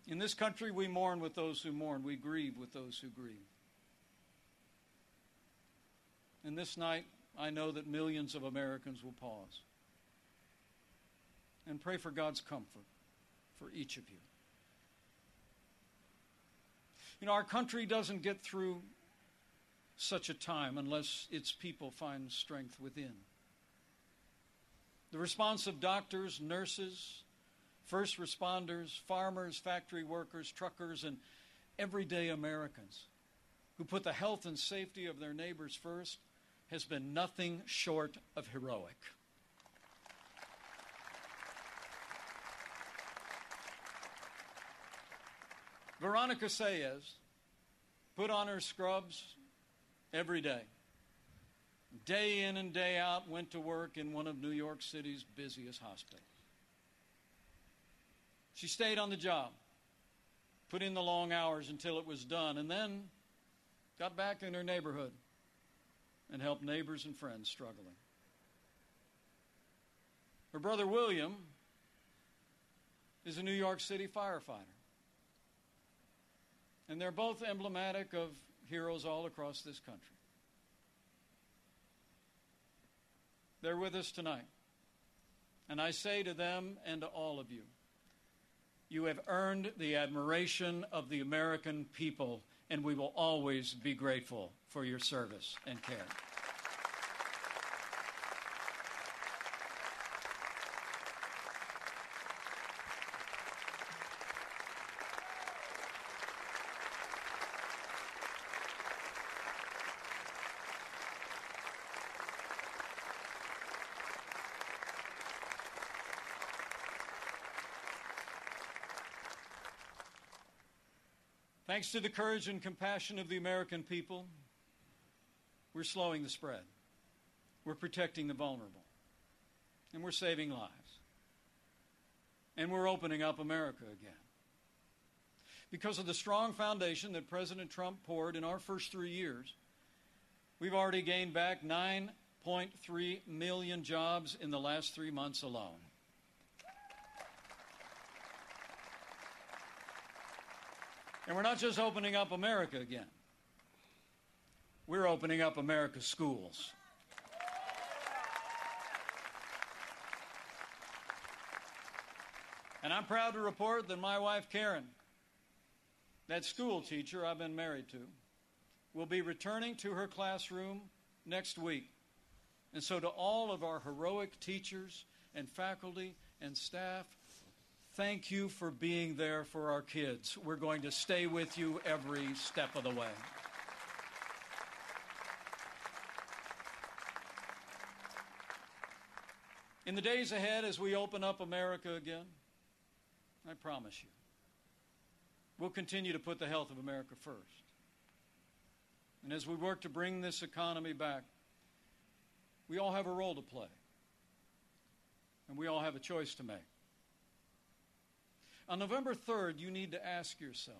In this country, we mourn with those who mourn, we grieve with those who grieve. And this night, I know that millions of Americans will pause and pray for God's comfort for each of you. You know, our country doesn't get through such a time unless its people find strength within. The response of doctors, nurses, first responders, farmers, factory workers, truckers, and everyday Americans who put the health and safety of their neighbors first has been nothing short of heroic. Veronica Saez put on her scrubs every day. Day in and day out, went to work in one of New York City's busiest hospitals. She stayed on the job, put in the long hours until it was done, and then got back in her neighborhood and help neighbors and friends struggling. Her brother William is a New York City firefighter. And they're both emblematic of heroes all across this country. They're with us tonight. And I say to them and to all of you, you have earned the admiration of the American people, and we will always be grateful for your service and care. Thanks to the courage and compassion of the American people, we're slowing the spread. We're protecting the vulnerable. And we're saving lives. And we're opening up America again. Because of the strong foundation that President Trump poured in our first three years, we've already gained back 9.3 million jobs in the last three months alone. And we're not just opening up America again, we're opening up America's schools. And I'm proud to report that my wife, Karen, that school teacher I've been married to, will be returning to her classroom next week. And so, to all of our heroic teachers and faculty and staff, thank you for being there for our kids. We're going to stay with you every step of the way. In the days ahead, as we open up America again, I promise you, we'll continue to put the health of America first. And as we work to bring this economy back, we all have a role to play. And we all have a choice to make. On November 3rd, you need to ask yourself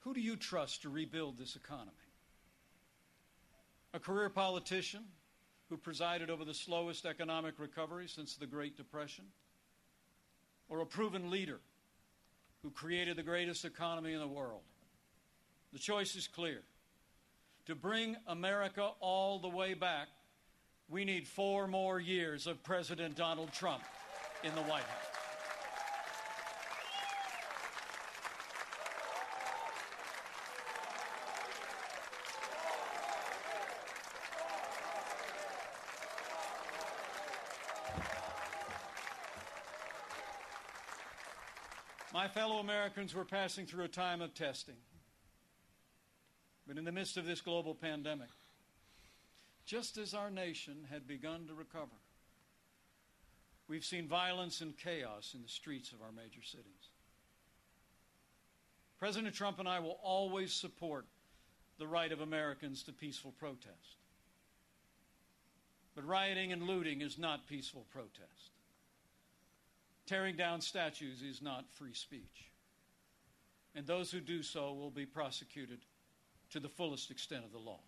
who do you trust to rebuild this economy? A career politician who presided over the slowest economic recovery since the Great Depression? Or a proven leader who created the greatest economy in the world? The choice is clear. To bring America all the way back, we need four more years of President Donald Trump in the White House. My fellow Americans were passing through a time of testing. But in the midst of this global pandemic, just as our nation had begun to recover, we've seen violence and chaos in the streets of our major cities. President Trump and I will always support the right of Americans to peaceful protest. But rioting and looting is not peaceful protest. Tearing down statues is not free speech. And those who do so will be prosecuted to the fullest extent of the law.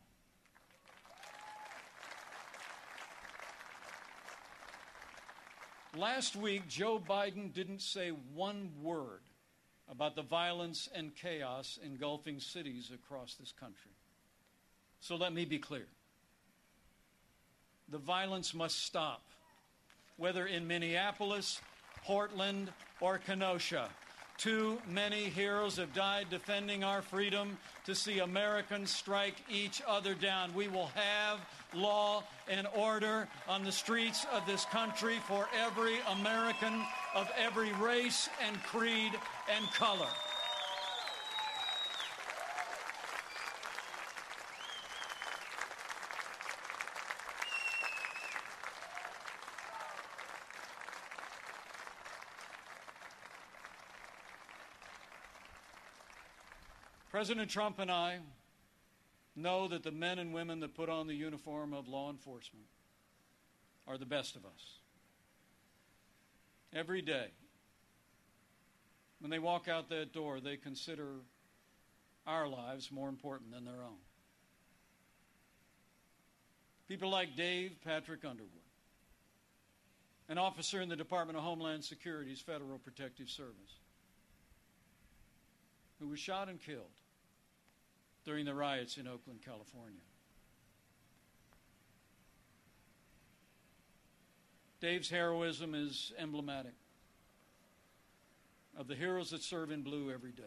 Last week, Joe Biden didn't say one word about the violence and chaos engulfing cities across this country. So let me be clear. The violence must stop, whether in Minneapolis, Portland, or Kenosha. Too many heroes have died defending our freedom to see Americans strike each other down. We will have law and order on the streets of this country for every American of every race and creed and color. President Trump and I know that the men and women that put on the uniform of law enforcement are the best of us. Every day, when they walk out that door, they consider our lives more important than their own. People like Dave Patrick Underwood, an officer in the Department of Homeland Security's Federal Protective Service, who was shot and killed during the riots in Oakland, California. Dave's heroism is emblematic of the heroes that serve in blue every day.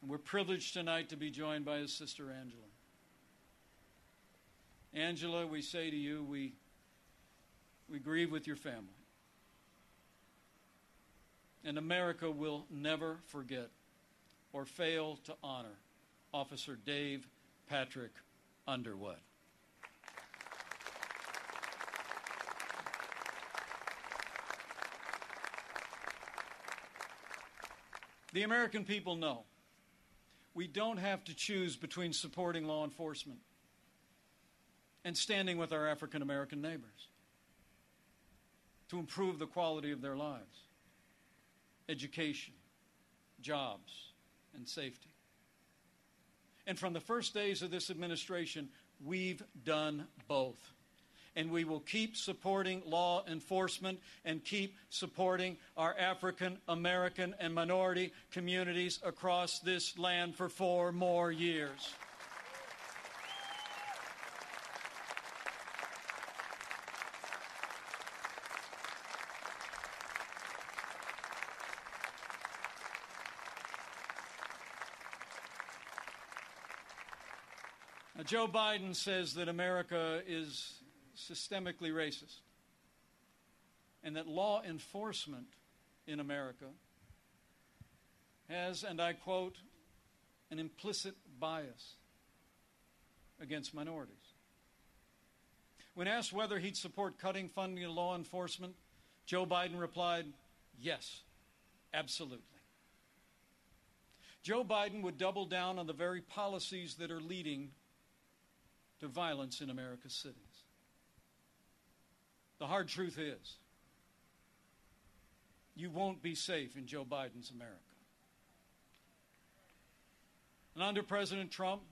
And we're privileged tonight to be joined by his sister Angela. Angela, we say to you, we, we grieve with your family. And America will never forget or fail to honor Officer Dave Patrick Underwood. The American people know we don't have to choose between supporting law enforcement and standing with our African American neighbors to improve the quality of their lives, education, jobs, and safety. And from the first days of this administration, we've done both and we will keep supporting law enforcement and keep supporting our African American and minority communities across this land for four more years. Joe Biden says that America is systemically racist and that law enforcement in America has, and I quote, an implicit bias against minorities. When asked whether he'd support cutting funding to law enforcement, Joe Biden replied, yes, absolutely. Joe Biden would double down on the very policies that are leading to violence in America's cities. The hard truth is, you won't be safe in Joe Biden's America. And under President Trump,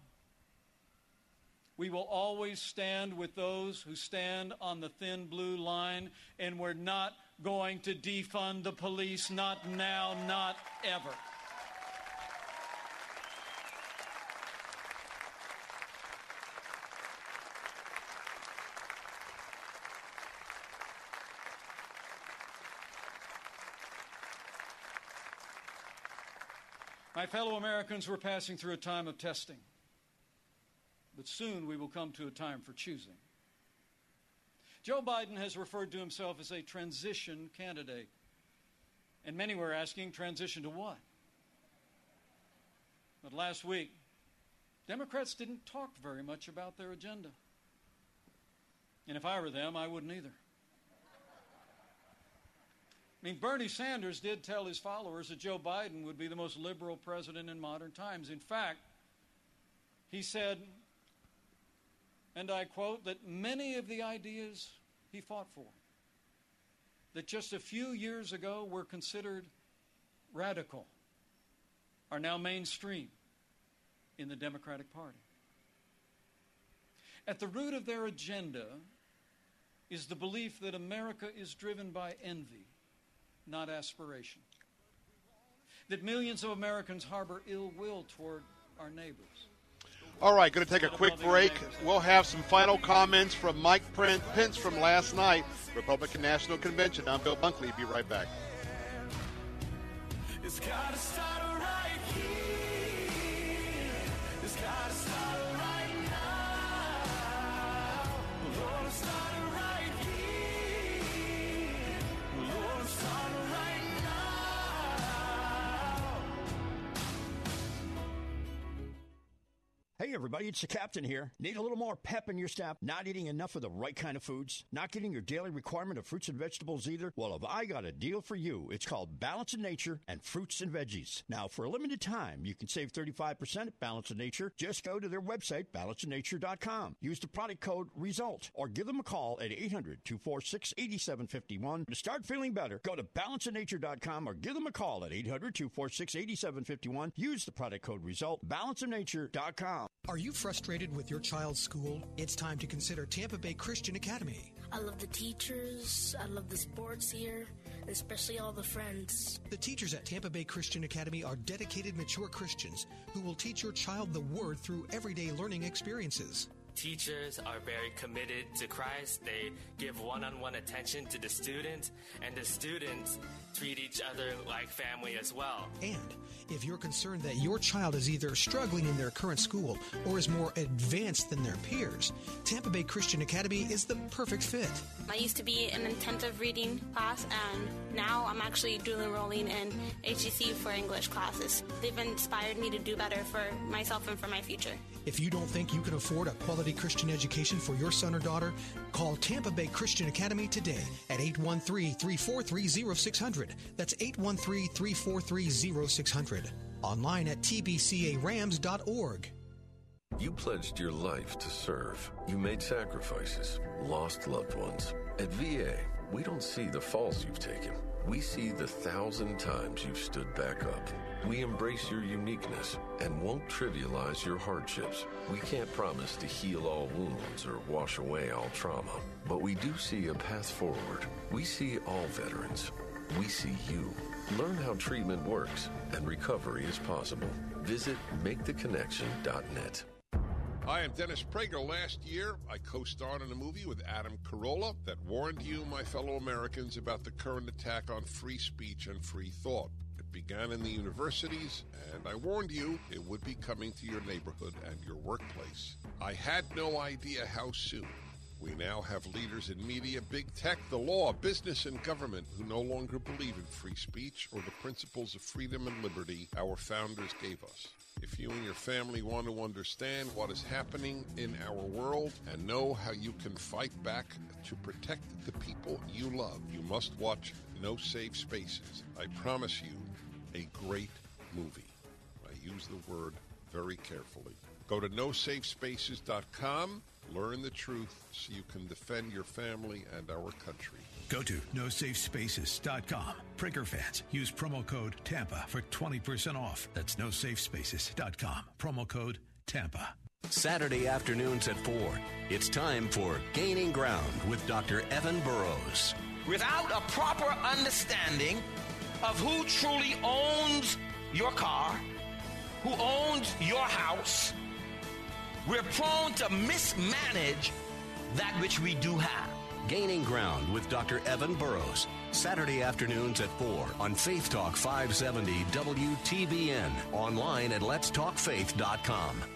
we will always stand with those who stand on the thin blue line, and we're not going to defund the police, not now, not ever. My fellow Americans, we're passing through a time of testing, but soon we will come to a time for choosing. Joe Biden has referred to himself as a transition candidate, and many were asking, transition to what? But last week, Democrats didn't talk very much about their agenda. And if I were them, I wouldn't either. I mean, Bernie Sanders did tell his followers that Joe Biden would be the most liberal president in modern times. In fact, he said, and I quote, that many of the ideas he fought for, that just a few years ago were considered radical, are now mainstream in the Democratic Party. At the root of their agenda is the belief that America is driven by envy not aspiration. That millions of Americans harbor ill will toward our neighbors. All right, going to take a quick break. We'll have some final comments from Mike Pence from last night, Republican National Convention. I'm Bill Bunkley. Be right back. Everybody, it's the captain here. Need a little more pep in your step? Not eating enough of the right kind of foods? Not getting your daily requirement of fruits and vegetables either? Well, have I got a deal for you? It's called Balance of Nature and Fruits and Veggies. Now, for a limited time, you can save 35% at Balance of Nature. Just go to their website, balanceofnature.com. Use the product code RESULT or give them a call at 800 246 8751. To start feeling better, go to balanceofnature.com or give them a call at 800 246 8751. Use the product code RESULT, balanceofnature.com. Are you frustrated with your child's school? It's time to consider Tampa Bay Christian Academy. I love the teachers, I love the sports here, especially all the friends. The teachers at Tampa Bay Christian Academy are dedicated, mature Christians who will teach your child the Word through everyday learning experiences. Teachers are very committed to Christ. They give one on one attention to the students, and the students treat each other like family as well. And if you're concerned that your child is either struggling in their current school or is more advanced than their peers, Tampa Bay Christian Academy is the perfect fit. I used to be in intensive reading class, and now I'm actually dual enrolling in HCC for English classes. They've inspired me to do better for myself and for my future. If you don't think you can afford a quality Christian education for your son or daughter, call Tampa Bay Christian Academy today at 813-343-0600. That's 813-343-0600. Online at tbcarams.org. You pledged your life to serve. You made sacrifices, lost loved ones. At VA, we don't see the falls you've taken. We see the thousand times you've stood back up. We embrace your uniqueness and won't trivialize your hardships. We can't promise to heal all wounds or wash away all trauma, but we do see a path forward. We see all veterans. We see you. Learn how treatment works and recovery is possible. Visit MakeTheConnection.net. I'm Dennis Prager. Last year, I co starred in a movie with Adam Carolla that warned you, my fellow Americans, about the current attack on free speech and free thought. Began in the universities, and I warned you it would be coming to your neighborhood and your workplace. I had no idea how soon. We now have leaders in media, big tech, the law, business, and government who no longer believe in free speech or the principles of freedom and liberty our founders gave us. If you and your family want to understand what is happening in our world and know how you can fight back to protect the people you love, you must watch No Safe Spaces. I promise you, a great movie. I use the word very carefully. Go to nosafespaces.com, learn the truth so you can defend your family and our country. Go to nosafespaces.com. Prager fans, use promo code TAMPA for 20% off. That's nosafespaces.com. Promo code TAMPA. Saturday afternoons at 4. It's time for Gaining Ground with Dr. Evan Burrows. Without a proper understanding of who truly owns your car, who owns your house, we're prone to mismanage that which we do have. Gaining Ground with Dr. Evan Burrows. Saturday afternoons at 4 on Faith Talk 570 WTBN. Online at letstalkfaith.com.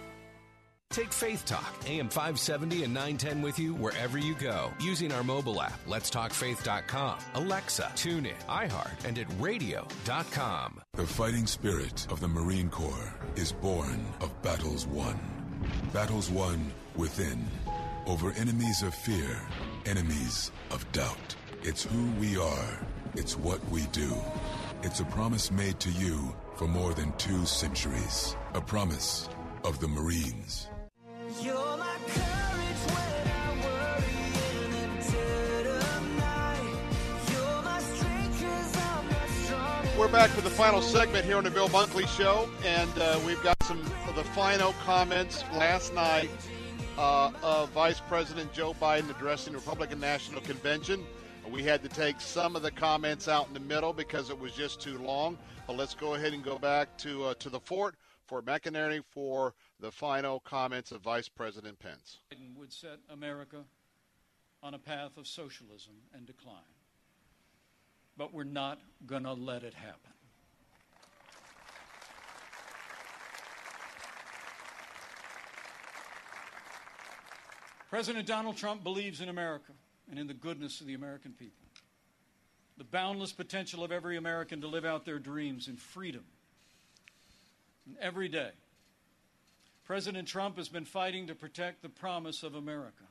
Take Faith Talk, AM 570 and 910 with you wherever you go using our mobile app, letstalkfaith.com, Alexa, TuneIn, iHeart, and at radio.com. The fighting spirit of the Marine Corps is born of battles won. Battles won within, over enemies of fear, enemies of doubt. It's who we are. It's what we do. It's a promise made to you for more than two centuries. A promise of the Marines. We're back for the final segment here on the Bill Bunkley Show, and uh, we've got some of the final comments last night uh, of Vice President Joe Biden addressing the Republican National Convention. We had to take some of the comments out in the middle because it was just too long. But let's go ahead and go back to uh, to the fort for McHenry for the final comments of Vice President Pence. Biden would set America on a path of socialism and decline. But we're not going to let it happen. President Donald Trump believes in America and in the goodness of the American people, the boundless potential of every American to live out their dreams in freedom. And every day, President Trump has been fighting to protect the promise of America.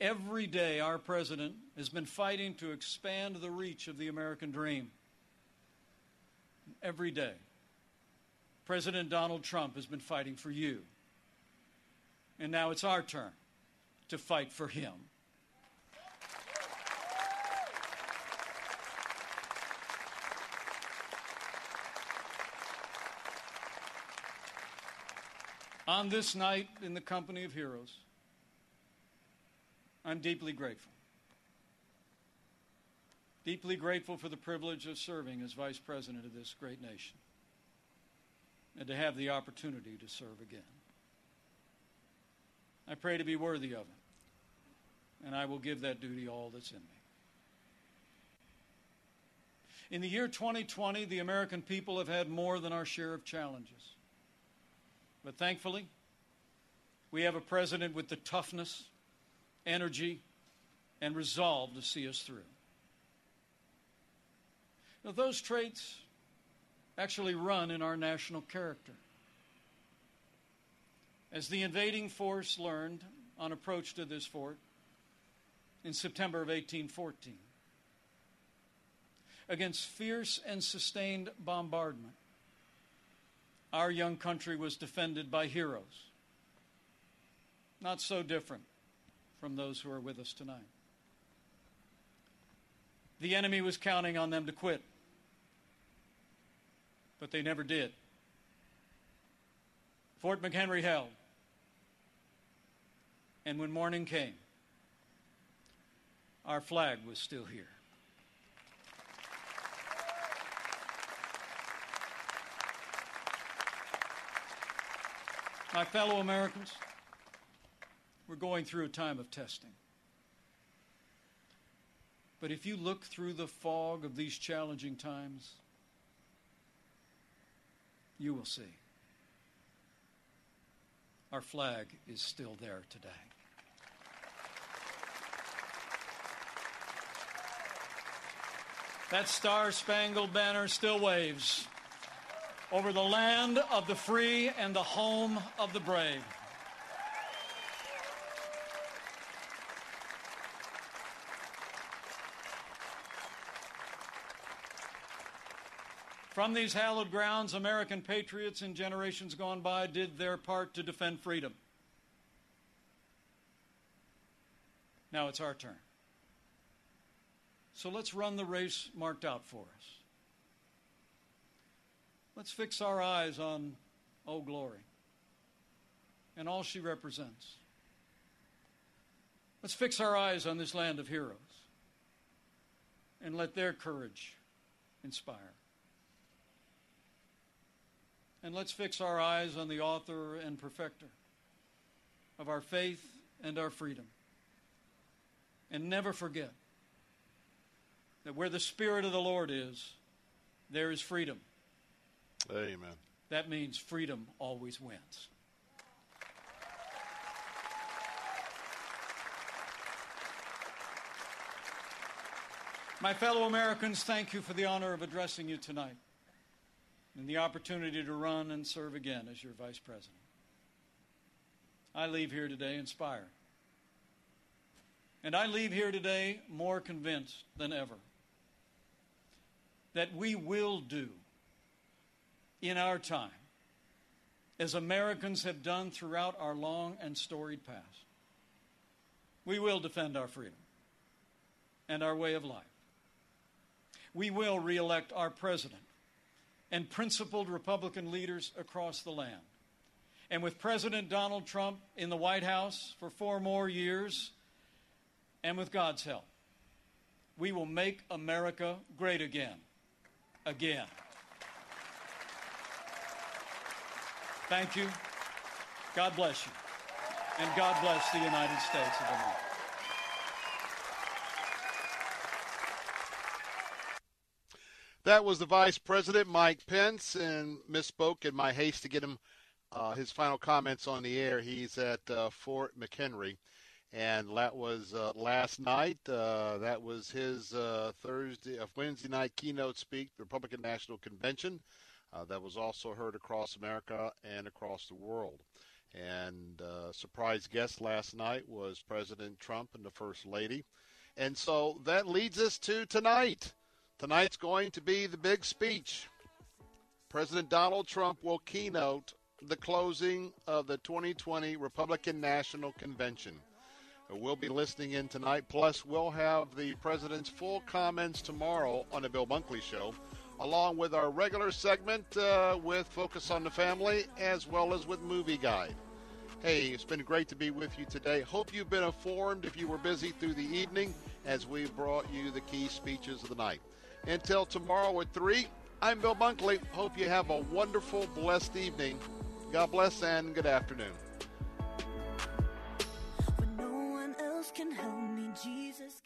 Every day, our president has been fighting to expand the reach of the American dream. Every day, President Donald Trump has been fighting for you. And now it's our turn to fight for him. On this night in the company of heroes, I'm deeply grateful. Deeply grateful for the privilege of serving as Vice President of this great nation and to have the opportunity to serve again. I pray to be worthy of it, and I will give that duty all that's in me. In the year 2020, the American people have had more than our share of challenges. But thankfully, we have a president with the toughness, energy, and resolve to see us through. Now, those traits actually run in our national character. As the invading force learned on approach to this fort in September of 1814, against fierce and sustained bombardment, our young country was defended by heroes, not so different from those who are with us tonight. The enemy was counting on them to quit, but they never did. Fort McHenry held. And when morning came, our flag was still here. My fellow Americans, we're going through a time of testing. But if you look through the fog of these challenging times, you will see our flag is still there today. That star spangled banner still waves over the land of the free and the home of the brave. From these hallowed grounds, American patriots in generations gone by did their part to defend freedom. Now it's our turn. So let's run the race marked out for us. Let's fix our eyes on Old Glory and all she represents. Let's fix our eyes on this land of heroes and let their courage inspire. And let's fix our eyes on the author and perfecter of our faith and our freedom. And never forget that where the Spirit of the Lord is, there is freedom. Amen. That means freedom always wins. My fellow Americans, thank you for the honor of addressing you tonight and the opportunity to run and serve again as your vice president. I leave here today inspired. And I leave here today more convinced than ever that we will do in our time as Americans have done throughout our long and storied past. We will defend our freedom and our way of life. We will reelect our president and principled Republican leaders across the land. And with President Donald Trump in the White House for four more years, and with God's help, we will make America great again. Again. Thank you. God bless you. And God bless the United States of America. That was the Vice President, Mike Pence, and misspoke in my haste to get him uh, his final comments on the air. He's at uh, Fort McHenry, and that was uh, last night. Uh, that was his uh, Thursday, uh, Wednesday night keynote speak, the Republican National Convention. Uh, that was also heard across America and across the world. And uh, surprise guest last night was President Trump and the First Lady. And so that leads us to tonight. Tonight's going to be the big speech. President Donald Trump will keynote the closing of the 2020 Republican National Convention. We'll be listening in tonight. Plus, we'll have the president's full comments tomorrow on the Bill Bunkley Show, along with our regular segment uh, with Focus on the Family, as well as with Movie Guide. Hey, it's been great to be with you today. Hope you've been informed if you were busy through the evening as we brought you the key speeches of the night. Until tomorrow at 3, I'm Bill Bunkley. Hope you have a wonderful, blessed evening. God bless and good afternoon. No one else can help me, Jesus.